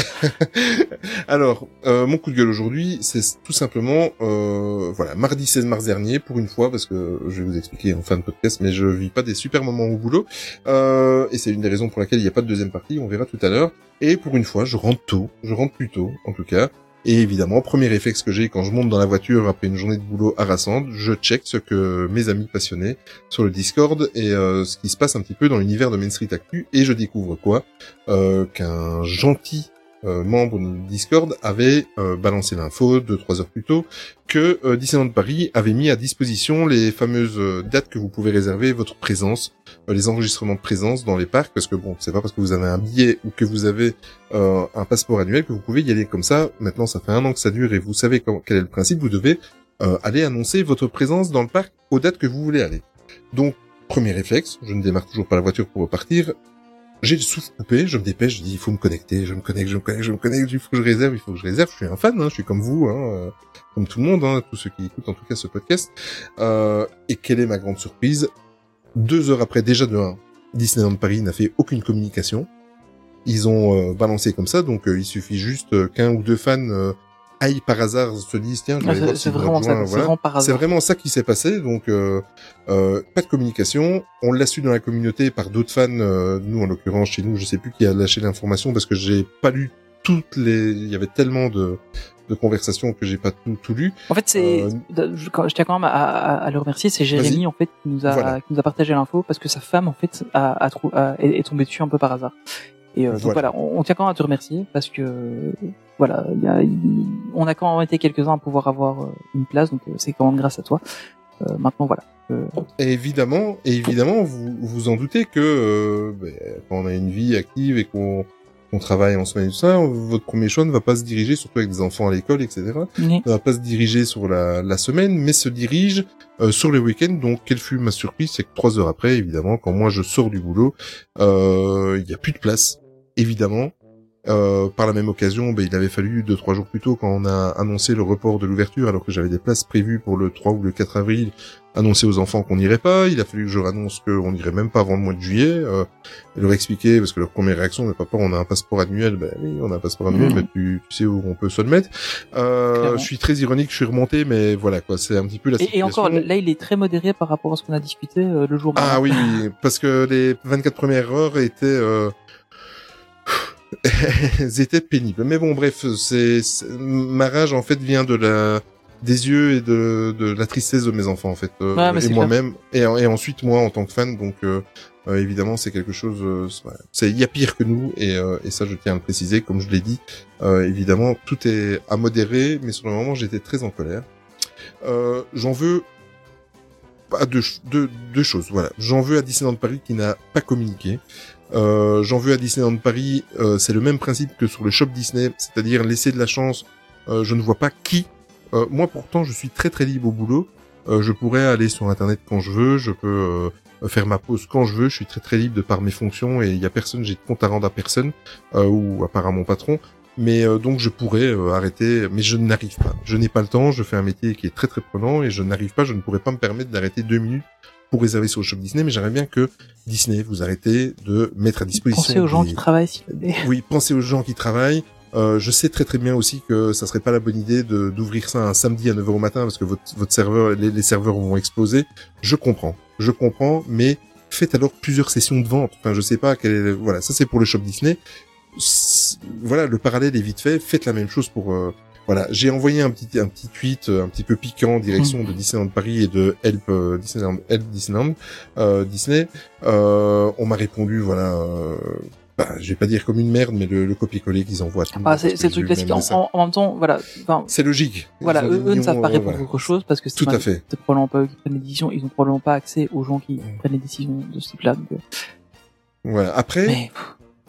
[SPEAKER 8] Alors, euh, mon coup de gueule aujourd'hui, c'est tout simplement, euh, voilà, mardi 16 mars dernier, pour une fois, parce que je vais vous expliquer en fin de podcast, mais je vis pas des super moments au boulot, euh, et c'est une des raisons pour laquelle il n'y a pas de deuxième partie, on verra tout à l'heure. Et pour une fois, je rentre tôt, je rentre plus tôt, en tout cas. Et évidemment, premier réflexe que j'ai quand je monte dans la voiture après une journée de boulot harassante, je check ce que mes amis passionnés sur le Discord et ce qui se passe un petit peu dans l'univers de Main Street Actu, et je découvre quoi? Qu'un gentil euh, membre de Discord avait euh, balancé l'info deux trois heures plus tôt que euh, Disneyland Paris avait mis à disposition les fameuses euh, dates que vous pouvez réserver votre présence, euh, les enregistrements de présence dans les parcs, parce que bon, c'est pas parce que vous avez un billet ou que vous avez euh, un passeport annuel que vous pouvez y aller comme ça. Maintenant, ça fait un an que ça dure et vous savez quel est le principe. Vous devez aller annoncer votre présence dans le parc aux dates que vous voulez aller. Donc, premier réflexe, je ne démarre toujours pas la voiture pour repartir. J'ai le souffle coupé, je me dépêche, je dis il faut me connecter, je me connecte, je me connecte, je me connecte, il faut que je réserve, il faut que je réserve. Je suis un fan, hein, je suis comme vous, hein, euh, comme tout le monde, hein, tous ceux qui écoutent en tout cas ce podcast. Euh, et quelle est ma grande surprise? Deux heures après, déjà de 1, Disneyland Paris n'a fait aucune communication. Ils ont euh, balancé comme ça, donc il suffit juste qu'un ou deux fans aillent par hasard se disent tiens, je vais
[SPEAKER 7] Ah,
[SPEAKER 8] aller
[SPEAKER 7] C'est
[SPEAKER 8] voir si
[SPEAKER 7] vraiment C'est vraiment par
[SPEAKER 8] C'est
[SPEAKER 7] hasard.
[SPEAKER 8] vraiment ça qui s'est passé, donc euh, euh, pas de communication. On l'a su dans la communauté par d'autres fans. euh, nous, en l'occurrence, chez nous, je sais plus qui a lâché l'information parce que j'ai pas lu toutes les. Il y avait tellement de, de conversations que j'ai pas tout, tout lu.
[SPEAKER 7] En fait, c'est,
[SPEAKER 8] Euh,
[SPEAKER 7] je, tiens quand même à, à, à le remercier. C'est Jérémy en fait qui nous a
[SPEAKER 8] Voilà.
[SPEAKER 7] qui nous a partagé l'info parce que sa femme en fait a, a- est, est tombée dessus un peu par hasard. Et euh, donc
[SPEAKER 8] Voilà.
[SPEAKER 7] voilà, on, on tient quand même à te remercier parce que voilà, il y a, il- on a quand même été quelques-uns à pouvoir avoir euh, une place, donc euh, c'est quand même grâce à toi. Euh, maintenant voilà. Euh,
[SPEAKER 8] Et évidemment, et évidemment, vous vous en doutez que euh, ben, quand on a une vie active et qu'on travaille en semaine et tout ça, votre premier choix ne va pas se diriger, surtout avec des enfants à l'école, etc. ne va pas se diriger sur la, la semaine, mais se dirige euh, sur le week-end. Donc, quelle fut ma surprise, c'est que trois heures après, évidemment, quand moi je sors du boulot, euh, il y a plus de place, évidemment. Euh, par la même occasion, ben, il avait fallu deux trois jours plus tôt quand on a annoncé le report de l'ouverture, alors que j'avais des places prévues pour le 3 ou le 4 avril, annoncer aux enfants qu'on n'irait pas. Il a fallu que je annonce qu'on n'irait même pas avant le mois de juillet. Euh, et leur expliquer, parce que leur première réaction, mais papa, on a un passeport annuel. Ben oui, on a un passeport annuel,
[SPEAKER 7] Mhm.
[SPEAKER 8] mais tu, tu sais où on peut se le mettre. Euh, je suis très ironique, je suis remonté, mais voilà quoi, c'est un petit peu la
[SPEAKER 7] et, et
[SPEAKER 8] situation.
[SPEAKER 7] encore là, il est très modéré par rapport à ce qu'on a discuté euh, le jour.
[SPEAKER 8] Ah oui, oui, parce que les 24 premières heures étaient euh... elles étaient pénibles. Mais bon, bref, c'est ma rage en fait vient de la des yeux et de, de la tristesse de mes enfants en fait euh, et moi-même et, et ensuite moi en tant que fan donc euh, euh, évidemment c'est quelque chose euh, c'est- il y a pire que nous et, euh, et ça je tiens à le préciser comme je l'ai dit euh, évidemment tout est à modérer mais sur le moment j'étais très en colère euh, j'en veux à deux, deux, deux choses. Voilà, j'en veux à Disneyland Paris qui n'a pas communiqué. Euh, j'en veux à Disneyland Paris. euh, c'est le même principe que sur le shop Disney, c'est-à-dire laisser de la chance. Euh, je ne vois pas qui. Euh, moi, pourtant, je suis très très libre au boulot. Euh, je pourrais aller sur Internet quand je veux. Je peux euh, faire ma pause quand je veux. Je suis très très libre de par mes fonctions et il y a personne. J'ai de compte à rendre à personne ou à part à mon patron. Mais donc je pourrais arrêter, mais je n'arrive pas. Je n'ai pas le temps. Je fais un métier qui est très très prenant et je n'arrive pas. Je ne pourrais pas me permettre d'arrêter deux minutes pour réserver sur le shop Disney. Mais j'aimerais bien que Disney vous arrêtez de mettre à disposition.
[SPEAKER 7] Pensez aux gens qui travaillent. s'il vous plaît.
[SPEAKER 8] oui, pensez aux gens qui travaillent. Euh, je sais très très bien aussi que ça serait pas la bonne idée de d'ouvrir ça un samedi à 9h au matin parce que votre votre serveur les, les serveurs vont exploser. Je comprends. Je comprends mais faites alors plusieurs sessions de vente. Enfin, je sais pas quel est le- voilà, ça c'est pour le shop Disney. Voilà, le parallèle est vite fait, faites la même chose pour euh, voilà, j'ai envoyé un petit un petit tweet euh, un petit peu piquant en direction de Disneyland Paris et de Help euh, Disneyland Help Disneyland euh, Disney. On m'a répondu voilà bah, je vais pas dire comme une merde, mais le, le copier-coller qu'ils envoient à tout.
[SPEAKER 7] Ah, c'est le truc classique. En, même temps, voilà.
[SPEAKER 8] C'est logique.
[SPEAKER 7] voilà, eux, ne savent pas répondre
[SPEAKER 8] voilà.
[SPEAKER 7] à autre chose parce que c'est
[SPEAKER 8] Tout à fait.
[SPEAKER 7] c'est probablement pas eux qui prennent les décisions. Ils ont probablement pas accès aux gens qui
[SPEAKER 8] Mm.
[SPEAKER 7] prennent les décisions de ce type-là.
[SPEAKER 8] Voilà. Après,
[SPEAKER 7] Mais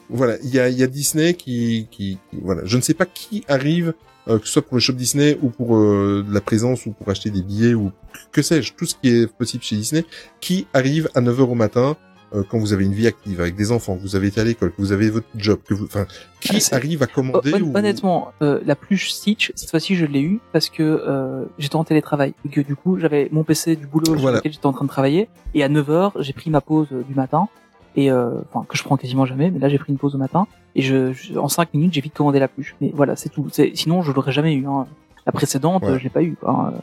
[SPEAKER 8] voilà, il y a, il y a Disney qui, qui, qui- voilà, je ne sais pas qui arrive euh, que ce soit pour le shop Disney ou pour euh, de la présence ou pour acheter des billets ou que sais-je, tout ce qui est possible chez Disney, qui arrive à 9h au matin euh, quand vous avez une vie active avec des enfants, que vous avez été à l'école, que vous avez votre job, que vous, enfin, qui
[SPEAKER 7] Ah,
[SPEAKER 8] arrive à commander
[SPEAKER 7] Hon-
[SPEAKER 8] ou...
[SPEAKER 7] Honnêtement, euh, la pluche Stitch, cette fois-ci, je l'ai eu parce que euh, j'étais en télétravail. Et que du coup, j'avais mon PC du boulot sur
[SPEAKER 8] Voilà.
[SPEAKER 7] lequel j'étais en train de travailler. Et à 9h, j'ai pris ma pause du matin. Et euh, enfin, que je prends quasiment jamais, mais là, j'ai pris une pause au matin. Et je, je- en 5 minutes, j'ai vite commandé la pluche. Mais voilà, c'est tout. Sinon, je l'aurais jamais eu. Hein. La précédente,
[SPEAKER 8] Ouais.
[SPEAKER 7] je l'ai pas eu. Quoi. hein.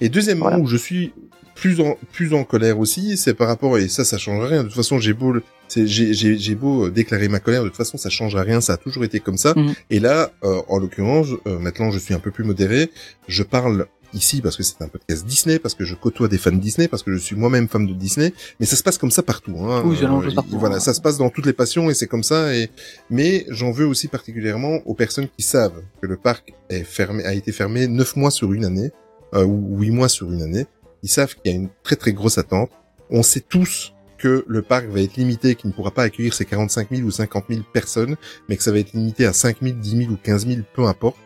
[SPEAKER 8] Et deuxièmement,
[SPEAKER 7] Voilà.
[SPEAKER 8] où je suis plus en plus en colère aussi, c'est par rapport et ça, ça change rien. De toute façon, j'ai beau, j'ai j'ai j'ai beau euh, déclarer ma colère, de toute façon, ça change rien. Ça a toujours été comme ça.
[SPEAKER 7] Mhm.
[SPEAKER 8] Et là, euh, en l'occurrence, euh, maintenant, je suis un peu plus modéré. Je parle ici parce que c'est un podcast Disney, parce que je côtoie des fans de Disney, parce que je suis moi-même fan de Disney. Mais ça se passe comme ça partout. Hein.
[SPEAKER 7] Oui, chose
[SPEAKER 8] il-
[SPEAKER 7] partout,
[SPEAKER 8] Voilà,
[SPEAKER 7] hein.
[SPEAKER 8] ça se passe dans toutes les passions et c'est comme ça. Et mais j'en veux aussi particulièrement aux personnes qui savent que le parc est fermé, a été fermé neuf mois sur une année euh, ou huit mois sur une année. Ils savent qu'il y a une très très grosse attente. On sait tous que le parc va être limité, qu'il ne pourra pas accueillir ces 45 000 ou 50 000 personnes, mais que ça va être limité à 5 000, 10 000 ou 15 000, peu importe.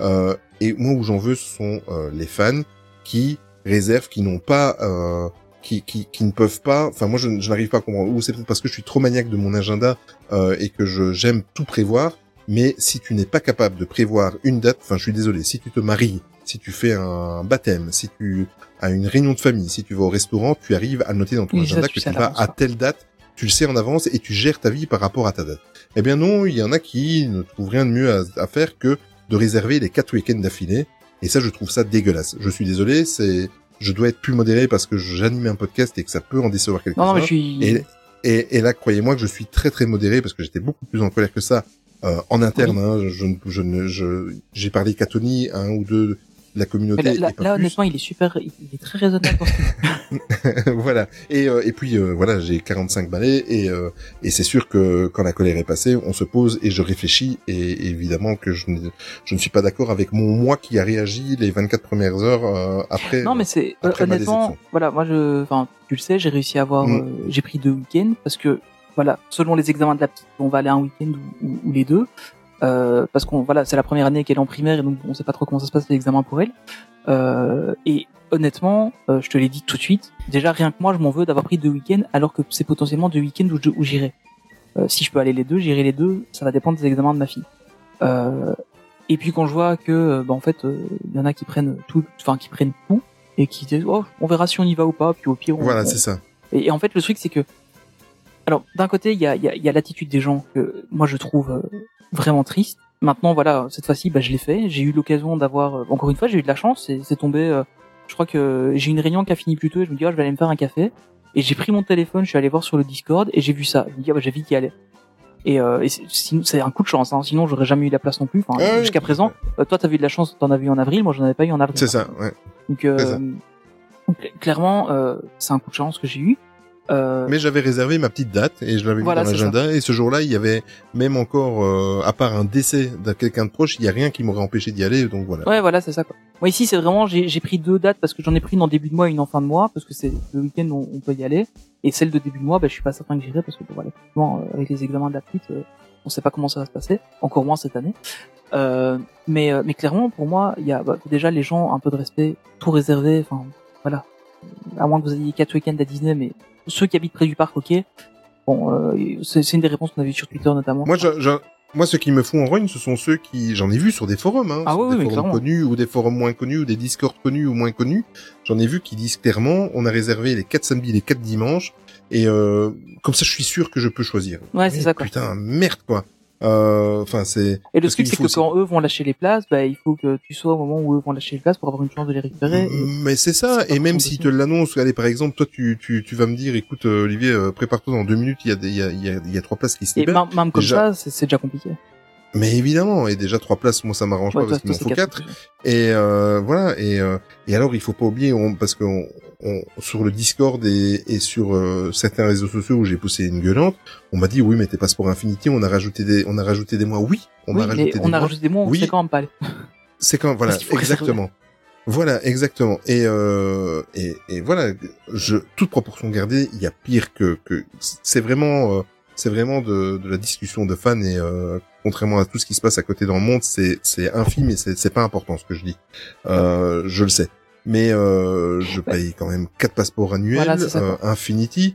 [SPEAKER 8] Euh, et moi où j'en veux, ce sont euh, les fans qui réservent, qui n'ont pas, euh, qui, qui, qui ne peuvent pas. Enfin, moi, je, je n'arrive pas à comprendre. Ou c'est peut-être parce que je suis trop maniaque de mon agenda euh, et que je j'aime tout prévoir. Mais si tu n'es pas capable de prévoir une date, enfin, je suis désolé. Si tu te maries, si tu fais un baptême, si tu as une réunion de famille, si tu vas au restaurant, tu arrives à noter dans ton
[SPEAKER 7] Oui, ça,
[SPEAKER 8] agenda
[SPEAKER 7] tu
[SPEAKER 8] que tu vas à telle date. Tu le sais en avance et tu gères ta vie par rapport à ta date. Eh bien non, il y en a qui ne trouvent rien de mieux à, à faire que de réserver les quatre week-ends d'affilée. Et ça, je trouve ça dégueulasse. Je suis désolé, c'est, je dois être plus modéré parce que j'anime un podcast et que ça peut en décevoir
[SPEAKER 7] mais je.
[SPEAKER 8] Et, et, et là, croyez-moi que je suis très très modéré parce que j'étais beaucoup plus en colère que ça euh, en interne. Hein, je, je, ne- je, j'ai parlé qu'à Tony, un ou deux de la communauté.
[SPEAKER 7] là, honnêtement, il est super, il est très raisonnable ce
[SPEAKER 8] voilà. Et, euh, et puis euh, voilà, j'ai 45 balais et, euh, et c'est sûr que quand la colère est passée, on se pose et je réfléchis et évidemment que je ne, je ne suis pas d'accord avec mon moi qui a réagi les 24 premières heures euh, après.
[SPEAKER 7] Non, mais c'est euh, honnêtement, voilà, moi je, enfin, tu le sais, j'ai réussi à avoir,
[SPEAKER 8] Mm.
[SPEAKER 7] euh, j'ai pris deux week-ends parce que, voilà, selon les examens de la petite, on va aller un week-end ou, ou- ou les deux, euh, parce qu'on, voilà, c'est la première année qu'elle est en primaire et donc on sait pas trop comment ça se passe les examens pour elle. Euh, et honnêtement, euh, je te l'ai dit tout de suite, déjà rien que moi, je m'en veux d'avoir pris deux week-ends alors que c'est potentiellement deux week-ends où j'irai. Si je peux aller les deux, j'irai les deux. Ça va dépendre des examens de ma fille. Et puis quand je vois que, bah, en fait, il y en a qui prennent tout, enfin qui prennent tout et qui disent, oh, on verra si on y va ou pas. Puis au pire, on,
[SPEAKER 8] Voilà, c'est ça.
[SPEAKER 7] et, et en fait, le truc, c'est que, alors, d'un côté, il y a, il y a, y a l'attitude des gens que moi je trouve euh, vraiment triste. Maintenant, voilà, cette fois-ci, bah, je l'ai fait. J'ai eu l'occasion d'avoir, euh, encore une fois, j'ai eu de la chance. C'est c'est tombé. euh, je crois que j'ai une réunion qui a fini plus tôt et je me dis, oh, je vais aller me faire un café. Et j'ai pris mon téléphone, je suis allé voir sur le Discord et j'ai vu ça. Je me dis, ah, bah, j'ai vite y aller. Et, euh, et c'est- un coup de chance. Hein. Sinon, j'aurais jamais eu la place non plus. Enfin, jusqu'à présent, euh, toi, t'as eu de la chance, t'en as vu en avril. Moi, j'en avais pas eu en avril.
[SPEAKER 8] C'est ça. Ouais.
[SPEAKER 7] Donc, euh,
[SPEAKER 8] ça.
[SPEAKER 7] clairement, euh, c'est un coup de chance que j'ai eu. Euh,
[SPEAKER 8] Mais j'avais réservé ma petite date et je l'avais
[SPEAKER 7] Voilà,
[SPEAKER 8] mis dans l'agenda. Et ce jour-là, il y avait même encore, euh, à part un décès de quelqu'un de proche, il y a rien qui m'aurait empêché d'y aller. Donc voilà.
[SPEAKER 7] Ouais, voilà, c'est ça. Quoi. Moi ici, c'est vraiment, j'ai j'ai pris deux dates parce que j'en ai pris une en début de mois et une en fin de mois parce que c'est le week-end où on, on peut y aller. Et celle de début de mois, bah, je suis pas certain que j'irai parce que bon, voilà, euh, avec les examens de la petite, euh, on sait pas comment ça va se passer, encore moins cette année. Euh, mais euh, mais clairement, pour moi, il y a bah, déjà les gens un peu de respect, tout réservé. Enfin, voilà. À moins que vous ayez quatre week-ends à Disney, mais ceux qui habitent près du parc, ok. Bon, euh, c'est une des réponses qu'on a vues sur Twitter notamment.
[SPEAKER 8] Moi, je, je- moi, ceux qui me font en rogne, ce sont ceux qui, j'en ai vu sur des forums, hein,
[SPEAKER 7] Ah
[SPEAKER 8] sur
[SPEAKER 7] oui,
[SPEAKER 8] des
[SPEAKER 7] oui,
[SPEAKER 8] forums
[SPEAKER 7] clairement.
[SPEAKER 8] connus ou des forums moins connus ou des discords connus ou moins connus. J'en ai vu qui disent clairement, on a réservé les quatre samedis, les quatre dimanches, et euh, comme ça, je suis sûr que je peux choisir.
[SPEAKER 7] Ouais, c'est ça, quoi.
[SPEAKER 8] Putain, merde quoi. Euh, Enfin, c'est.
[SPEAKER 7] Et le truc, c'est que
[SPEAKER 8] aussi-
[SPEAKER 7] quand eux vont lâcher les places, bah, il faut que tu sois au moment où eux vont lâcher les places pour avoir une chance de les récupérer.
[SPEAKER 8] Mais c'est ça, et même s'ils te l'annoncent, allez par exemple, toi tu, tu, tu vas me dire, écoute euh, Olivier, euh, prépare-toi dans deux minutes, il y a, il y, a, il y, a, y a trois places qui se
[SPEAKER 7] Et
[SPEAKER 8] libèrent.
[SPEAKER 7] même, même comme
[SPEAKER 8] Déjà-
[SPEAKER 7] ça, c'est déjà compliqué.
[SPEAKER 8] Mais évidemment, et déjà trois places, moi ça m'arrange
[SPEAKER 7] Ouais,
[SPEAKER 8] pas parce qu'il m'en faut
[SPEAKER 7] quatre.
[SPEAKER 8] quatre. Et euh, voilà, et, euh, et alors il faut pas oublier, on, parce que on, on- sur le Discord et, et sur euh, certains réseaux sociaux où j'ai poussé une gueulante, on m'a dit oui mais t'es pas pour Infinity, on a rajouté des, on a rajouté des mois. Oui, on
[SPEAKER 7] oui,
[SPEAKER 8] a rajouté des
[SPEAKER 7] on a
[SPEAKER 8] mois.
[SPEAKER 7] rajouté des mots, on
[SPEAKER 8] Oui.
[SPEAKER 7] sait quand même pas.
[SPEAKER 8] C'est quand voilà, exactement. Voilà, exactement. Et, euh, et, et voilà, je, toute proportion gardée, il y a pire que, que c'est vraiment, euh, c'est vraiment de, de la discussion de fans et euh, contrairement à tout ce qui se passe à côté dans le monde, c'est c'est infime et c'est c'est pas important ce que je dis. Euh, je le sais. Mais euh, je paye quand même quatre passeports annuels,
[SPEAKER 7] Voilà,
[SPEAKER 8] euh, Infinity.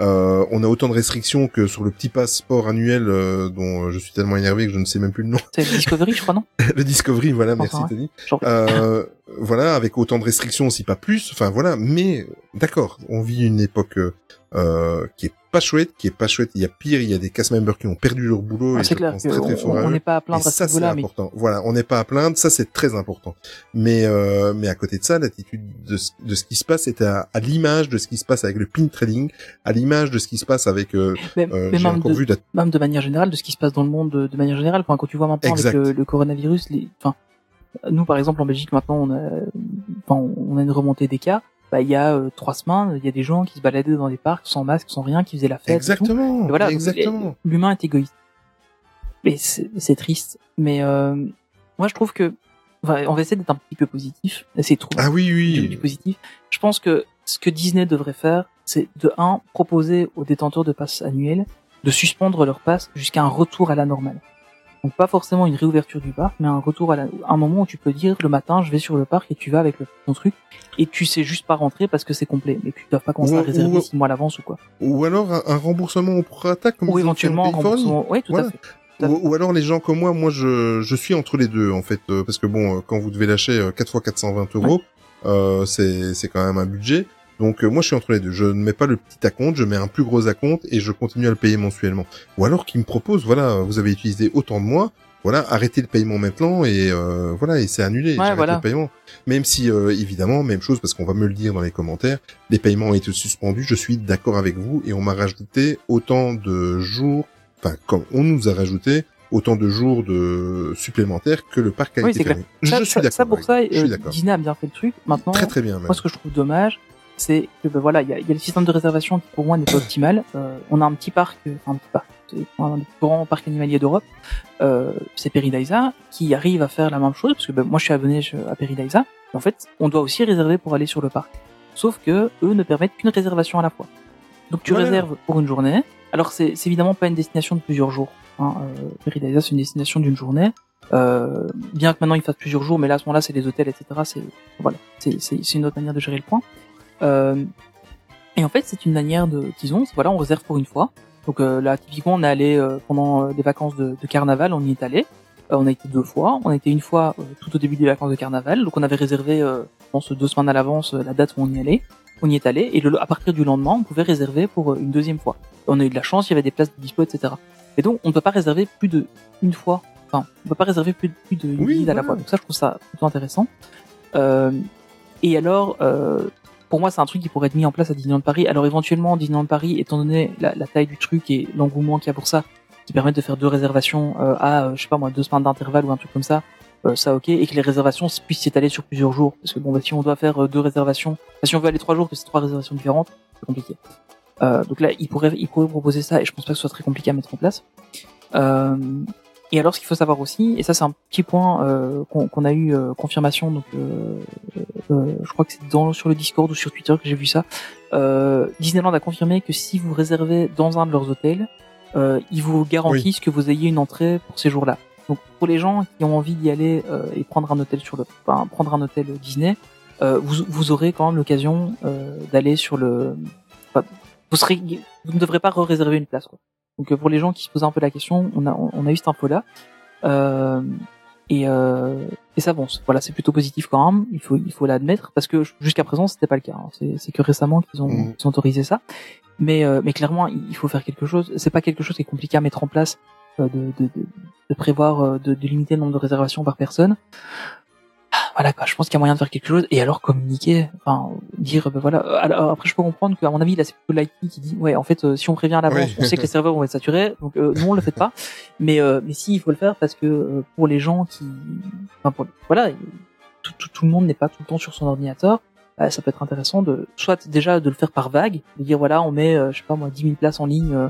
[SPEAKER 8] Euh, on a autant de restrictions que sur le petit passeport annuel euh, dont euh, je suis tellement énervé que je ne sais même plus le nom.
[SPEAKER 7] C'est Discovery, je crois, non
[SPEAKER 8] le Discovery, voilà, merci
[SPEAKER 7] Enfin,
[SPEAKER 8] Tony.
[SPEAKER 7] Genre,
[SPEAKER 8] Euh, voilà, avec autant de restrictions, si pas plus. Enfin voilà, mais d'accord, on vit une époque euh, qui est pas chouette, qui est pas chouette. Il y a pire, il y a des cast members qui ont perdu leur boulot
[SPEAKER 7] ah,
[SPEAKER 8] et
[SPEAKER 7] c'est clair
[SPEAKER 8] pense très très fort
[SPEAKER 7] on n'est pas à
[SPEAKER 8] Et
[SPEAKER 7] plaindre à ce
[SPEAKER 8] ça c'est
[SPEAKER 7] niveau-là, mais
[SPEAKER 8] important. Voilà, on n'est pas à plaindre, ça c'est très important. Mais euh, mais à côté de ça, l'attitude de, ce- de ce qui se passe est à, à l'image de ce qui se passe avec le pin trading, à l'image de ce qui se passe avec. Euh,
[SPEAKER 7] même,
[SPEAKER 8] euh,
[SPEAKER 7] mais même, de,
[SPEAKER 8] vu la
[SPEAKER 7] même de manière générale, de ce qui se passe dans le monde de, de manière générale. Enfin, quand tu vois maintenant
[SPEAKER 8] Exact.
[SPEAKER 7] avec le, le coronavirus, les, enfin, nous par exemple en Belgique maintenant, on a, enfin, on a une remontée des cas. Bah, il y a euh, trois semaines, il y a des gens qui se baladaient dans des parcs sans masque, sans rien, qui faisaient la fête. et
[SPEAKER 8] exactement,
[SPEAKER 7] Et voilà,
[SPEAKER 8] exactement.
[SPEAKER 7] l'humain est égoïste. Mais c'est c'est triste. Mais euh, moi, je trouve que enfin, on va essayer d'être un petit peu positif, de trouver
[SPEAKER 8] Ah oui oui.
[SPEAKER 7] du positif. Je pense que ce que Disney devrait faire, c'est de un proposer aux détenteurs de passes annuels de suspendre leur passe jusqu'à un retour à la normale. Donc pas forcément une réouverture du parc, mais un retour à la, un moment où tu peux dire le matin je vais sur le parc et tu vas avec le, ton truc et tu sais juste pas rentrer parce que c'est complet. Mais tu dois pas commencer
[SPEAKER 8] Ou-
[SPEAKER 7] à réserver
[SPEAKER 8] ou-
[SPEAKER 7] six mois à l'avance ou quoi.
[SPEAKER 8] Ou alors un, un remboursement au prorata comme
[SPEAKER 7] Ou éventuellement un
[SPEAKER 8] Californie.
[SPEAKER 7] remboursement. Oui, tout
[SPEAKER 8] Voilà.
[SPEAKER 7] à fait.
[SPEAKER 8] Ou, ou alors les gens comme moi, moi je, je suis entre les deux en fait, euh, parce que bon, euh, quand vous devez lâcher euh, 4 fois 420 euros, euh, c'est c'est quand même un budget. Donc euh, moi je suis entre les deux. Je ne mets pas le petit acompte, je mets un plus gros acompte et je continue à le payer mensuellement. Ou alors qu'ils me proposent, voilà, vous avez utilisé autant de mois, voilà, arrêtez le paiement maintenant et euh, voilà et c'est annulé. J'arrête
[SPEAKER 7] voilà.
[SPEAKER 8] le paiement. Même si euh, évidemment même chose parce qu'on va me le dire dans les commentaires, les paiements ont été suspendus. Je suis d'accord avec vous et on m'a rajouté autant de jours, enfin comme on nous a rajouté autant de jours de supplémentaires que le parc a
[SPEAKER 7] Oui,
[SPEAKER 8] été fermé.
[SPEAKER 7] Ça,
[SPEAKER 8] je suis
[SPEAKER 7] ça,
[SPEAKER 8] d'accord.
[SPEAKER 7] ça, pour ça,
[SPEAKER 8] vous. je suis
[SPEAKER 7] euh,
[SPEAKER 8] d'accord.
[SPEAKER 7] Disney a bien fait le truc. Maintenant,
[SPEAKER 8] Très très bien. Même.
[SPEAKER 7] moi, ce que je trouve dommage, c'est que ben voilà, il y a, il y a le système de réservation qui pour moi n'est pas optimal. Euh, on a un petit parc, euh, enfin un petit parc, c'est un des plus grands parcs animaliers d'Europe, euh, c'est Peridaisa, qui arrive à faire la même chose parce que ben, moi je suis abonné à Peridaisa. Et en fait, on doit aussi réserver pour aller sur le parc. Sauf que eux ne permettent qu'une réservation à la fois. Donc tu réserves pour une journée. Alors c'est évidemment pas une destination de plusieurs jours. Hein. Euh, Peridaisa c'est une destination d'une journée. Euh, bien que maintenant il fasse plusieurs jours, mais là à ce moment-là c'est les hôtels, etc. C'est voilà, c'est une autre manière de gérer le point. Euh, et en fait c'est une manière de c'est, voilà, on réserve pour une fois. Donc euh, là typiquement on est allé euh, pendant des vacances de, de carnaval, on y est allé. Euh, on a été deux fois, on a été une fois euh, tout au début des vacances de carnaval, donc on avait réservé, euh, je pense deux semaines à l'avance euh, la date où on y allait. On y est allé et le, à partir du lendemain on pouvait réserver pour une deuxième fois. On a eu de la chance, il y avait des places de dispo, etc. Et donc on ne peut pas réserver plus de une fois Enfin, on peut pas réserver plus de, plus de une visite à la
[SPEAKER 8] voilà.
[SPEAKER 7] fois. Donc ça, je trouve ça plutôt intéressant. Euh, et alors, euh, pour moi, c'est un truc qui pourrait être mis en place à Disneyland Paris. Alors éventuellement, Disneyland Paris, étant donné la, taille du truc et l'engouement qu'il y a pour ça, qui permet de faire deux réservations euh, à, euh, je sais pas moi, deux semaines d'intervalle ou un truc comme ça, euh, ça ok, et que les réservations puissent s'étaler sur plusieurs jours. Parce que bon, bah, si on doit faire deux réservations, enfin, si on veut aller trois jours, que c'est trois réservations différentes, c'est compliqué. Donc là, il pourrait, il pourrait proposer ça, et je pense pas que ce soit très compliqué à mettre en place. Euh, et alors, ce qu'il faut savoir aussi, et ça c'est un petit point euh, qu'on a eu euh, confirmation, donc euh, euh, je crois que c'est dans sur le Discord ou sur Twitter que j'ai vu ça. Euh, Disneyland a confirmé que si vous réservez dans un de leurs hôtels, euh, ils vous garantissent que vous ayez une entrée pour ces jours-là. Donc pour les gens qui ont envie d'y aller euh, et prendre un hôtel sur le, enfin, prendre un hôtel Disney, euh, vous, vous aurez quand même l'occasion euh, d'aller sur le, enfin, vous serez, vous ne devrez pas réserver une place. Quoi. Donc euh, pour les gens qui se posaient un peu la question, on a, on a eu cette info-là. Euh, et, euh, et ça c'est- voilà, c'est plutôt positif quand même. Il faut, il faut l'admettre parce que jusqu'à présent c'était pas le cas. hein. C'est, c'est que récemment qu'ils ont, qu'ils ont autorisé ça. Mais, euh, mais clairement, il faut faire quelque chose. C'est pas quelque chose qui est compliqué à mettre en place euh, de, de, de, de prévoir, euh, de, de limiter le nombre de réservations par personne. Voilà quoi, je pense qu'il y a moyen de faire quelque chose et alors communiquer, enfin dire ben voilà. Alors, après je peux comprendre qu'à mon avis là c'est plutôt l'IT qui dit ouais en fait euh, si on prévient à l'avance
[SPEAKER 8] Oui.
[SPEAKER 7] on sait que les serveurs vont être saturés donc euh, non on le fait pas mais euh, mais si il faut le faire parce que euh, pour les gens qui enfin pour voilà tout, tout, tout le monde n'est pas tout le temps sur son ordinateur euh, ça peut être intéressant de soit déjà de le faire par vague de dire voilà on met je sais pas moi 10 000 places en ligne euh,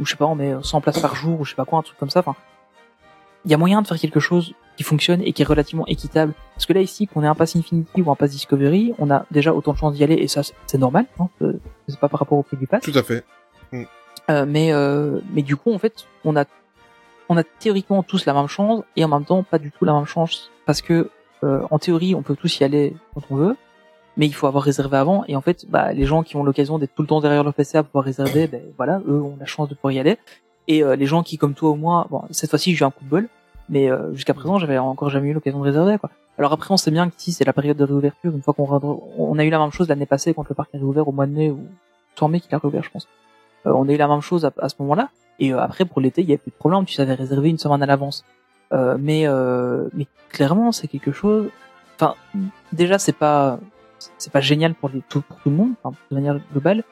[SPEAKER 7] ou je sais pas on met euh, 100 places par jour ou je sais pas quoi un truc comme ça enfin il y a moyen de faire quelque chose qui fonctionne et qui est relativement équitable. Parce que là ici qu'on ait un pass Infinity ou un pass Discovery on a déjà autant de chances d'y aller et ça c'est- normal hein, euh, c'est pas par rapport au prix du pass.
[SPEAKER 8] Tout à fait.
[SPEAKER 7] euh, mais euh, mais du coup en fait on a on a théoriquement tous la même chance et en même temps pas du tout la même chance parce que euh, en théorie on peut tous y aller quand on veut, mais il faut avoir réservé avant et en fait bah, les gens qui ont l'occasion d'être tout le temps derrière leur PC à pouvoir réserver, ben voilà eux ont la chance de pouvoir y aller. Et euh, les gens qui comme toi ou moi, bon cette fois-ci j'ai eu un coup de bol, mais euh, jusqu'à présent j'avais encore jamais eu l'occasion de réserver quoi. Alors après on sait bien que si c'est la période de réouverture, une fois qu'on a eu la même chose l'année passée quand le parc est réouvert au mois de mai ou en mai qu'il a réouvert je pense. Euh, on a eu la même chose à, ce moment-là. Et euh, après, pour l'été, il y a plus de problème. Tu savais réserver une semaine à l'avance. Euh, mais, euh, mais clairement, c'est quelque chose. Enfin, déjà, c'est pas, c'est pas génial pour tout, pour tout le monde, de manière globale.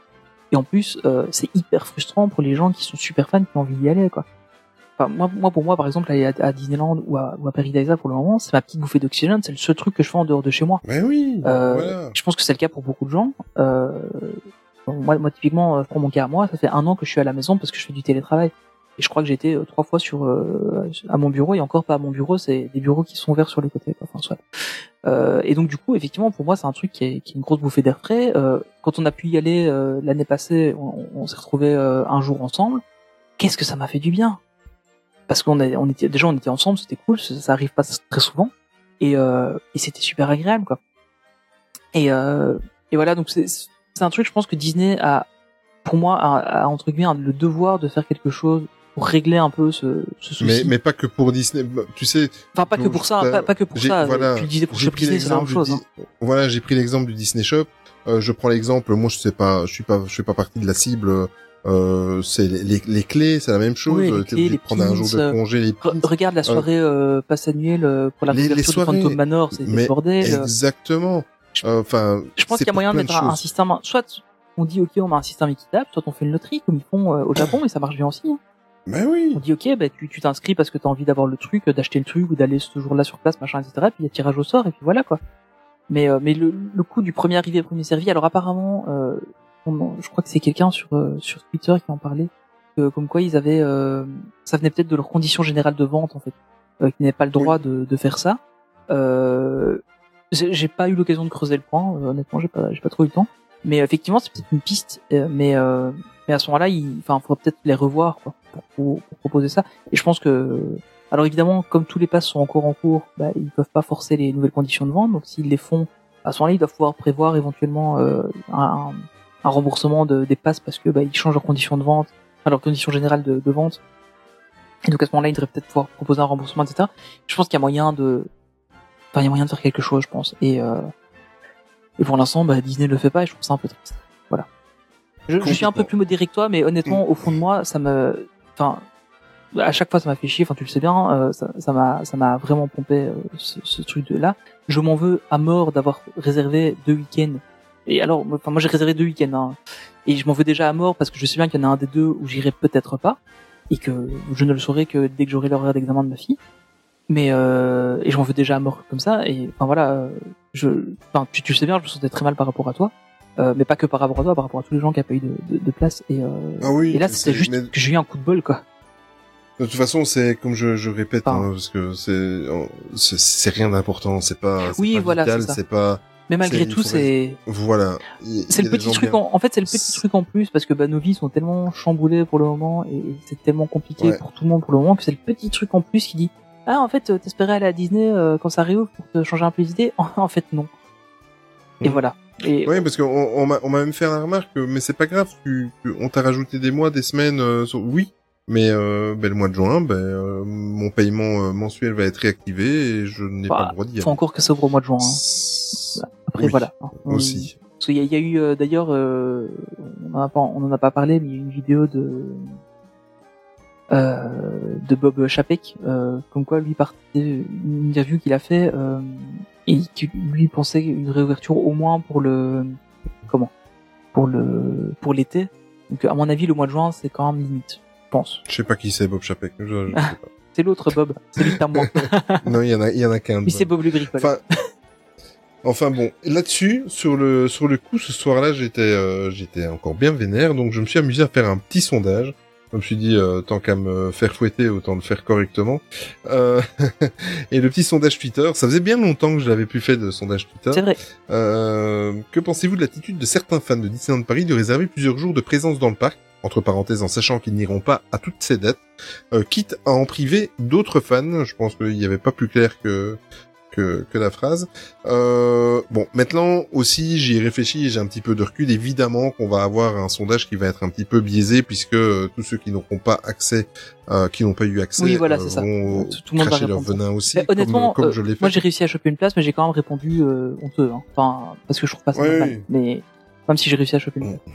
[SPEAKER 7] Et en plus, c'est hyper frustrant pour les gens qui sont super fans, qui ont envie d'y aller, quoi. Enfin, moi, moi, pour moi, par exemple, aller à, à Disneyland ou à, ou à pour le moment, c'est ma petite bouffée d'oxygène. C'est le seul truc que je fais en dehors de chez moi.
[SPEAKER 8] Ben oui,
[SPEAKER 7] Euh,
[SPEAKER 8] voilà.
[SPEAKER 7] Je pense que c'est le cas pour beaucoup de gens. Euh, moi, moi, typiquement, euh, pour mon cas à moi, ça fait un an que je suis à la maison parce que je fais du télétravail. Et je crois que euh, trois fois sur euh, à mon bureau et encore pas à mon bureau, c'est des bureaux qui sont ouverts sur les côtés. Quoi. Enfin, soit. Euh, et donc du coup, effectivement, pour moi, c'est un truc qui est, qui est une grosse bouffée d'air frais. Euh, quand on a pu y aller l'année passée, on, on s'est retrouvés euh, un jour ensemble. Qu'est-ce que ça m'a fait du bien? Parce qu'on on était déjà on était ensemble, c'était cool. Ça, ça arrive pas très souvent et, euh, et c'était super agréable quoi. Et, euh, et voilà, donc c'est un truc, je pense que Disney a, pour moi, a, a, entre guillemets le devoir de faire quelque chose pour régler un peu ce, ce souci.
[SPEAKER 8] Mais, mais pas que pour Disney. Bah, Tu sais,
[SPEAKER 7] enfin, pas que pour ça, pas, pas que pour ça.
[SPEAKER 8] voilà,
[SPEAKER 7] tu disais pour Shop Disney, c'est la même chose. hein.
[SPEAKER 8] Voilà, j'ai pris l'exemple du Disney Shop. Euh, je prends l'exemple. Moi, je sais pas, je suis pas, je fais pas partie de la cible. Euh, c'est les, les, les clés, c'est la même chose.
[SPEAKER 7] Oui, les clés,
[SPEAKER 8] obligé
[SPEAKER 7] les
[SPEAKER 8] prendre un jour de
[SPEAKER 7] euh,
[SPEAKER 8] congé, les pins.
[SPEAKER 7] regarde la soirée euh, passe annuelle euh, pour la
[SPEAKER 8] Les- les
[SPEAKER 7] réouverture de. Phantom Manor, c'est
[SPEAKER 8] Mais
[SPEAKER 7] le bordel. euh.
[SPEAKER 8] Exactement. Euh, Enfin,
[SPEAKER 7] Je pense qu'il y a moyen de mettre un, système, soit on dit ok on met un système équitable, soit on fait une loterie comme ils font euh, au Japon et ça marche bien aussi. hein.
[SPEAKER 8] Ben oui.
[SPEAKER 7] On dit ok bah tu tu t'inscris parce que t'as envie d'avoir le truc, euh, d'acheter le truc ou d'aller ce jour-là sur place machin etc. Puis il y a tirage au sort et puis voilà quoi. Mais euh, mais le, le coup du premier arrivé premier servi, alors apparemment euh, je crois que c'est quelqu'un sur euh, sur Twitter qui en parlait, que, comme quoi ils avaient euh, ça venait peut-être de leurs conditions générales de vente en fait, euh, qu'ils n'avaient pas le droit de, de faire ça. Euh, j'ai pas eu l'occasion de creuser le point, euh, honnêtement j'ai pas j'ai pas trop eu le temps. Mais euh, effectivement c'est peut-être une piste, euh, mais euh, mais à ce moment-là il enfin faudra peut-être les revoir quoi pour, pour, pour proposer ça. Et je pense que alors évidemment comme tous les passes sont encore en cours, bah, ils peuvent pas forcer les nouvelles conditions de vente. Donc s'ils les font à ce moment-là ils doivent pouvoir prévoir éventuellement euh, un, un remboursement de, des passes parce que bah, ils changent leurs conditions de vente, enfin leurs conditions générales de, de vente. Et donc à ce moment-là, ils devraient peut-être pouvoir proposer un remboursement, etc. Je pense qu'il y a moyen de, enfin il y a moyen de faire quelque chose, je pense. Et euh... et pour l'instant, bah, Disney le fait pas, et je trouve ça un peu triste. Voilà. Je, je suis un peu plus modéré que toi, mais honnêtement, au fond de moi, ça me, enfin, à chaque fois, ça m'a fait chier. Enfin, tu le sais bien, euh, ça ça m'a, ça m'a vraiment pompé euh, ce, ce truc de là. Je m'en veux à mort d'avoir réservé deux week-ends. Et alors, moi- enfin, moi j'ai réservé deux week-ends, hein. et je m'en veux déjà à mort parce que je sais bien qu'il y en a un des deux où j'irai peut-être pas, et que je ne le saurai que dès que j'aurai l'horaire d'examen de ma fille. Mais euh, et je m'en veux déjà à mort comme ça. Et enfin voilà, euh, je, enfin tu, tu le sais bien, je me sentais très mal par rapport à toi. Euh, mais pas que par rapport à toi, par rapport à tous les gens qui n'ont pas eu de, de, de place. Et, euh,
[SPEAKER 8] Ah oui.
[SPEAKER 7] et là, c'était juste
[SPEAKER 8] mais
[SPEAKER 7] que j'ai eu un coup de bol, quoi.
[SPEAKER 8] De toute façon, c'est comme je, je répète, hein, parce que c'est c'est- rien d'important, c'est pas,
[SPEAKER 7] Oui,
[SPEAKER 8] pas
[SPEAKER 7] voilà,
[SPEAKER 8] vital,
[SPEAKER 7] c'est
[SPEAKER 8] pas,
[SPEAKER 7] Mais malgré tout, c'est
[SPEAKER 8] voilà. Il- il
[SPEAKER 7] c'est le petit truc.
[SPEAKER 8] bien.
[SPEAKER 7] En, en fait, c'est le petit truc en plus parce que bah, nos vies sont tellement chamboulées pour le moment et c'est tellement compliqué
[SPEAKER 8] Ouais.
[SPEAKER 7] pour tout le monde pour le moment que c'est le petit truc en plus qui dit ah en fait euh, t'espérais aller à Disney euh, quand ça réouvre pour te changer un peu les idées? En fait, non. Et
[SPEAKER 8] Mm.
[SPEAKER 7] voilà. Et
[SPEAKER 8] Oui, parce qu'on on, m'a on m'a même fait la remarque, que- mais c'est pas grave, tu, tu- on t'a rajouté des mois, des semaines, euh, sur- oui, mais euh, ben, le mois de juin, ben, euh, mon paiement euh, mensuel va être réactivé et je n'ai
[SPEAKER 7] Bah,
[SPEAKER 8] pas le droit d'y
[SPEAKER 7] faut
[SPEAKER 8] aller.
[SPEAKER 7] encore que ça ouvre au mois de juin. hein. Après
[SPEAKER 8] Oui,
[SPEAKER 7] voilà. On-
[SPEAKER 8] Aussi.
[SPEAKER 7] Parce qu'il y, a- il y a eu euh, d'ailleurs, euh, on en a pas, parlé, mais il y a eu une vidéo de euh, de Bob Chapek, euh, comme quoi lui partait une interview qu'il a fait euh, et qui lui pensait une réouverture au moins pour le comment? Pour le pour l'été. Donc à mon avis le mois de juin c'est quand même limite, je pense.
[SPEAKER 8] Je sais pas qui c'est Bob Chapek. Je, je sais
[SPEAKER 7] C'est l'autre Bob, c'est lui que t'as moins.
[SPEAKER 8] pas. non, il y en a, il y en a qu'un. de
[SPEAKER 7] Lui c'est
[SPEAKER 8] Bob.
[SPEAKER 7] Le Bricole.
[SPEAKER 8] Enfin, enfin bon, là-dessus, sur le sur le coup, ce soir-là, j'étais euh, j'étais encore bien vénère, donc je me suis amusé à faire un petit sondage. Je me suis dit, euh, tant qu'à me faire fouetter, autant le faire correctement. Euh, et le petit sondage Twitter, ça faisait bien longtemps que je l'avais plus fait de sondage Twitter.
[SPEAKER 7] c'est vrai.
[SPEAKER 8] Euh, que pensez-vous de l'attitude de certains fans de Disneyland Paris de réserver plusieurs jours de présence dans le parc entre parenthèses en sachant qu'ils n'iront pas à toutes ces dates, euh, quitte à en priver d'autres fans? Je pense qu'il n'y avait pas plus clair que que, que la phrase. Euh, bon, maintenant aussi, j'y ai réfléchi et j'ai un petit peu de recul. Évidemment qu'on va avoir un sondage qui va être un petit peu biaisé puisque euh, tous ceux qui n'auront pas accès, euh, qui n'ont pas eu accès,
[SPEAKER 7] Oui, voilà,
[SPEAKER 8] euh,
[SPEAKER 7] ça.
[SPEAKER 8] vont
[SPEAKER 7] Tout
[SPEAKER 8] cracher leur venin aussi,
[SPEAKER 7] honnêtement,
[SPEAKER 8] comme, comme
[SPEAKER 7] euh,
[SPEAKER 8] je l'ai fait.
[SPEAKER 7] moi j'ai réussi à choper une place, mais j'ai quand même répondu euh, honteux. Hein. Enfin, parce que je trouve pas ça
[SPEAKER 8] Ouais,
[SPEAKER 7] normal.
[SPEAKER 8] oui.
[SPEAKER 7] Mais même si j'ai réussi à choper une place.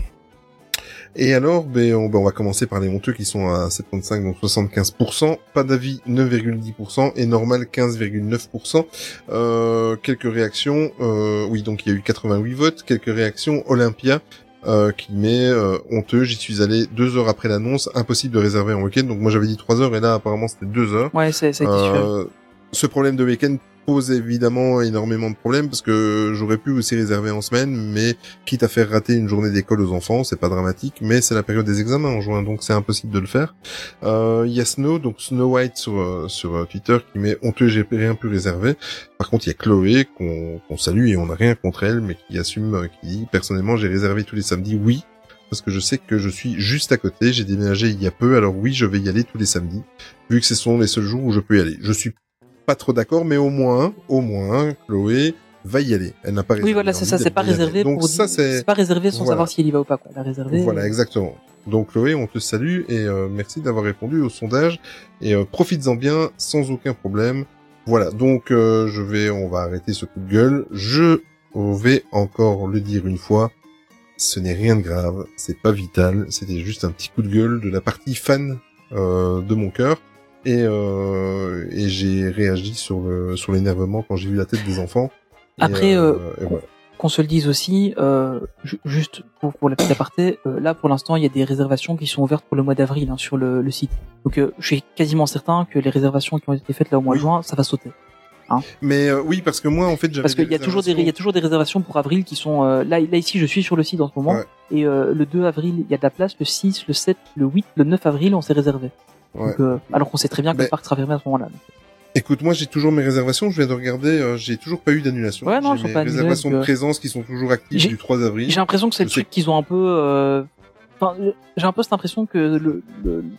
[SPEAKER 8] Et alors, ben, on, ben, on va commencer par les honteux qui sont à 75, donc 75%, pas d'avis 9,10% et normal 15,9%. Euh, quelques réactions, euh, oui, donc il y a eu 88 votes, quelques réactions, Olympia, euh, qui met euh, honteux, j'y suis allé deux heures après l'annonce, impossible de réserver en week-end, donc moi j'avais dit trois heures et là apparemment c'était deux heures.
[SPEAKER 7] Ouais, c'est.
[SPEAKER 8] Euh, ce problème de week-end pose évidemment énormément de problèmes parce que j'aurais pu aussi réserver en semaine, mais quitte à faire rater une journée d'école aux enfants, c'est pas dramatique, mais c'est la période des examens en juin, donc c'est impossible de le faire. Euh, Il y a Snow, donc Snow White sur euh, sur euh, Twitter qui met honteux, j'ai rien pu réserver. Par contre, il y a Chloé qu'on qu'on salue et on n'a rien contre elle, mais qui assume, euh, qui dit personnellement j'ai réservé tous les samedis, oui. Parce que je sais que je suis juste à côté, j'ai déménagé il y a peu, alors oui, je vais y aller tous les samedis, vu que ce sont les seuls jours où je peux y aller. Je suis pas trop d'accord, mais au moins, au moins, Chloé va y aller. Elle n'a pas réservé.
[SPEAKER 7] Oui, voilà, c'est ça. C'est
[SPEAKER 8] elle
[SPEAKER 7] pas réservé
[SPEAKER 8] Donc
[SPEAKER 7] pour
[SPEAKER 8] ça, c'est
[SPEAKER 7] pas réservé sans
[SPEAKER 8] voilà.
[SPEAKER 7] savoir s'il y va ou pas. Quoi. Elle a réservé.
[SPEAKER 8] voilà, exactement. Donc Chloé, on te salue et euh, merci d'avoir répondu au sondage et euh, profites-en bien sans aucun problème. Voilà, donc euh, je vais, on va arrêter ce coup de gueule. Je vais encore le dire une fois, ce n'est rien de grave, c'est pas vital, c'était juste un petit coup de gueule de la partie fan euh, de mon cœur et, euh, et j'ai réagi sur le sur l'énervement quand j'ai vu la tête des enfants. Et,
[SPEAKER 7] Après, euh,
[SPEAKER 8] voilà.
[SPEAKER 7] qu'on se le dise aussi, euh, ju- juste pour, pour la petite aparté, euh, là pour l'instant il y a des réservations qui sont ouvertes pour le mois d'avril hein, sur le, le site. Donc euh, je suis quasiment certain que les réservations qui ont été faites là au mois de juin, ça va sauter.
[SPEAKER 8] Mais euh, oui, parce que moi en fait j'avais
[SPEAKER 7] Parce qu'il y a toujours des il y a toujours des réservations pour avril qui sont euh, là là ici je suis sur le site en ce moment
[SPEAKER 8] Ouais.
[SPEAKER 7] et euh, le 2 avril il y a de la place, le 6, le 7, le 8, le 9 avril on s'est réservé.
[SPEAKER 8] Ouais.
[SPEAKER 7] Donc, euh, alors qu'on sait très bien que le parc sera fermé à ce moment-là.
[SPEAKER 8] Écoute, moi j'ai toujours mes réservations, je viens de regarder, euh, j'ai toujours pas eu d'annulation.
[SPEAKER 7] Ouais, non,
[SPEAKER 8] j'ai mes
[SPEAKER 7] pas
[SPEAKER 8] réservations de
[SPEAKER 7] euh,
[SPEAKER 8] présence qui sont toujours actives du 3 avril.
[SPEAKER 7] J'ai l'impression que c'est le truc qu'ils ont un peu. euh, Enfin, j'ai un peu cette impression que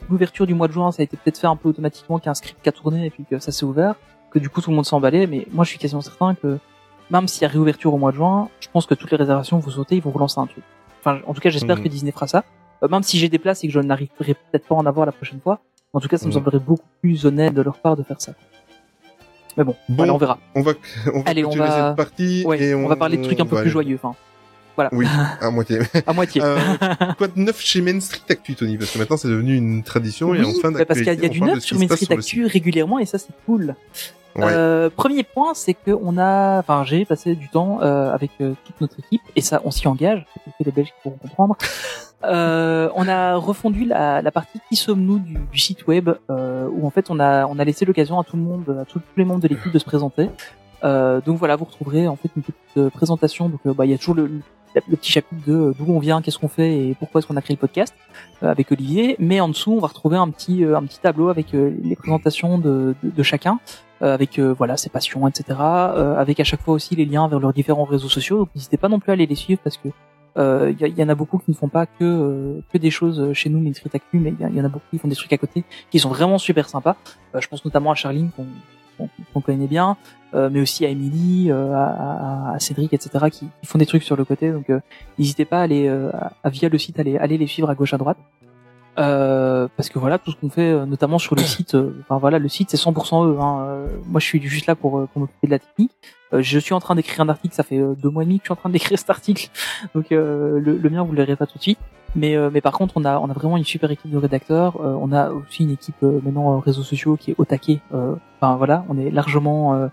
[SPEAKER 7] l'ouverture du mois de juin, ça a été peut-être fait un peu automatiquement, qu'il y a un script qui a tourné et puis que ça s'est ouvert, que du coup tout le monde s'est emballé. Mais moi, je suis quasiment certain que même s'il y a réouverture au mois de juin, je pense que toutes les réservations vont sauter, ils vont relancer un truc. Enfin, en tout cas, j'espère
[SPEAKER 8] Mhm.
[SPEAKER 7] que Disney fera ça. Euh, même si j'ai des places et que je n'arriverai peut-être pas à en avoir la prochaine fois, en tout cas, ça me
[SPEAKER 8] Mhm.
[SPEAKER 7] semblerait beaucoup plus honnête de leur part de faire ça. Mais bon,
[SPEAKER 8] Bon,
[SPEAKER 7] voilà, on verra.
[SPEAKER 8] On va, on va
[SPEAKER 7] Allez, on
[SPEAKER 8] clôturer
[SPEAKER 7] va-
[SPEAKER 8] cette partie
[SPEAKER 7] Ouais,
[SPEAKER 8] et
[SPEAKER 7] on, va parler de trucs un peu plus
[SPEAKER 8] aller-
[SPEAKER 7] joyeux. Enfin, voilà,
[SPEAKER 8] Oui, à moitié.
[SPEAKER 7] à moitié.
[SPEAKER 8] Euh, quoi de neuf chez Main Street Actu, Tony? Parce que maintenant c'est devenu une tradition et
[SPEAKER 7] Oui,
[SPEAKER 8] en fin
[SPEAKER 7] bah parce qu'il y a, du neuf sur Main Street Actu régulièrement et ça c'est cool.
[SPEAKER 8] Ouais.
[SPEAKER 7] Euh, premier point, c'est que on a, enfin j'ai passé du temps euh, avec euh, toute notre équipe et ça on s'y engage, c'est les Belges pourront comprendre. On a refondu la, la partie qui sommes-nous du, du site web où en fait on a on a laissé l'occasion à tout le monde, à tous les membres de l'équipe de se présenter. Donc voilà, vous retrouverez en fait une petite présentation. Donc bah il y a toujours le, le, le petit chapitre de euh, d'où on vient, qu'est-ce qu'on fait et pourquoi est-ce qu'on a créé le podcast euh, avec Olivier. Mais en dessous, on va retrouver un petit euh, un petit tableau avec euh, les présentations de, de, de chacun, euh, avec euh, voilà ses passions, etc. euh, avec à chaque fois aussi les liens vers leurs différents réseaux sociaux. Donc n'hésitez pas non plus à aller les suivre parce que euh, il y, y en a beaucoup qui ne font pas que euh, que des choses chez nous, mais il y, a- il y en a beaucoup qui font des trucs à côté qui sont vraiment super sympas. Euh, je pense notamment à Charline qu'on qu'on connaît bien, euh, mais aussi à Emily, euh, à, à- Cédric, etc. qui, qui font des trucs sur le côté. Donc euh, n'hésitez pas à aller euh, à- via le site aller aller les suivre à gauche à droite. Euh, parce que voilà tout ce qu'on fait notamment sur le site enfin voilà le site c'est 100% eux hein. Moi je suis juste là pour, pour m'occuper de la technique je suis en train d'écrire un article ça fait euh, deux mois et demi que je suis en train d'écrire cet article. Donc euh, le, le mien vous le verrez pas tout de suite. Mais euh, mais par contre on a on a vraiment une super équipe de rédacteurs. Euh, on a aussi une équipe euh, maintenant euh, réseaux sociaux qui est au taquet. Euh, enfin voilà on est largement euh,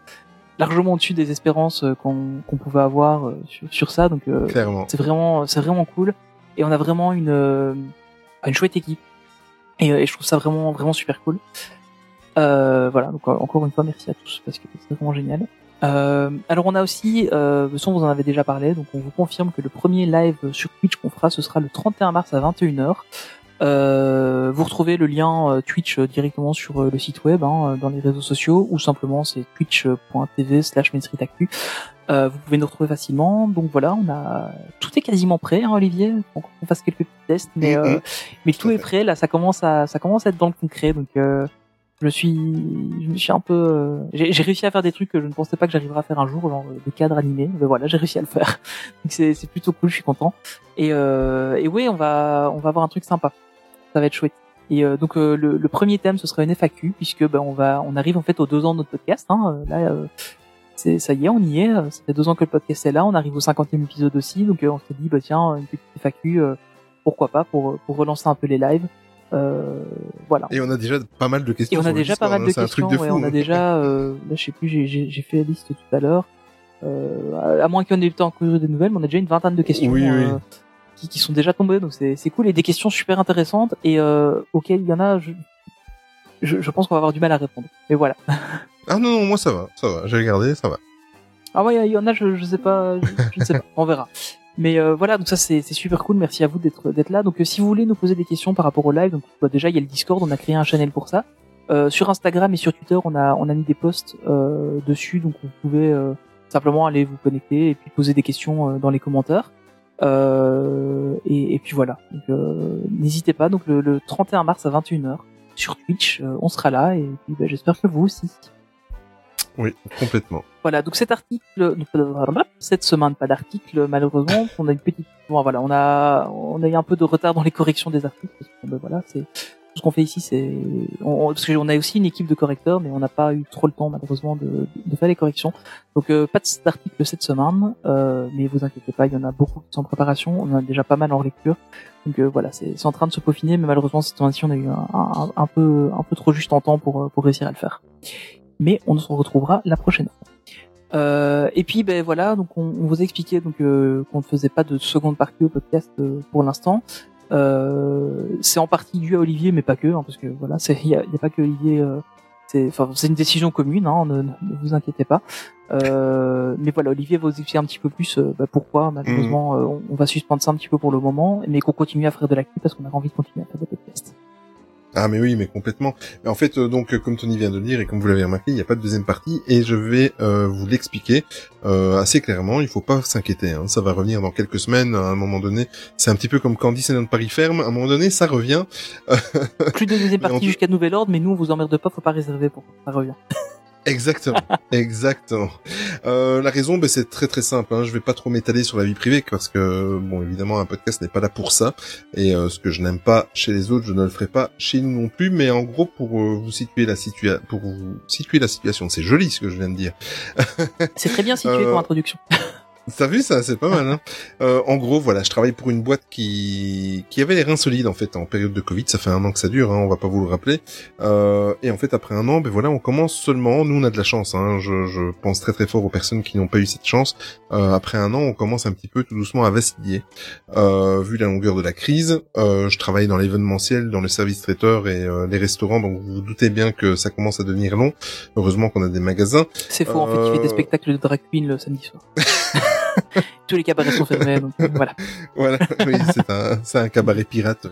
[SPEAKER 7] largement au-dessus des espérances euh, qu'on qu'on pouvait avoir euh, sur, sur ça. Donc euh, c'est vraiment c'est vraiment cool. Et on a vraiment une euh, une chouette équipe. Et, euh, et je trouve ça vraiment vraiment super cool. Euh, voilà. Donc euh, encore une fois merci à tous parce que c'est vraiment génial euh, alors on a aussi euh, façon, vous en avez déjà parlé donc on vous confirme que le premier live sur Twitch qu'on fera ce sera le 31 mars à 21h euh, vous retrouvez le lien euh, Twitch euh, directement sur euh, le site web hein, dans les réseaux sociaux ou simplement c'est twitch.tv slash euh, vous pouvez nous retrouver facilement. Donc voilà, on a tout est quasiment prêt, hein, Olivier. Faut qu'on fasse quelques petites tests, mais euh, mais tout
[SPEAKER 8] à
[SPEAKER 7] est prêt. Là, ça commence à ça commence à être dans le concret. Donc euh, je me suis je me suis un peu euh, j'ai réussi à faire des trucs que je ne pensais pas que j'arriverais à faire un jour, genre euh, des cadres animés. Mais voilà, j'ai réussi à le faire. Donc c'est plutôt cool. Je suis content. Et euh, et oui, on va on va avoir un truc sympa. Ça va être chouette. Et euh, donc euh, le, le premier thème ce sera une FAQ puisque ben on va on arrive en fait aux deux ans de notre podcast. Hein. Euh, Là c'est ça y est on y est. Ça fait deux ans que le podcast est là. On arrive au cinquantième épisode aussi. Donc on s'est dit bah tiens une petite FAQ pourquoi pas pour pour relancer un peu les lives. Euh, voilà.
[SPEAKER 8] Et on a déjà pas mal de questions.
[SPEAKER 7] Et on a déjà pas mal
[SPEAKER 8] hein,
[SPEAKER 7] de questions.
[SPEAKER 8] de
[SPEAKER 7] ouais,
[SPEAKER 8] fou,
[SPEAKER 7] on a
[SPEAKER 8] hein.
[SPEAKER 7] déjà, euh, là, je sais plus, j'ai- fait la liste tout à l'heure. Euh, à- moins qu'on ait eu le temps de courir des nouvelles, mais on a déjà une vingtaine de questions
[SPEAKER 8] Oui, oui.
[SPEAKER 7] euh, qui, qui sont déjà tombées, donc c'est c'est cool et des questions super intéressantes et euh, auxquelles il y en a, je, je, je pense qu'on va avoir du mal à répondre. Mais voilà.
[SPEAKER 8] Ah non, non, moi ça va, ça va. J'ai regardé, ça va.
[SPEAKER 7] Ah ouais, il y en a, je, je sais pas, je, je ne sais pas, on verra. Mais euh, voilà, donc ça c'est super cool. Merci à vous d'être d'être là. Donc euh, si vous voulez nous poser des questions par rapport au live, donc bah, déjà il y a le Discord, on a créé un channel pour ça. Euh, sur Instagram et sur Twitter, on a on a mis des posts euh, dessus, donc vous pouvez euh, simplement aller vous connecter et puis poser des questions euh, dans les commentaires. Et, et puis voilà. N'hésitez pas. Donc le, le 31 mars à 21h sur Twitch, on sera là et puis bah, j'espère que vous aussi.
[SPEAKER 8] Oui, complètement.
[SPEAKER 7] Voilà, donc cet article, cette semaine pas d'article malheureusement, on a une petite, bon voilà, on a, on a eu un peu de retard dans les corrections des articles. Parce que, ben, voilà, c'est ce qu'on fait ici, c'est, on, parce qu'on a aussi une équipe de correcteurs, mais on n'a pas eu trop le temps malheureusement de, de faire les corrections. Donc euh, pas d'article cette semaine, euh, mais vous inquiétez pas, il y en a beaucoup qui sont en préparation, on en a déjà pas mal en lecture. Donc euh, voilà, c'est en train de se peaufiner, mais malheureusement cette fois-ci on a eu un, un, un peu, un peu trop juste en temps pour, euh, pour réussir à le faire. Mais on se retrouvera la prochaine fois. Euh, et puis ben voilà, donc on, on vous a expliqué donc euh, qu'on ne faisait pas de seconde partie au podcast euh, pour l'instant. Euh, c'est en partie dû à Olivier, mais pas que, hein, parce que voilà, c'est il y y a pas que Olivier. euh, c'est enfin c'est une décision commune, hein, ne, ne vous inquiétez pas. Euh, mais voilà, Olivier va vous expliquer un petit peu plus bah, pourquoi malheureusement euh, on, on va suspendre ça un petit peu pour le moment, mais qu'on continue à faire de l'actu parce qu'on a envie de continuer à faire des podcasts.
[SPEAKER 8] Ah mais oui, mais complètement. Mais en fait, euh, donc euh, comme Tony vient de le dire et comme vous l'avez remarqué, il n'y a pas de deuxième partie et je vais euh, vous l'expliquer euh, assez clairement. Il faut pas s'inquiéter, hein. ça va revenir dans quelques semaines. À un moment donné, c'est un petit peu comme Candice et notre Paris ferme. À un moment donné, ça revient.
[SPEAKER 7] Plus de deuxième partie jusqu'à nouvel ordre, mais nous on vous emmerde pas, faut pas réserver pour ça revient.
[SPEAKER 8] Exactement, exactement. Euh, la raison, ben, c'est très très simple. Hein. Je vais pas trop m'étaler sur la vie privée parce que, bon, évidemment, un podcast n'est pas là pour ça. Et euh, ce que je n'aime pas chez les autres, je ne le ferai pas chez nous non plus. Mais en gros, pour euh, vous situer la situa pour vous situer la situation, c'est joli ce que je viens de dire.
[SPEAKER 7] C'est très bien situé
[SPEAKER 8] Euh,
[SPEAKER 7] comme introduction.
[SPEAKER 8] T'as vu ça, c'est pas mal. Hein euh, en gros, voilà, je travaille pour une boîte qui qui avait les reins solides en fait en période de Covid. Ça fait un an que ça dure, hein, on va pas vous le rappeler. Euh, et en fait, après un an, ben voilà, on commence seulement. Nous, on a de la chance. Hein, je, je pense très très fort aux personnes qui n'ont pas eu cette chance. Euh, après un an, on commence un petit peu tout doucement à vaciller. Euh, vu la longueur de la crise, euh, je travaille dans l'événementiel, dans le service traiteur et euh, les restaurants, donc vous vous doutez bien que ça commence à devenir long. Heureusement qu'on a des magasins.
[SPEAKER 7] C'est faux, en fait, il fait des spectacles de drag queen le samedi soir. Tous les cabarets sont fermés, donc euh, voilà.
[SPEAKER 8] Voilà, oui, c'est un, un cabaret pirate,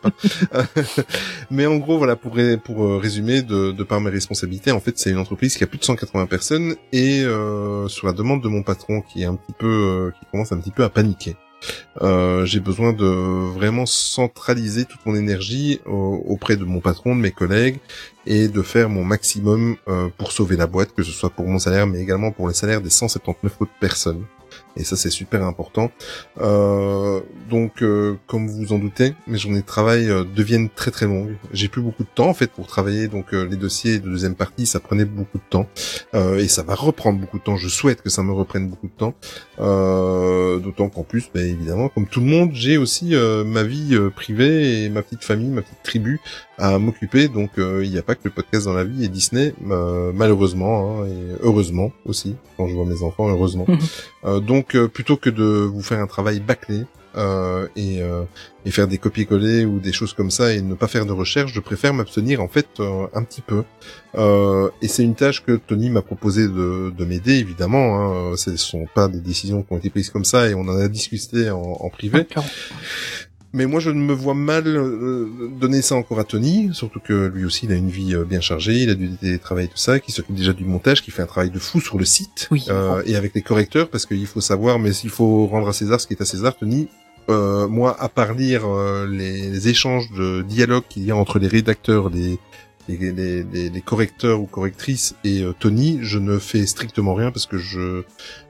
[SPEAKER 8] pas. Mais en gros, voilà, pour, pour euh, résumer, de, de par mes responsabilités, en fait, c'est une entreprise qui a plus de 180 personnes et euh, sur la demande de mon patron, qui est un petit peu, euh, qui commence un petit peu à paniquer. Euh, j'ai besoin de vraiment centraliser toute mon énergie au- auprès de mon patron, de mes collègues, et de faire mon maximum euh, pour sauver la boîte, que ce soit pour mon salaire, mais également pour les salaires des 179 autres personnes. Et ça, c'est super important. Euh, donc, euh, comme vous vous en doutez, mes journées de travail euh, deviennent très très longues. J'ai plus beaucoup de temps en fait pour travailler. Donc, les dossiers de deuxième partie, ça prenait beaucoup de temps, et ça va reprendre beaucoup de temps. Je souhaite que ça me reprenne beaucoup de temps. Euh, D'autant qu'en plus, ben, évidemment, comme tout le monde, j'ai aussi euh, ma vie euh, privée et ma petite famille, ma petite tribu à m'occuper. Donc, euh, il n'y a pas que le podcast dans la vie et Disney, euh, malheureusement, hein, et heureusement aussi, quand je vois mes enfants, heureusement. Euh, donc, euh, plutôt que de vous faire un travail bâclé et, euh, et faire des copier-coller ou des choses comme ça et ne pas faire de recherche, je préfère m'abstenir en fait euh, un petit peu. Euh, et c'est une tâche que Tony m'a proposé de, de m'aider, évidemment. Hein. Ce ne sont pas des décisions qui ont été prises comme ça et on en a discuté en, en privé. Mais moi, je ne me vois mal euh, donner ça encore à Tony, surtout que lui aussi, il a une vie euh, bien chargée, il a du télétravail, tout ça, qui s'occupe déjà du montage, qui fait un travail de fou sur le site,
[SPEAKER 7] Oui.
[SPEAKER 8] euh, et avec les correcteurs, parce qu'il faut savoir, mais s'il faut rendre à César ce qui est à César, Tony, euh, moi, à part lire euh, les échanges de dialogue qu'il y a entre les rédacteurs, les correcteurs ou correctrices et euh, Tony, je ne fais strictement rien parce que je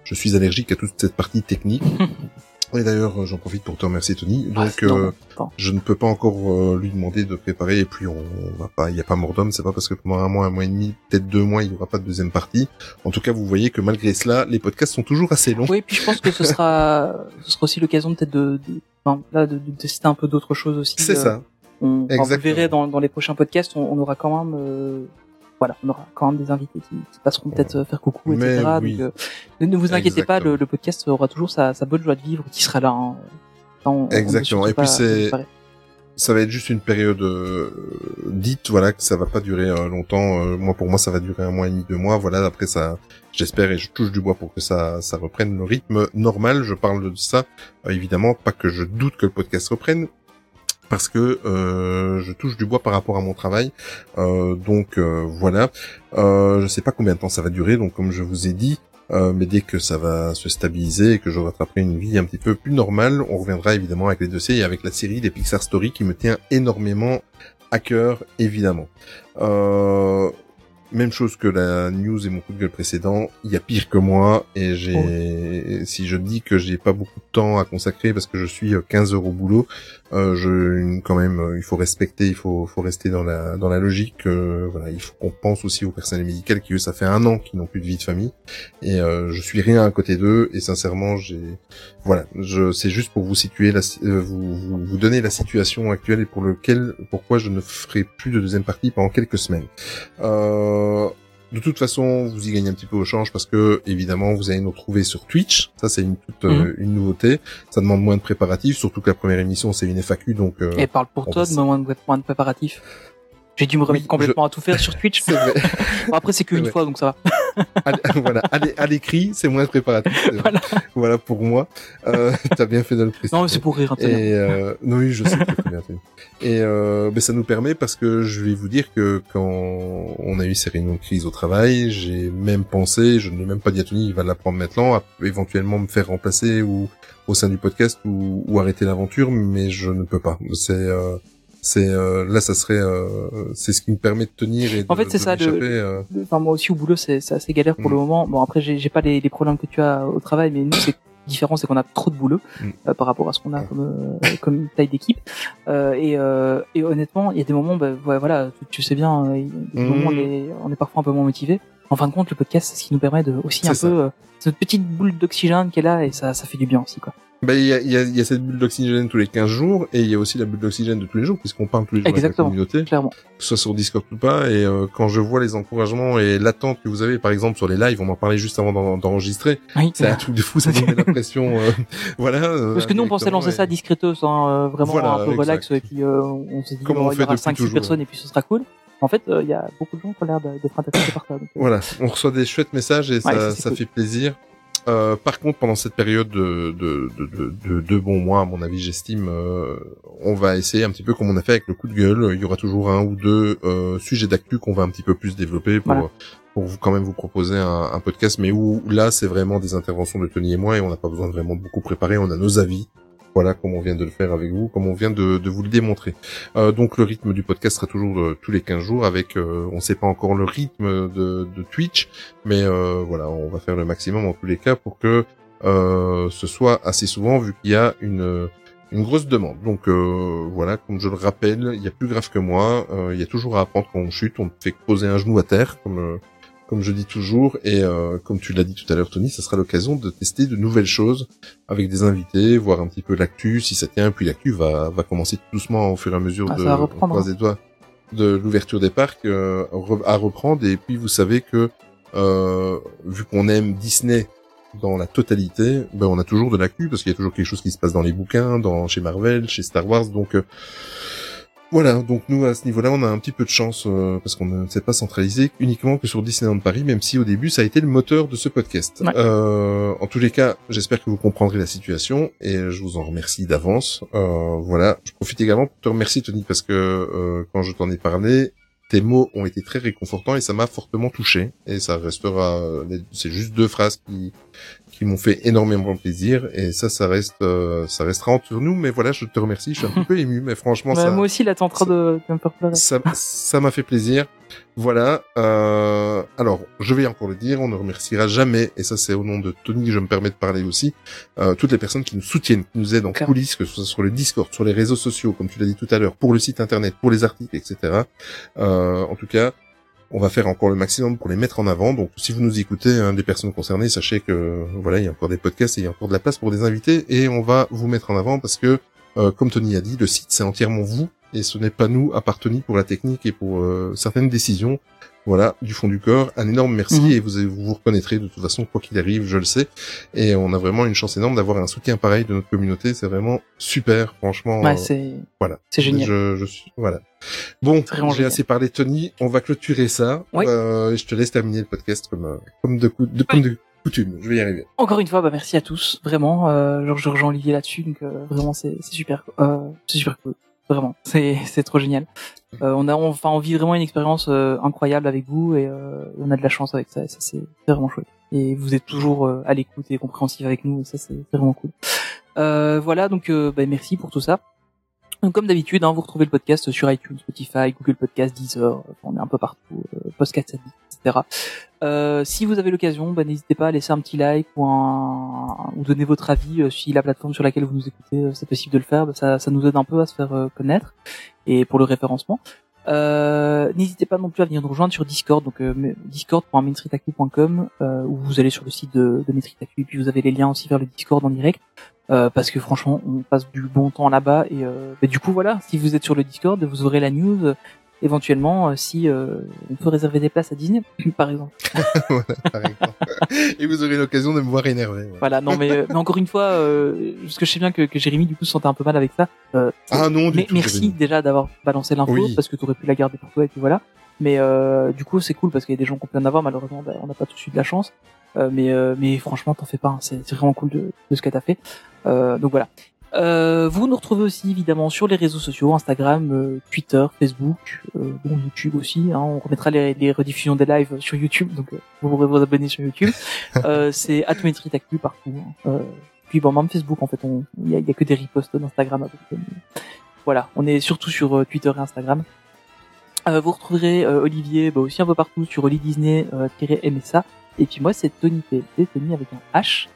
[SPEAKER 8] je suis allergique à toute cette partie technique. Et d'ailleurs, euh, j'en profite pour te remercier, Tony.
[SPEAKER 7] Ah,
[SPEAKER 8] Donc, euh, je ne peux pas encore euh, lui demander de préparer. Et puis, on, on va pas, il n'y a pas mort d'homme. C'est pas parce que pendant un mois, un mois et demi, peut-être deux mois, il n'y aura pas de deuxième partie. En tout cas, vous voyez que malgré cela, les podcasts sont toujours assez longs.
[SPEAKER 7] Oui, puis je pense que ce sera, ce sera aussi l'occasion peut-être de, de, enfin, là, de, de tester un peu d'autres choses aussi.
[SPEAKER 8] C'est
[SPEAKER 7] euh,
[SPEAKER 8] ça.
[SPEAKER 7] On, enfin, vous verrez dans, dans les prochains podcasts, on, on aura quand même, euh, voilà, on aura quand même des invités qui, qui passeront peut-être euh, faire coucou,
[SPEAKER 8] Mais
[SPEAKER 7] etc.
[SPEAKER 8] oui.
[SPEAKER 7] Donc, euh, ne, ne vous inquiétez pas, le, le podcast aura toujours sa, sa bonne joie de vivre qui sera là. hein. On-
[SPEAKER 8] Exactement. Et puis c'est- ça va être juste une période euh, dite, voilà, que ça va pas durer euh, longtemps. Euh, moi, pour moi, ça va durer un mois et demi, deux mois. Voilà, après ça, j'espère et je touche du bois pour que ça, ça reprenne le rythme normal. Je parle de ça, évidemment, pas que je doute que le podcast reprenne, parce que euh, je touche du bois par rapport à mon travail. Euh, donc euh, voilà, euh, je sais pas combien de temps ça va durer. Donc comme je vous ai dit. Euh, mais dès que ça va se stabiliser et que je rattraperai une vie un petit peu plus normale, on reviendra évidemment avec les dossiers et avec la série des Pixar Story qui me tient énormément à cœur, évidemment. Euh, même chose que la news et mon coup de gueule précédent, il y a pire que moi et j'ai, si je dis que j'ai pas beaucoup de temps à consacrer parce que je suis euh, 15 heures au boulot, euh, je, quand même, euh, il faut respecter, il faut, faut rester dans la, dans la logique. euh, voilà, il faut qu'on pense aussi au personnel médical qui eux, ça fait un an qu'ils n'ont plus de vie de famille et euh, je suis rien à côté d'eux et sincèrement, j'ai, voilà, je, c'est juste pour vous situer, la, euh, vous, vous, vous donner la situation actuelle et pour lequel, pourquoi je ne ferai plus de deuxième partie pendant quelques semaines. Euh, de toute façon, vous y gagnez un petit peu au change parce que évidemment, vous allez nous retrouver sur Twitch. Ça, c'est une toute euh,
[SPEAKER 7] Mhm.
[SPEAKER 8] une nouveauté. Ça demande moins de préparatifs, surtout que la première émission, c'est une FAQ, donc. euh,
[SPEAKER 7] Et parle pour toi, de moins de, moins de préparatifs. J'ai dû me remettre
[SPEAKER 8] Oui,
[SPEAKER 7] complètement à tout faire sur Twitch.
[SPEAKER 8] c'est vrai.
[SPEAKER 7] Bon, après, c'est qu'une fois, donc ça va.
[SPEAKER 8] À l- voilà, à l'é- à l'écrit, c'est moins vrai.
[SPEAKER 7] Voilà.
[SPEAKER 8] voilà pour moi. Euh, T'as bien fait de le préciser.
[SPEAKER 7] Non, mais c'est pour rire. hein.
[SPEAKER 8] Et euh, non, oui, je sais que bien fait. Et euh, ben, ça nous permet parce que je vais vous dire que quand on a eu ces réunions de crise au travail, j'ai même pensé, je ne l'ai même pas dit à Tony, il va l'apprendre maintenant, à éventuellement me faire remplacer ou au sein du podcast ou, ou arrêter l'aventure, mais je ne peux pas. C'est euh, c'est euh, là, ça serait euh, c'est ce qui me permet de tenir et de,
[SPEAKER 7] En fait, c'est ça, le-
[SPEAKER 8] euh,
[SPEAKER 7] Enfin, moi aussi au boulot, c'est assez galère pour
[SPEAKER 8] Mm.
[SPEAKER 7] le moment. Bon, après, j'ai pas les, les problèmes que tu as au travail, mais nous, c'est différent, c'est qu'on a trop de boulot
[SPEAKER 8] Mm.
[SPEAKER 7] euh, par rapport à ce qu'on a comme euh, comme taille d'équipe. Euh, et, euh, et honnêtement, il y a des moments, bah, ouais, voilà, tu, tu sais bien, il y a des
[SPEAKER 8] Mm.
[SPEAKER 7] moments, on est, on est parfois un peu moins motivé. En fin de compte, le podcast, c'est ce qui nous permet de aussi un
[SPEAKER 8] ça.
[SPEAKER 7] peu euh, cette petite boule d'oxygène qui est là, et ça, ça fait du bien aussi, quoi.
[SPEAKER 8] Ben, il y a, y, a, y a cette bulle d'oxygène tous les 15 jours et il y a aussi la bulle d'oxygène de tous les jours puisqu'on parle tous les jours
[SPEAKER 7] Exactement.
[SPEAKER 8] avec la communauté,
[SPEAKER 7] Clairement.
[SPEAKER 8] que ce soit sur Discord ou pas. Et euh, quand je vois les encouragements et l'attente que vous avez, par exemple sur les lives, on en parlait juste avant d'en- d'enregistrer,
[SPEAKER 7] Oui.
[SPEAKER 8] c'est un truc de fou, ça nous met la pression. euh, voilà. euh,
[SPEAKER 7] Parce que nous, on pensait lancer ça discretos, hein, euh, vraiment
[SPEAKER 8] Voilà,
[SPEAKER 7] un peu
[SPEAKER 8] exact.
[SPEAKER 7] relax, et puis euh, on s'est dit,
[SPEAKER 8] Comme
[SPEAKER 7] bon,
[SPEAKER 8] on
[SPEAKER 7] il y aura
[SPEAKER 8] depuis
[SPEAKER 7] 5-6
[SPEAKER 8] toujours,
[SPEAKER 7] personnes, et puis ce sera cool. En fait, euh, il y a beaucoup de gens qui ont l'air d'être intéressés par ça. donc, euh,
[SPEAKER 8] Voilà, on reçoit des chouettes messages et ça,
[SPEAKER 7] ça, c'est
[SPEAKER 8] ça
[SPEAKER 7] cool.
[SPEAKER 8] fait plaisir. Euh, par contre, pendant cette période de, de, de, de, de deux bons mois, à mon avis, j'estime, euh, on va essayer un petit peu comme on a fait avec le coup de gueule. Il y aura toujours un ou deux euh, sujets d'actu qu'on va un petit peu plus développer pour,
[SPEAKER 7] Voilà.
[SPEAKER 8] pour vous, quand même vous proposer un, un podcast, mais où là, c'est vraiment des interventions de Tony et moi et on n'a pas besoin de vraiment beaucoup préparer. On a nos avis. Voilà, comme on vient de le faire avec vous, comme on vient de, vous le démontrer. Euh, donc le rythme du podcast sera toujours euh, tous les 15 jours avec, euh, on sait pas encore le rythme de, de Twitch, mais euh, voilà, on va faire le maximum en tous les cas pour que ce soit assez souvent vu qu'il y a une une grosse demande. Donc voilà, comme je le rappelle, il y a plus grave que moi. il y a toujours à apprendre quand on chute. On ne fait que poser un genou à terre, comme comme je dis toujours. Et euh, comme tu l'as dit tout à l'heure, Tony, ça sera l'occasion de tester de nouvelles choses avec des invités, voir un petit peu l'actu, si ça tient. Puis l'actu va va commencer doucement au fur et à mesure
[SPEAKER 7] Ah,
[SPEAKER 8] de
[SPEAKER 7] reprendre,
[SPEAKER 8] doigts, de l'ouverture des parcs euh, à reprendre. Et puis vous savez que euh, vu qu'on aime Disney dans la totalité, ben on a toujours de l'actu parce qu'il y a toujours quelque chose qui se passe dans les bouquins, dans chez Marvel, chez Star Wars, donc euh, voilà. Donc nous à ce niveau-là, on a un petit peu de chance euh, parce qu'on ne s'est pas centralisé uniquement que sur Disneyland Paris, même si au début ça a été le moteur de ce podcast.
[SPEAKER 7] Ouais.
[SPEAKER 8] Euh, en tous les cas, j'espère que vous comprendrez la situation et je vous en remercie d'avance. Euh, voilà. Je profite également pour te remercier Tony parce que euh, quand je t'en ai parlé, tes mots ont été très réconfortants et ça m'a fortement touché. Et ça restera, euh, c'est juste deux phrases qui, qui m'ont fait énormément plaisir. Et ça ça reste euh, ça restera entre nous. Mais voilà je te remercie. Je suis un petit peu ému mais franchement
[SPEAKER 7] Bah,
[SPEAKER 8] ça
[SPEAKER 7] moi aussi, là, t'es en train de, de me faire pleurer.
[SPEAKER 8] ça ça m'a fait plaisir. Voilà euh, alors je vais encore le dire on ne remerciera jamais et ça c'est au nom de Tony que je me permets de parler aussi euh, toutes les personnes qui nous soutiennent qui nous aident en coulisses que ce soit sur le Discord sur les réseaux sociaux comme tu l'as dit tout à l'heure pour le site internet pour les articles etc euh, en tout cas on va faire encore le maximum pour les mettre en avant. Donc, si vous nous écoutez, hein, des personnes concernées, sachez que voilà, il y a encore des podcasts et il y a encore de la place pour des invités et on va vous mettre en avant parce que, euh, comme Tony a dit, le site c'est entièrement vous et ce n'est pas nous Tony pour la technique et pour euh, certaines décisions. Voilà, du fond du corps, un énorme merci
[SPEAKER 7] Mhm.
[SPEAKER 8] et vous vous vous reconnaîtrez de toute façon quoi qu'il arrive, je le sais. Et on a vraiment une chance énorme d'avoir un soutien pareil de notre communauté. C'est vraiment super, franchement.
[SPEAKER 7] Ouais,
[SPEAKER 8] euh,
[SPEAKER 7] c'est,
[SPEAKER 8] voilà.
[SPEAKER 7] c'est génial.
[SPEAKER 8] Je, je suis voilà. Bon, j'ai assez parlé Tony. On va clôturer ça.
[SPEAKER 7] Oui.
[SPEAKER 8] Euh, je te laisse terminer le podcast comme euh, comme de, comme de coutume. Je vais y arriver.
[SPEAKER 7] Encore une fois, bah, merci à tous, vraiment. Euh, genre, je rejoins Olivier là-dessus, donc euh, vraiment, c'est c'est super, euh, c'est super cool, vraiment, c'est c'est trop génial. Euh, on a, enfin, on vit vraiment une expérience euh, incroyable avec vous et euh, on a de la chance avec ça. Et ça, c'est vraiment chouette. Et vous êtes toujours euh, à l'écoute et compréhensif avec nous, et ça, c'est c'est vraiment cool. Euh, voilà, donc, euh, bah, merci pour tout ça. Donc, comme d'habitude, hein, vous retrouvez le podcast sur iTunes, Spotify, Google Podcast, Deezer, on est un peu partout, euh, etc. Euh, si vous avez l'occasion, bah, n'hésitez pas à laisser un petit like ou un ou donner votre avis euh, si la plateforme sur laquelle vous nous écoutez, euh, c'est possible de le faire. Bah, ça, ça nous aide un peu à se faire euh, connaître et pour le référencement. Euh, n'hésitez pas non plus à venir nous rejoindre sur Discord, donc euh, discord.mainstreetactu.com euh, où vous allez sur le site de, de et puis vous avez les liens aussi vers le Discord en direct. Euh, parce que franchement, on passe du bon temps là-bas et euh, bah, du coup voilà, si vous êtes sur le Discord, vous aurez la news euh, éventuellement euh, si euh, on peut réserver des places à Disney par exemple.
[SPEAKER 8] voilà, par exemple. et vous aurez l'occasion de me voir énervé. ouais.
[SPEAKER 7] Voilà, non mais, mais encore une fois, euh, parce que je sais bien que, que Jérémy du coup se sentait un peu mal avec ça. Euh,
[SPEAKER 8] Ah non, du
[SPEAKER 7] mais
[SPEAKER 8] tout.
[SPEAKER 7] merci
[SPEAKER 8] Jérémy.
[SPEAKER 7] déjà d'avoir balancé l'info
[SPEAKER 8] Oui.
[SPEAKER 7] parce que tu aurais pu la garder pour toi et puis voilà. Mais euh, du coup c'est cool parce qu'il y a des gens qui ont pu en avoir malheureusement bah, on n'a pas tous eu de la chance. Euh, mais euh, mais franchement t'en fais pas, hein. c'est vraiment cool de, de ce que t'as fait. Euh, donc voilà. Euh, vous nous retrouvez aussi évidemment sur les réseaux sociaux, Instagram, euh, Twitter, Facebook, euh, bon YouTube aussi. Hein, on remettra les, les rediffusions des lives sur YouTube, donc euh, vous pourrez vous abonner sur YouTube. euh, c'est Atometry Actu partout. hein. Euh, puis bon, même Facebook en fait, il y a, y a que des reposts d'Instagram. Voilà, on est surtout sur Twitter et Instagram. Euh, vous retrouverez euh, Olivier bah, aussi un peu partout sur Oli Disney euh, MSA. Et puis moi c'est Tony TLT, Tony avec un H.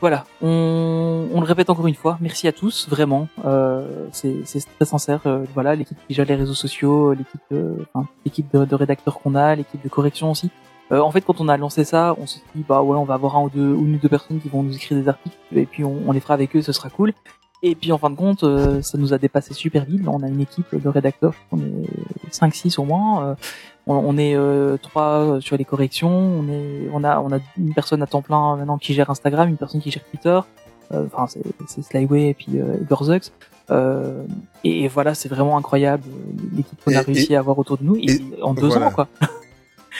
[SPEAKER 7] Voilà, on, on le répète encore une fois, merci à tous, vraiment, euh, c'est très sincère. euh, voilà, l'équipe qui gère les réseaux sociaux, l'équipe, euh, enfin, l'équipe de, de rédacteurs qu'on a, l'équipe de correction aussi. Euh, en fait, quand on a lancé ça, on s'est dit bah ouais, on va avoir un ou deux une ou deux personnes qui vont nous écrire des articles et puis on, on les fera avec eux, ce sera cool. Et puis en fin de compte, euh, ça nous a dépassé super vite. On a une équipe de rédacteurs, qu'on est 5-6 au moins. On, on est euh, trois sur les corrections. On est, on a, on a une personne à temps plein maintenant qui gère Instagram, une personne qui gère Twitter. Euh, Enfin, c'est, c'est Slyway et puis euh, Gorzux. Euh, et, et voilà, c'est vraiment incroyable euh, l'équipe qu'on a
[SPEAKER 8] Et-
[SPEAKER 7] réussi à avoir autour de nous et,
[SPEAKER 8] et
[SPEAKER 7] en deux
[SPEAKER 8] voilà.
[SPEAKER 7] ans quoi.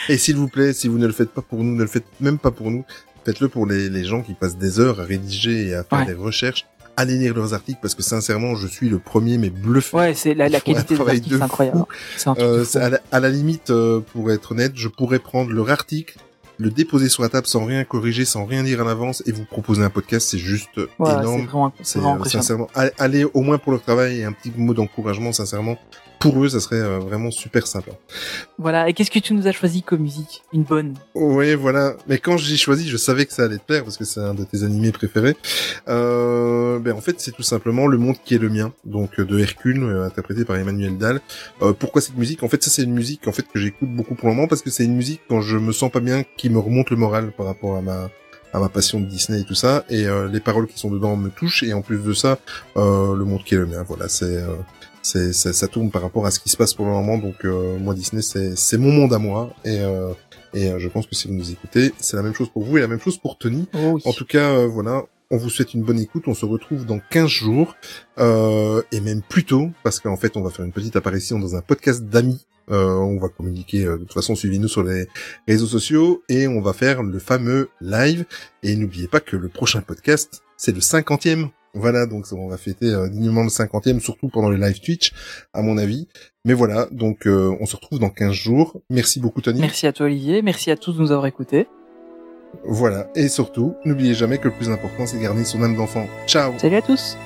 [SPEAKER 8] Et s'il vous plaît, si vous ne le faites pas pour nous, ne le faites même pas pour nous. Faites-le pour les, les gens qui passent des heures à rédiger et à faire
[SPEAKER 7] Ouais.
[SPEAKER 8] des recherches. Allez lire leurs articles parce que sincèrement, je suis le premier mais bluffé.
[SPEAKER 7] Ouais, c'est la, la qualité
[SPEAKER 8] de
[SPEAKER 7] c'est incroyable.
[SPEAKER 8] fou.
[SPEAKER 7] C'est de
[SPEAKER 8] Euh, à, la, à la limite, euh, pour être honnête, je pourrais prendre leur article, le déposer sur la table sans rien corriger, sans rien dire à l'avance et vous proposer un podcast. C'est juste
[SPEAKER 7] Ouais, c'est
[SPEAKER 8] énorme.
[SPEAKER 7] c'est
[SPEAKER 8] euh, sincèrement, allez, allez au moins pour leur travail et un petit mot d'encouragement, sincèrement. Pour eux, ça serait euh, vraiment super sympa.
[SPEAKER 7] Voilà. Et qu'est-ce que tu nous as choisi comme musique? Une bonne.
[SPEAKER 8] Oui, voilà. Mais quand j'ai choisi, je savais que ça allait te plaire parce que c'est un de tes animés préférés. Euh, ben en fait, c'est tout simplement Le Monde qui est le mien, donc euh, de Hercule, euh, interprété par Emmanuel Dahl. Euh, pourquoi cette musique? En fait, ça c'est une musique en fait que j'écoute beaucoup pour le moment parce que c'est une musique quand je me sens pas bien qui me remonte le moral par rapport à ma à ma passion de Disney et tout ça et euh, les paroles qui sont dedans me touchent et en plus de ça euh, le monde qui est le mien voilà c'est euh, c'est ça, ça tourne par rapport à ce qui se passe pour le moment donc euh, moi Disney c'est c'est mon monde à moi et euh, et euh, je pense que si vous nous écoutez, c'est la même chose pour vous et la même chose pour Tony.
[SPEAKER 7] Oh oui.
[SPEAKER 8] En tout cas, euh, voilà, on vous souhaite une bonne écoute. On se retrouve dans 15 jours, euh, et même plus tôt, parce qu'en fait, on va faire une petite apparition dans un podcast d'amis. Euh, on va communiquer, euh, de toute façon, suivez-nous sur les réseaux sociaux, et on va faire le fameux live. Et n'oubliez pas que le prochain podcast, c'est le cinquantième. Voilà, donc on va fêter euh, dignement le cinquantième, surtout pendant les live Twitch, à mon avis. Mais voilà, donc euh, on se retrouve dans 15 jours. Merci beaucoup, Tony.
[SPEAKER 7] Merci à toi Olivier. Merci à tous de nous avoir écoutés.
[SPEAKER 8] Voilà. Et surtout, n'oubliez jamais que le plus important, c'est de garder son âme d'enfant. Ciao
[SPEAKER 7] Salut à tous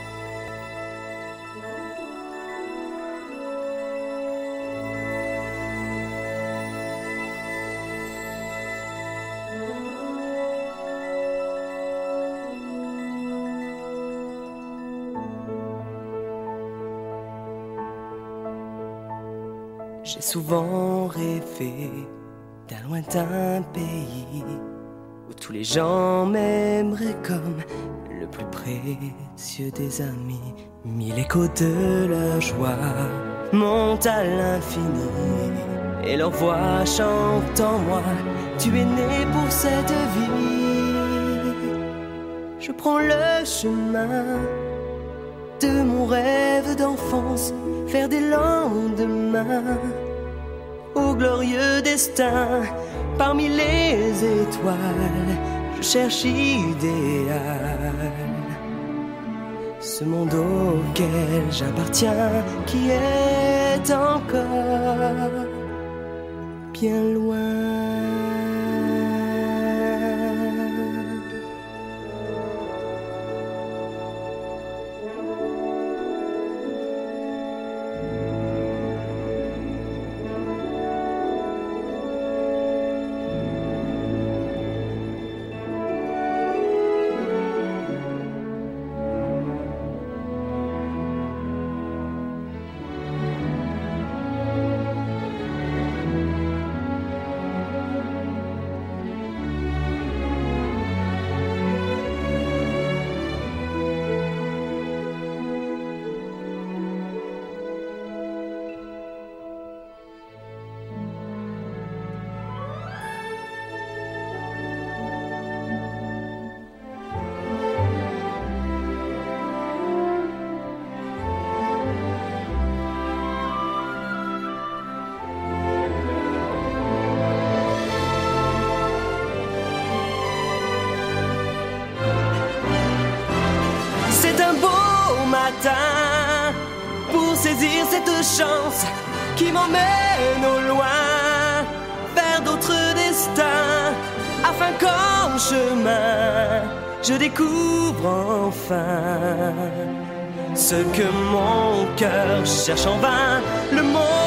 [SPEAKER 1] Souvent rêvé d'un lointain pays où tous les gens m'aimeraient comme le plus précieux des amis. Mille échos de leur joie montent à l'infini et leur voix chante en moi. Tu es né pour cette vie. Je prends le chemin de mon rêve d'enfance, faire des lendemains au glorieux destin. Parmi les étoiles, je cherche idéal. Ce monde auquel j'appartiens, qui est encore bien loin. Qui m'emmène au loin vers d'autres destins afin qu'en chemin je découvre enfin ce que mon cœur cherche en vain, le monde